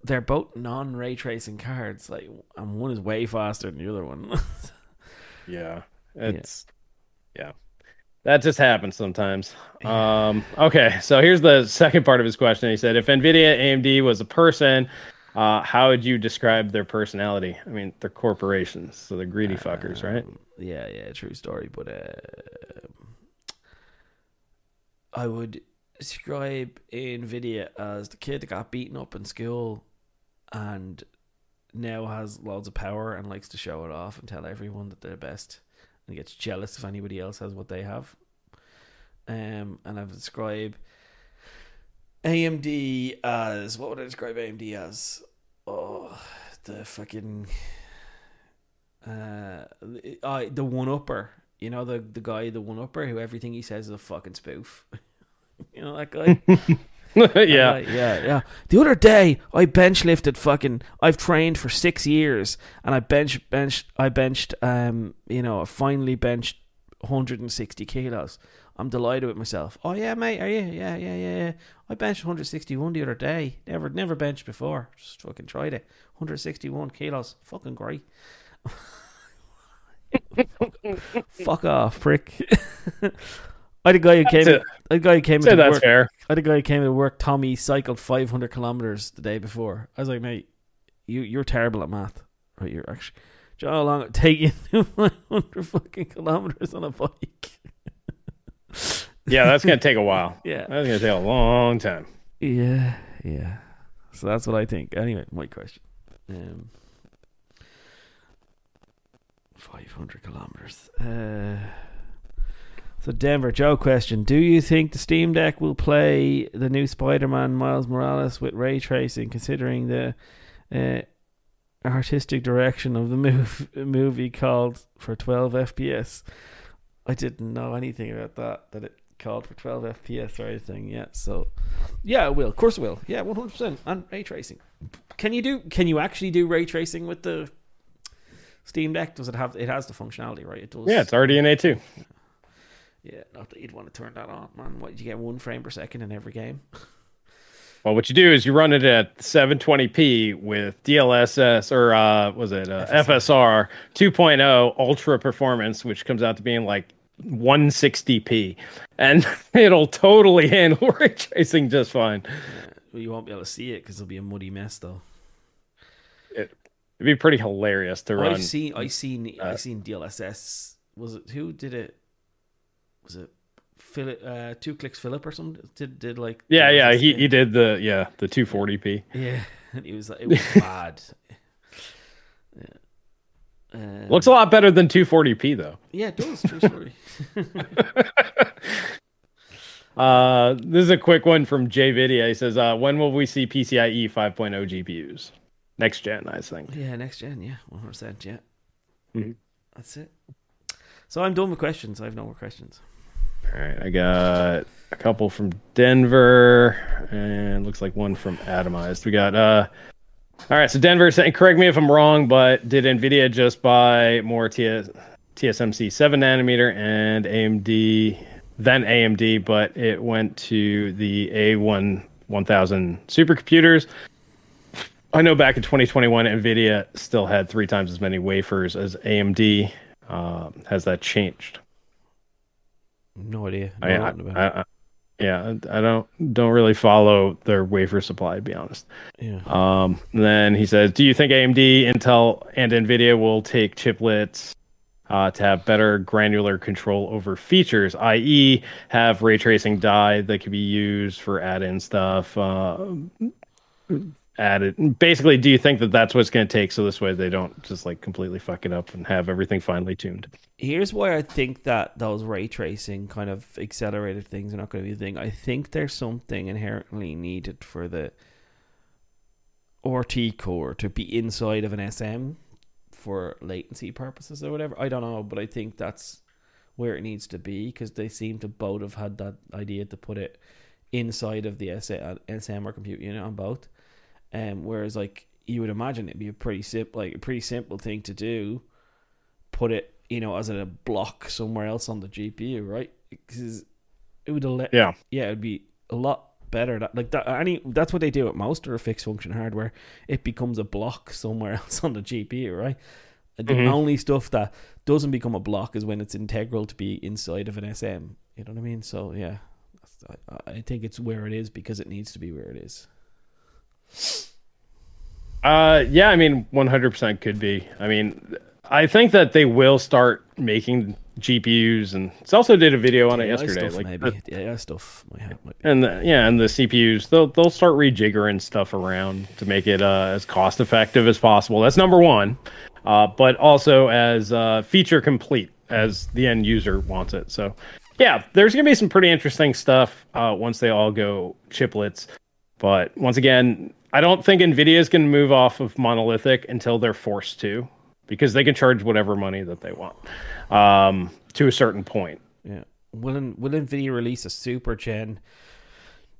they're both non ray tracing cards. Like, and one is way faster than the other one. *laughs* Yeah, it's yeah. That just happens sometimes. Um, okay, so here's the second part of his question. He said, "If Nvidia AMD was a person, uh, how would you describe their personality? I mean, they're corporations, so they're greedy fuckers, right? yeah, yeah, true story. But uh, I would describe Nvidia as the kid that got beaten up in school and now has loads of power and likes to show it off and tell everyone that they're best and gets jealous if anybody else has what they have. Um, and I would describe AMD as what would I describe AMD as? Oh, the fucking uh, uh the one upper. You know the the guy, the one upper, who everything he says is a fucking spoof. *laughs* you know that guy. *laughs* yeah, Right, yeah, yeah. The other day, I bench lifted fucking. I've trained for six years, and I bench bench. I benched. Um, you know, I finally benched 160 kilos. I'm delighted with myself. Oh yeah, mate. Are you? Yeah, yeah, yeah, yeah. I benched 161 the other day. Never, never benched before. Just fucking tried it. 161 kilos. Fucking great. *laughs* Fuck off, prick. *laughs* I had a guy who came. it. I a guy who came into that's work. fair. I had a guy who came to work. Tommy cycled 500 kilometers the day before. I was like, mate, you you're terrible at math. Right, you're actually. Do you know how long it take you to *laughs* 500 fucking kilometers on a bike? Yeah, that's gonna take a while. *laughs* Yeah, That's gonna take a long time. yeah, yeah. So that's what I think. Anyway, my question. Um, 500 kilometers. Uh, so Denver, Joe question: Do you think the Steam Deck will play the new Spider-Man Miles Morales with ray tracing, considering the uh, artistic direction of the move, *laughs* movie called for 12 FPS? I didn't know anything about that. That it called for 12 FPS or anything yet. So yeah, it will. Of course, it will. Yeah, 100. percent And ray tracing. Can you do? Can you actually do ray tracing with the Steam Deck? Does it have? It has the functionality, right? It does. Yeah, it's RDNA 2. Yeah, not that you'd want to turn that on, man. What did you get one frame per second in every game? *laughs* Well, what you do is you run it at 720p with DLSS or uh, was it uh, FSR 2.0 ultra performance, which comes out to being like 160p, and *laughs* it'll totally handle *laughs* ray tracing just fine. Well, you won't be able to see it because it'll be a muddy mess, though. It'd be pretty hilarious to run. I've seen, I seen, I uh, seen DLSS. Was it who did it? Was it Philip? Uh, 2kliksphilip or something? Did did like? yeah, yeah, he thing? he did the yeah the 240p. Yeah, *laughs* and it was like it was *laughs* bad. Yeah. Um, Looks a lot better than 240p though. Yeah, it does. True story. *laughs* Uh, this is a quick one from JVidya. He says, uh, "When will we see PCIe 5.0 GPUs? Next gen, I think." yeah, next gen. Yeah, one hundred percent. Yeah, Mhm. that's it. So I'm done with questions. I have no more questions. All right, I got a couple from Denver, and looks like one from Atomized. We got uh, all right. So Denver saying, correct me if I'm wrong, but did Nvidia just buy more TS, TSMC seven nanometer and AMD than AMD, but it went to the A1 1000 supercomputers? I know back in 2021, Nvidia still had three times as many wafers as AMD. Uh, has that changed? No idea. No I, I. I, yeah, I don't don't really follow their wafer supply, to be honest. yeah. Um, then he says, "Do you think AMD, Intel, and Nvidia will take chiplets uh, to have better granular control over features, i.e., have ray tracing die that could be used for add-in stuff?" Uh, added basically do you think that that's what it's going to take so this way they don't just like completely fuck it up and have everything finely tuned Here's why I think that those ray tracing kind of accelerated things are not going to be a thing. I think there's something inherently needed for the RT core to be inside of an SM for latency purposes or whatever. I don't know, but I think that's where it needs to be because they seem to both have had that idea to put it inside of the SM uh, or compute unit on both. Um, whereas like you would imagine it'd be a pretty simple, like a pretty simple thing to do. Put it, you know, as a block somewhere else on the GPU, right? Because it would let, Yeah. yeah, it'd be a lot better. That like that any that's what they do at most of fixed function hardware. It becomes a block somewhere *laughs* else on the GPU, right? The Mhm. only stuff that doesn't become a block is when it's integral to be inside of an SM. You know what I mean? So yeah, I, I think it's where it is because it needs to be where it is. Uh, yeah, I mean, 100% could be. I mean, I think that they will start making GPUs, and also did a video on it yesterday. stuff, Like, maybe the- the AI stuff might have. Might be. and the, yeah, and the CPUs, they'll they'll start rejiggering stuff around to make it uh, as cost effective as possible. That's number one, uh, but also as uh, feature complete as the end user wants it. So, yeah, there's gonna be some pretty interesting stuff uh, once they all go chiplets. But once again, I don't think Nvidia is going to move off of monolithic until they're forced to, because they can charge whatever money that they want um, to a certain point. Yeah. Will will Nvidia release a super gen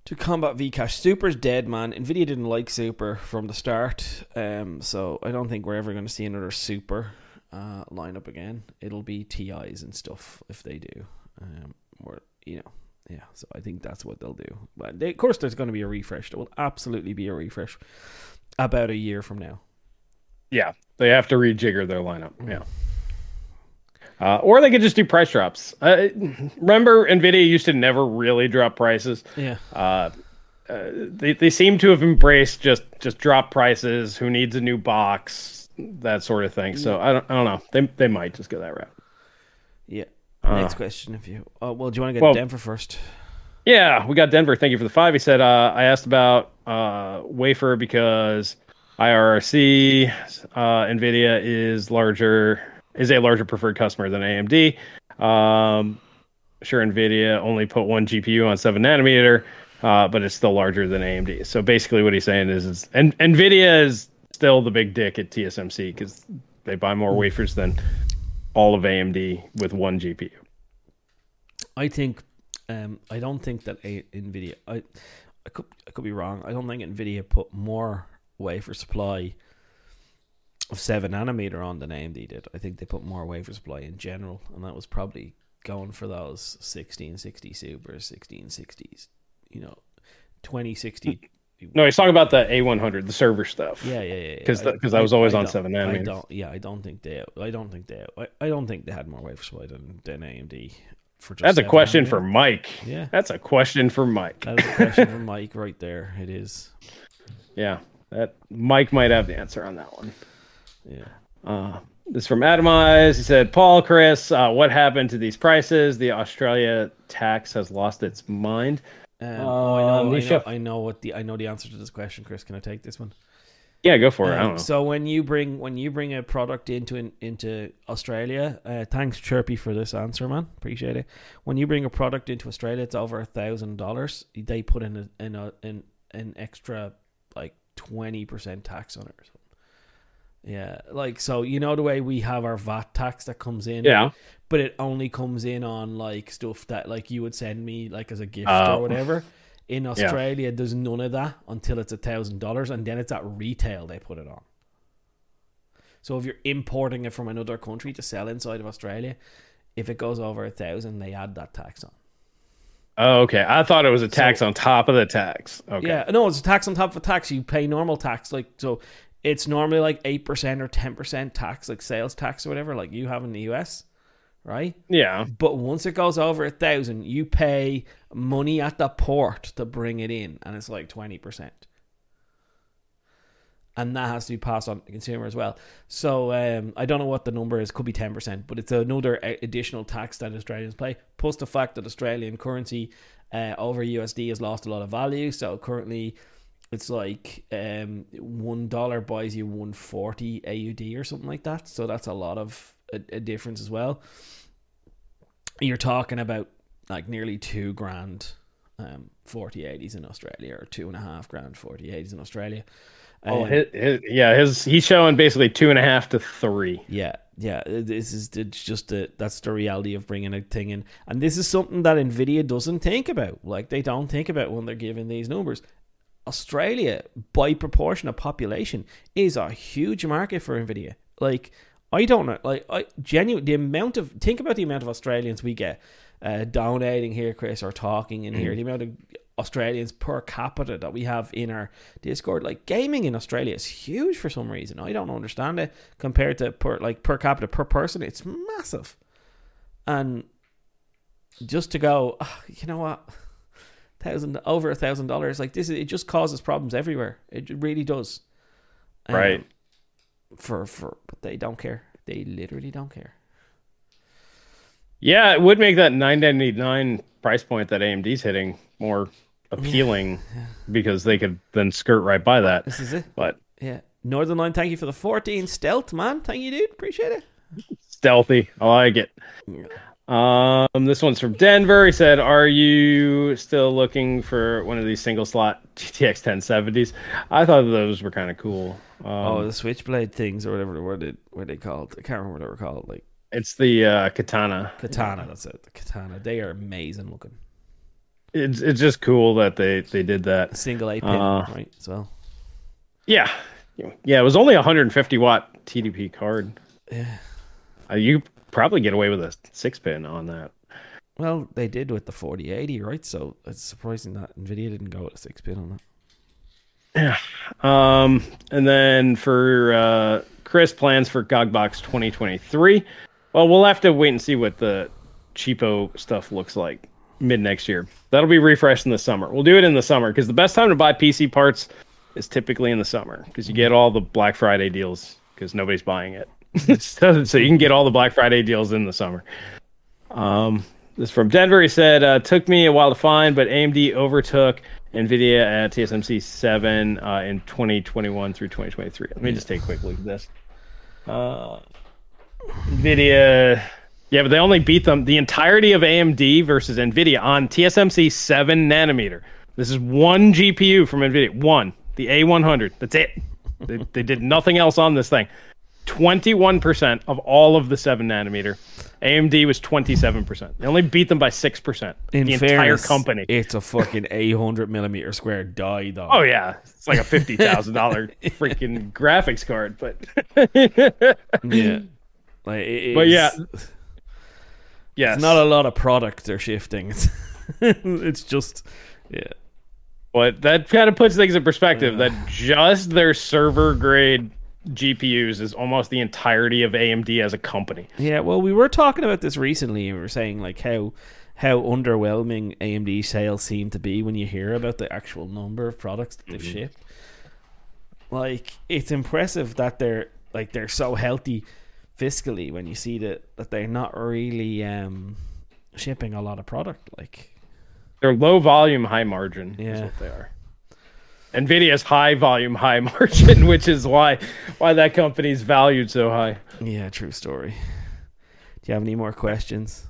to combat Vcache? Super's dead, man. Nvidia didn't like Super from the start, um, so I don't think we're ever going to see another Super uh, lineup again. It'll be TIs and stuff if they do, um, or you know, yeah. So I think that's what they'll do. But they, of course, there's going to be a refresh. There will absolutely be a refresh about a year from now. Yeah, they have to rejigger their lineup. Yeah. Uh, or they could just do price drops. Uh, remember, Nvidia used to never really drop prices. Yeah. Uh, uh, they they seem to have embraced just just drop prices. Who needs a new box? That sort of thing. So I don't I don't know. They they might just go that route. Yeah. Uh, Next question, if you. Oh well, do you want to get well- Denver first? Yeah, we got Denver. Thank you for the five. He said, uh, I asked about uh, wafer because IRC uh, NVIDIA is larger, is a larger preferred customer than AMD. Um, sure, NVIDIA only put one GPU on seven nanometer, uh, but it's still larger than AMD. So basically, what he's saying is, is and NVIDIA is still the big dick at TSMC because they buy more wafers than all of AMD with one GPU. I think um, I don't think that a, Nvidia. I I could I could be wrong. I don't think Nvidia put more wafer supply of seven nanometer on than AMD did. I think they put more wafer supply in general, and that was probably going for those sixteen sixty supers, sixteen sixties. You know, twenty sixty. No, he's talking about the A100, the server stuff. Yeah, yeah, yeah. 'Cause I- that- 'cause I was always I on don't- 7 I nanometers. don't. Yeah, I don't think they. I don't think they. I, I don't think they had more wafer supply than, than AMD. For just That's a question for Mike. Yeah. That's a question for Mike. That is a question for Mike right there. It is. *laughs* Yeah, that Mike might have the answer on that one. Yeah. Uh, this is from Atomize. He said, Paul, Chris, uh, what happened to these prices? The Australia tax has lost its mind. Um, oh, I know. I know, I know what the I know the answer to this question, Chris. Can I take this one? Yeah, go for it. I Um, don't know. So when you bring when you bring a product into an, into Australia, uh, thanks Chirpy for this answer, man. Appreciate it. When you bring a product into Australia, it's over a thousand dollars. They put in a, in a, in an extra like twenty percent tax on it. Or something. Yeah, like so you know the way we have our VAT tax that comes in, yeah. but it only comes in on like stuff that like you would send me like as a gift Oh. or whatever. In Australia, there's none of that until it's a thousand dollars, and then it's at retail they put it on. So if you're importing it from another country to sell inside of Australia, if it goes over a thousand, they add that tax on. Oh, okay. I thought it was a tax on top of the tax. Okay. Yeah, no, it's a tax on top of a tax. You pay normal tax, like so. It's normally like eight percent or ten percent tax, like sales tax or whatever, like you have in the US, right? Yeah. But once it goes over a thousand, you pay money at the port to bring it in, and it's like twenty percent, and that has to be passed on to the consumer as well. So um, I don't know what the number is; could be ten percent, but it's another additional tax that Australians pay. Plus the fact that Australian currency uh, over USD has lost a lot of value, so currently. It's like um, one dollar buys you one forty AUD or something like that. So that's a lot of a, a difference as well you're talking about like nearly two grand um 4080s in Australia or two and a half grand 4080s in Australia. Oh, Um, his, his, yeah. His he's showing basically two and a half to three. yeah, yeah. This is it's just the that's the reality of bringing a thing in, and this is something that Nvidia doesn't think about. Like they don't think about when they're giving these numbers. Australia, by proportion of population, is a huge market for Nvidia. Like, I don't know, like, I genuine the amount of think about the amount of Australians we get uh, donating here, Chris, or talking in here. The amount of Australians per capita that we have in our Discord, like gaming in Australia is huge for some reason. I don't understand it compared to per like per capita per person. It's massive, and just to go, "Ah, you know what, thousand over a thousand dollars like this, it just causes problems everywhere. It really does. Um, Right. For for, but they don't care. They literally don't care. Yeah, it would make that 999 price point that AMD's hitting more appealing *laughs* because they could then skirt right by that. This is it. But Yeah. Northern Line, thank you for the 14 stealth, man. Thank you, dude. Appreciate it. stealthy, I like it. Um, this one's from Denver. He said, "Are you still looking for one of these single slot *laughs* GTX 1070s?" I thought those were kind of cool. Um, oh, the switchblade things or whatever what they what they called. I can't remember what they were called. Like it's the uh, katana. katana. That's it. The katana. They are amazing looking. It's it's just cool that they they did that. Single eight pin, Uh, right? As well. Yeah, yeah. It was only a 150 watt TDP card. Yeah. Uh, you probably get away with a six pin on that. Well, they did with the 4080, right? So it's surprising that Nvidia didn't go with a six pin on that. Yeah. Um, and then for uh, Chris, plans for GogBox 2023. Well, we'll have to wait and see what the cheapo stuff looks like mid next year. That'll be refreshed in the summer. We'll do it in the summer because the best time to buy PC parts is typically in the summer because you get all the Black Friday deals because nobody's buying it. *laughs* so, you can get all the Black Friday deals in the summer. Um, this is from Denver. He said, uh, "Took me a while to find, but AMD overtook NVIDIA at TSMC 7 uh, in 2021 through 2023." Let me just take a quick look at this. Uh, NVIDIA, yeah, but they only beat them the entirety of AMD versus NVIDIA on TSMC 7 nanometer. This is one GPU from NVIDIA, one, the A100. That's it. They, they did nothing else on this thing. 21% of all of the 7 nanometer. AMD was 27%. They only beat them by 6%. In the entire company. It's a fucking *laughs* 800 millimeter square die, though. Oh yeah, it's like a fifty thousand dollar *laughs* freaking graphics card, but *laughs* yeah. Like, it but is- yeah, It's not a lot of product they're shifting. It's, it's just, yeah. but that kind of puts things in perspective. That just their server grade GPUs is almost the entirety of AMD as a company. Yeah, well, we were talking about this recently. and We were saying like how how underwhelming AMD sales seem to be when you hear about the actual number of products that they've shipped. Like it's impressive that they're like they're so healthy fiscally when you see that that they're not really um shipping a lot of product. Like They're low volume, high margin. is Yeah. what they are. Nvidia's high volume, high *laughs* margin, which is why why that company's valued so high. yeah, true story. Do you have any more questions?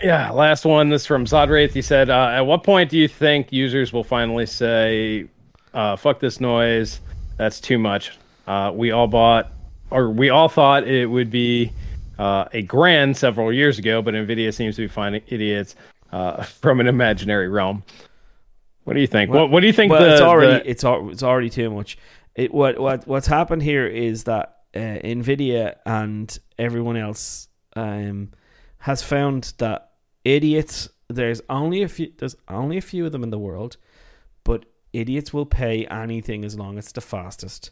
Yeah, last one. This is from Zodraith. He said, uh, "At what point do you think users will finally say, uh, fuck this noise? That's too much. Uh, we all bought, or we all thought it would be uh, a grand several years ago, but Nvidia seems to be finding idiots uh, *laughs* from an imaginary realm." What do you think? what, what do you think? Well, the, it's already the- it's it's already too much. It what what what's happened here is that uh, Nvidia and everyone else um, has found that idiots. There's only a few. There's only a few of them in the world, but idiots will pay anything as long as it's the fastest,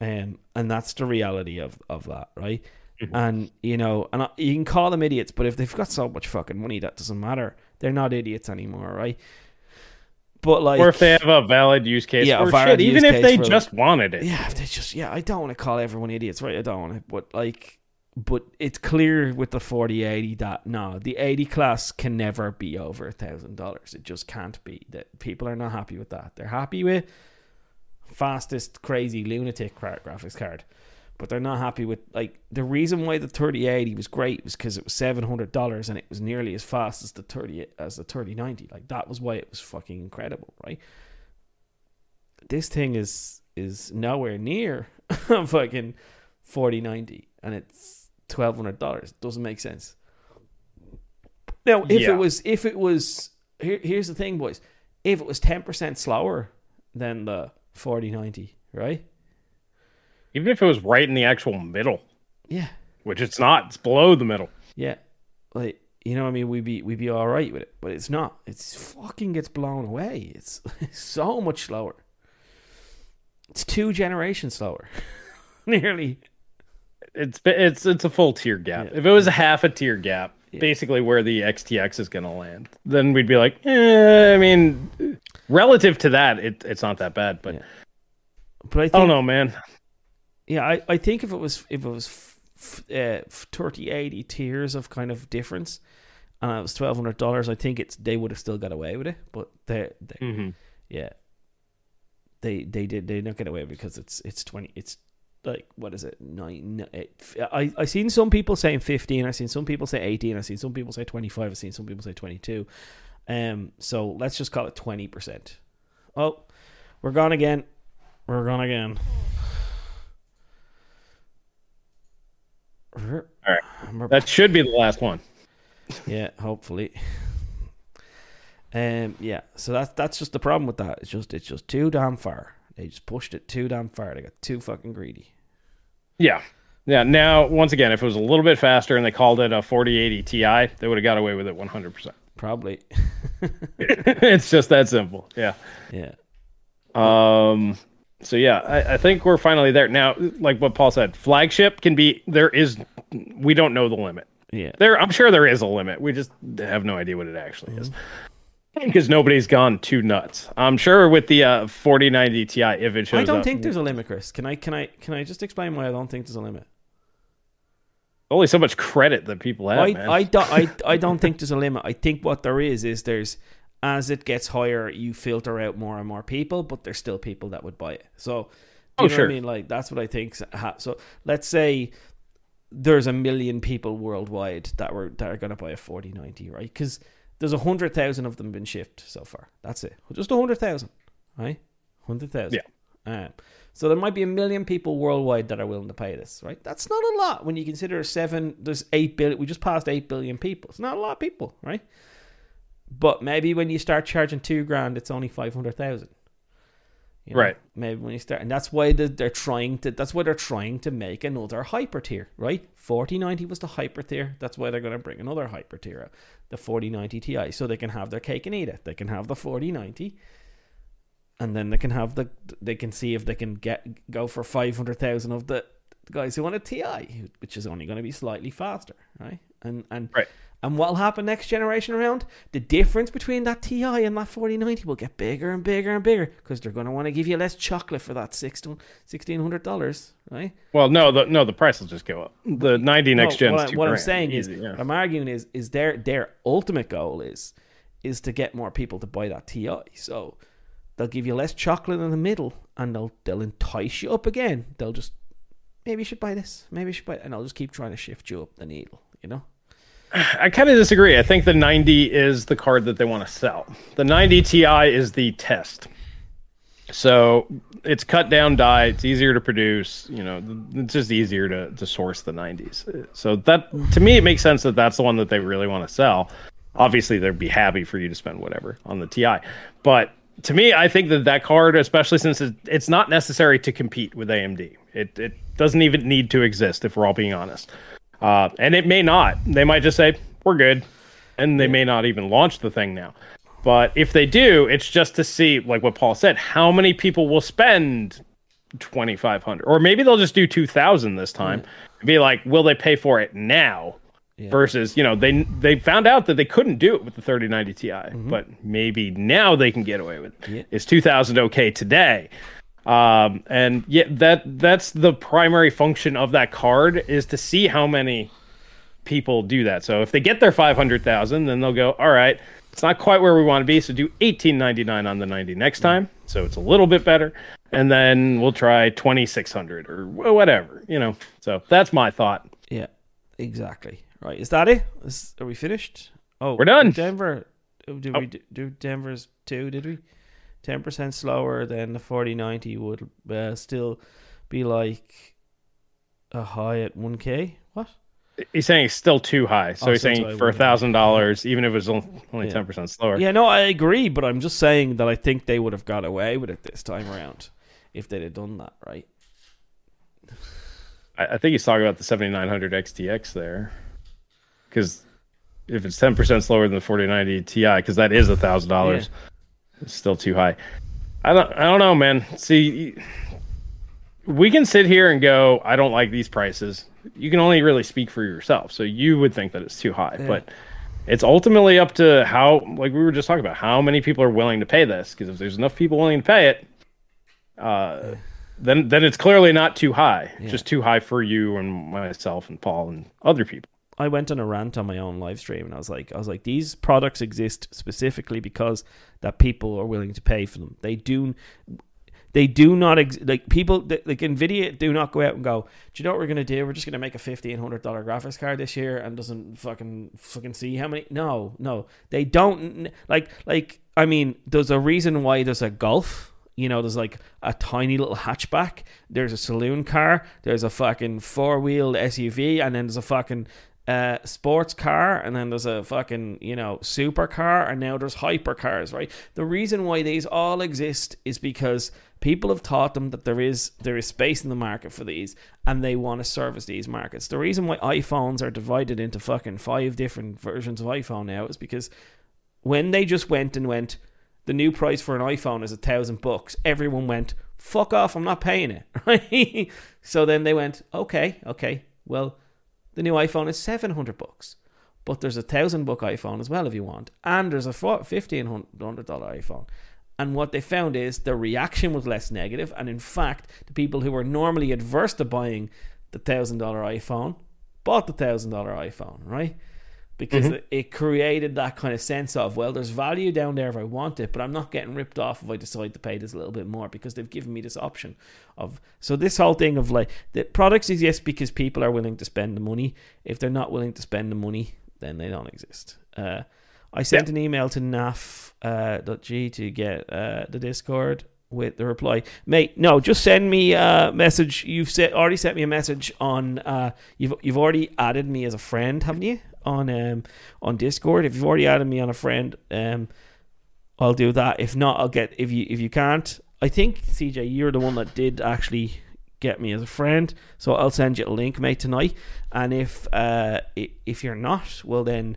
um, and that's the reality of of that, right? And you know, and you can call them idiots, but if they've got so much fucking money, that doesn't matter. They're not idiots anymore, right? But like, or if they have a valid use case, Yeah, a or valid shit, even if they for, like- just wanted it. yeah, if they just yeah, I don't want to call everyone idiots, right? I don't want to, but like, but it's clear with the forty eighty that no, the eighty class can never be over a thousand dollars. It just can't be. That people are not happy with that. They're happy with fastest crazy lunatic graphics card, but they're not happy with like the reason why the thirty eighty was great was because it was seven hundred dollars and it was nearly as fast as the thirty as the thirty ninety. Like that was why it was fucking incredible, right? this thing is is nowhere near *laughs* fucking forty ninety, and it's twelve hundred dollars. It doesn't make sense. Now, if Yeah. it was, if it was, here, here's the thing, boys. If it was ten percent slower, than the 4090, right? Even if it was right in the actual middle, Yeah. which it's not, it's below the middle. Yeah. Like you know what I mean, we'd be we'd be all right with it, but it's not. It's fucking gets blown away. It's *laughs* so much slower. It's two generations slower. *laughs* Nearly. It's it's it's a full tier gap. Yeah. If it was a half a tier gap, Yeah. basically where the XTX is going to land, then we'd be like, eh, I mean, relative to that, it, it's not that bad. But Yeah. But I think I don't know, man. Yeah, I, I think if it was if it was f- uh, 30, 80 tiers of kind of difference, and it was twelve hundred dollars, I think it's they would have still got away with it. But they, they hmm yeah, they they did they not get away because it's it's twenty it's like what is it nine eight, I I seen some people saying fifteen, I seen some people say eighteen, I seen some people say twenty five, I seen some people say twenty two. Um, so let's just call it twenty percent. Oh, we're gone again. We're gone again. All right. That should be the last one. yeah, hopefully. Um, yeah. So that's that's just the problem with that. It's just it's just too damn far. They just pushed it too damn far. They got too fucking greedy. Yeah. Yeah. Now, once again, if it was a little bit faster and they called it a 4080 Ti, they would have got away with it 100%. Probably. *laughs* it's just that simple. Yeah. yeah. Um. So yeah, I, I think we're finally there now. Like what Paul said, flagship can be there is. We don't know the limit. Yeah. There, I'm sure there is a limit. We just have no idea what it actually is because nobody's gone too nuts. I'm sure with the uh, 4090 Ti, if it shows I don't up, think there's a limit, Chris. Can I can I can I just explain why I don't think there's a limit? only so much credit that people have. I man. I don't I, *laughs* I don't think there's a limit. I think what there is is there's as it gets higher, you filter out more and more people, but there's still people that would buy it. So, do Oh, you know sure. what I mean? Like that's what I think. So let's say there's a million people worldwide that were that are going to buy a 4090, right? Because there's a hundred thousand of them been shipped so far. That's it, just a hundred thousand, right? Hundred thousand. Yeah. Um, so there might be a million people worldwide that are willing to pay this, right? That's not a lot when you consider seven. There's eight billion. We just passed eight billion people. It's not a lot of people, right? But maybe when you start charging two grand, it's only five hundred thousand. Right. Maybe when you start, and that's why they're trying to. That's why they're trying to make another hyper tier, right? Forty ninety was the hyper tier. That's why they're going to bring another hyper tier out, the forty ninety Ti, so they can have their cake and eat it. They can have the forty ninety, and then they can have the. They can see if they can get go for five hundred thousand of the, the guys who want a Ti, which is only going to be slightly faster, right? And and Right. And what'll happen next generation around? The difference between that Ti and that 4090 will get bigger and bigger and bigger because they're going to want to give you less chocolate for that $1,600, right? well, no, the no, the price will just go up. The 90 next No, gen's what, I, what I'm saying easy, is, yeah. what I'm arguing is, is their their ultimate goal is is to get more people to buy that Ti. So they'll give you less chocolate in the middle, and they'll they'll entice you up again. They'll just maybe you should buy this, maybe you should buy, and I'll just keep trying to shift you up the needle, you know? I kind of disagree. I think the 90 is the card that they want to sell. The 90 Ti is the test. So it's cut down die. It's easier to produce. You know, it's just easier to, to source the 90s. So that to me, it makes sense that that's the one that they really want to sell. Obviously, they'd be happy for you to spend whatever on the Ti, but to me, I think that that card, especially since it, it's not necessary to compete with AMD, it it doesn't even need to exist. If we're all being honest. Uh, and it may not. They might just say, we're good. And they may not even launch the thing now. But if they do, it's just to see, like what Paul said, how many people will spend 2500 Or maybe they'll just do 2000 this time. Be like, will they pay for it now? Yeah. Versus, you know, they they found out that they couldn't do it with the 3090 Ti, but maybe now they can get away with it. Yeah. Is 2000 okay today? Um, and yeah, that that's the primary function of that card is to see how many people do that. So if they get their 500,000, then they'll go, all right, it's not quite where we want to be. So do 1899 on the 90 next time. So it's a little bit better. And then we'll try 2600 or whatever, you know. So that's my thought. Yeah, exactly. Right, is that it? Is, are we finished? Oh, We're done. Denver. oh, Did Oh. we do, do Denver's two? Did we? Ten percent slower than the forty ninety would uh, still be like a high at one k. What? He's saying it's still too high. So Oh, he's saying for a thousand dollars, even if it was only Yeah. ten percent slower. Yeah, no, I agree, but I'm just saying that I think they would have got away with it this time around if they'd have done that, right? I, I think he's talking about the seventy nine hundred XTX there, because if it's ten percent slower than the forty ninety Ti, because that is a thousand dollars, it's still too high. I don't. I don't know, man. See, we can sit here and go, I don't like these prices. You can only really speak for yourself, so you would think that it's too high, Yeah. but. It's ultimately up to how, like we were just talking about, how many people are willing to pay this. Because if there's enough people willing to pay it, uh, then then it's clearly not too high. Yeah. Just too high for you and myself and Paul and other people. I went on a rant on my own live stream and I was like I was like these products exist specifically because that people are willing to pay for them. They do they do not ex- like people like Nvidia do not go out and go, "Do you know what we're going to do? We're just going to make a $1500 graphics card this year and doesn't fucking fucking see how many No, no. They don't like like I mean, there's a reason why there's a Golf you know, there's like a tiny little hatchback. There's a saloon car. There's a fucking four wheeled SUV, and then there's a fucking uh, sports car, and then there's a fucking you know supercar, and now there's hypercars. Right. The reason why these all exist is because people have taught them that there is there is space in the market for these, and they want to service these markets. The reason why iPhones are divided into fucking five different versions of iPhone now is because when they just went and went the new price for an iPhone is a thousand bucks. Everyone went, fuck off, I'm not paying it. *laughs* Right? so then they went, okay, okay, well, the new iPhone is seven hundred bucks. But there's a thousand buck iPhone as well if you want. And there's a fifteen hundred dollar iPhone. And what they found is the reaction was less negative, and in fact, the people who were normally adverse to buying the thousand dollar iPhone bought the thousand dollar iPhone, right? Because it, it created that kind of sense of well there's value down there if i want it but i'm not getting ripped off if i decide to pay this a little bit more because they've given me this option of so this whole thing of like the products exist because people are willing to spend the money if they're not willing to spend the money then they don't exist uh, i sent an email to Naaf uh, .g to get uh, the discord with the reply, mate. No, just send me a message. You've set, already sent me a message on. Uh, you've you've already added me as a friend, haven't you? On um on Discord. If you've already added me on a friend, um, I'll do that. If not, I'll get. If you if you can't, I think CJ, you're the one that did actually get me as a friend. So I'll send you a link, mate, tonight. And if uh if you're not, well then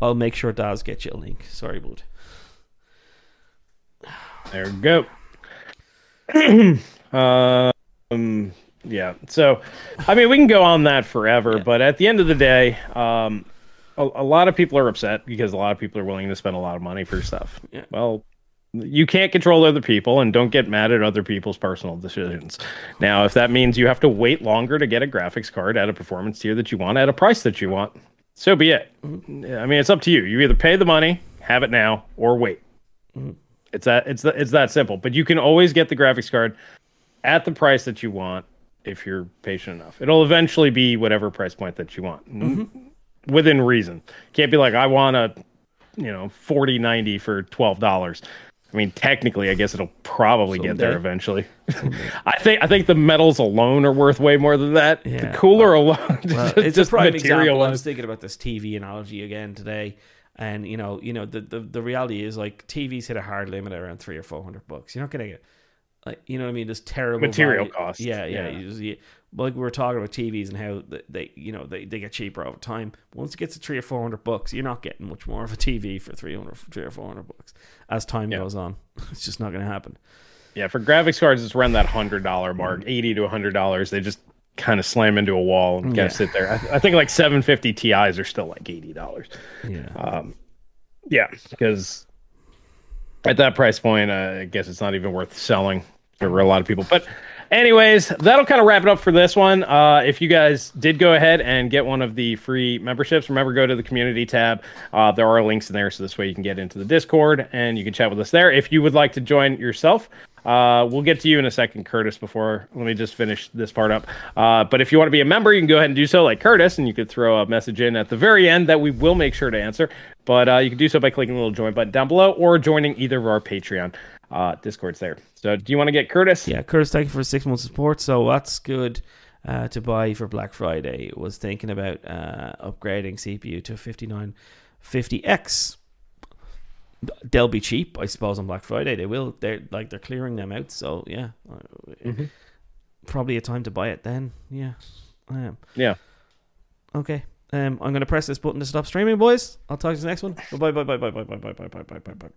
I'll make sure Daz gets you a link. Sorry, bud. There we go. *clears throat* um, yeah. So, I mean, we can go on that forever, Yeah. but at the end of the day, um, a, a lot of people are upset because a lot of people are willing to spend a lot of money for stuff. Yeah. Well, you can't control other people, and don't get mad at other people's personal decisions. Now, if that means you have to wait longer to get a graphics card at a performance tier that you want at a price that you want, so be it. I mean, it's up to you. You either pay the money, have it now, or wait. It's that it's that it's that simple. But you can always get the graphics card at the price that you want if you're patient enough. It'll eventually be whatever price point that you want mm-hmm. within reason. Can't be like I want a you know forty ninety for twelve dollars. I mean, technically, I guess it'll probably get there eventually. *laughs* I think I think the metals alone are worth way more than that. Yeah. The cooler alone, *laughs* Well, just, it's a just prime example. I was thinking about this TV analogy again today, and you know, you know, the, the the reality is like TVs hit a hard limit around three or four hundred bucks. You're not gonna get, like, you know what I mean? This terrible Material value- cost, Yeah, yeah. yeah. You just, you, like we were talking about TVs and how th- they, you know, they, they get cheaper over time. Once it gets to three or four hundred bucks, you're not getting much more of a TV for 300, three or four hundred bucks as time Yeah. goes on. *laughs* It's just not gonna happen. Yeah, for graphics cards, it's around that hundred dollar mark, eighty to hundred dollars. They just kind of slam into a wall and kind Yeah. of sit there. I, I think like seven fifty Ti's are still like eighty dollars. Yeah. Um, yeah, because at that price point, uh, I guess it's not even worth selling for a lot of people. But, anyways, that'll kind of wrap it up for this one. Uh, if you guys did go ahead and get one of the free memberships, remember go to the community tab. Uh, there are links in there, so this way you can get into the Discord and you can chat with us there. If you would like to join yourself, uh, we'll get to you in a second, Curtis. Before let me just finish this part up. Uh, but if you want to be a member, you can go ahead and do so, like Curtis, and you could throw a message in at the very end that we will make sure to answer. But uh, you can do so by clicking the little join button down below or joining either of our Patreon uh, discords there. So, do you want to get Curtis? Yeah, Curtis, thank you for six months support. So that's good. uh, to buy for Black Friday was thinking about uh, upgrading CPU to a 5950X. They'll be cheap, I suppose, on Black Friday. They will. They're like they're clearing them out. So yeah, uh, Mhm. probably a time to buy it then. Yeah, um, Yeah. okay. Um, I'm gonna press this button to stop streaming, boys. I'll talk to you next one. Bye bye bye bye bye bye bye bye bye bye bye bye bye.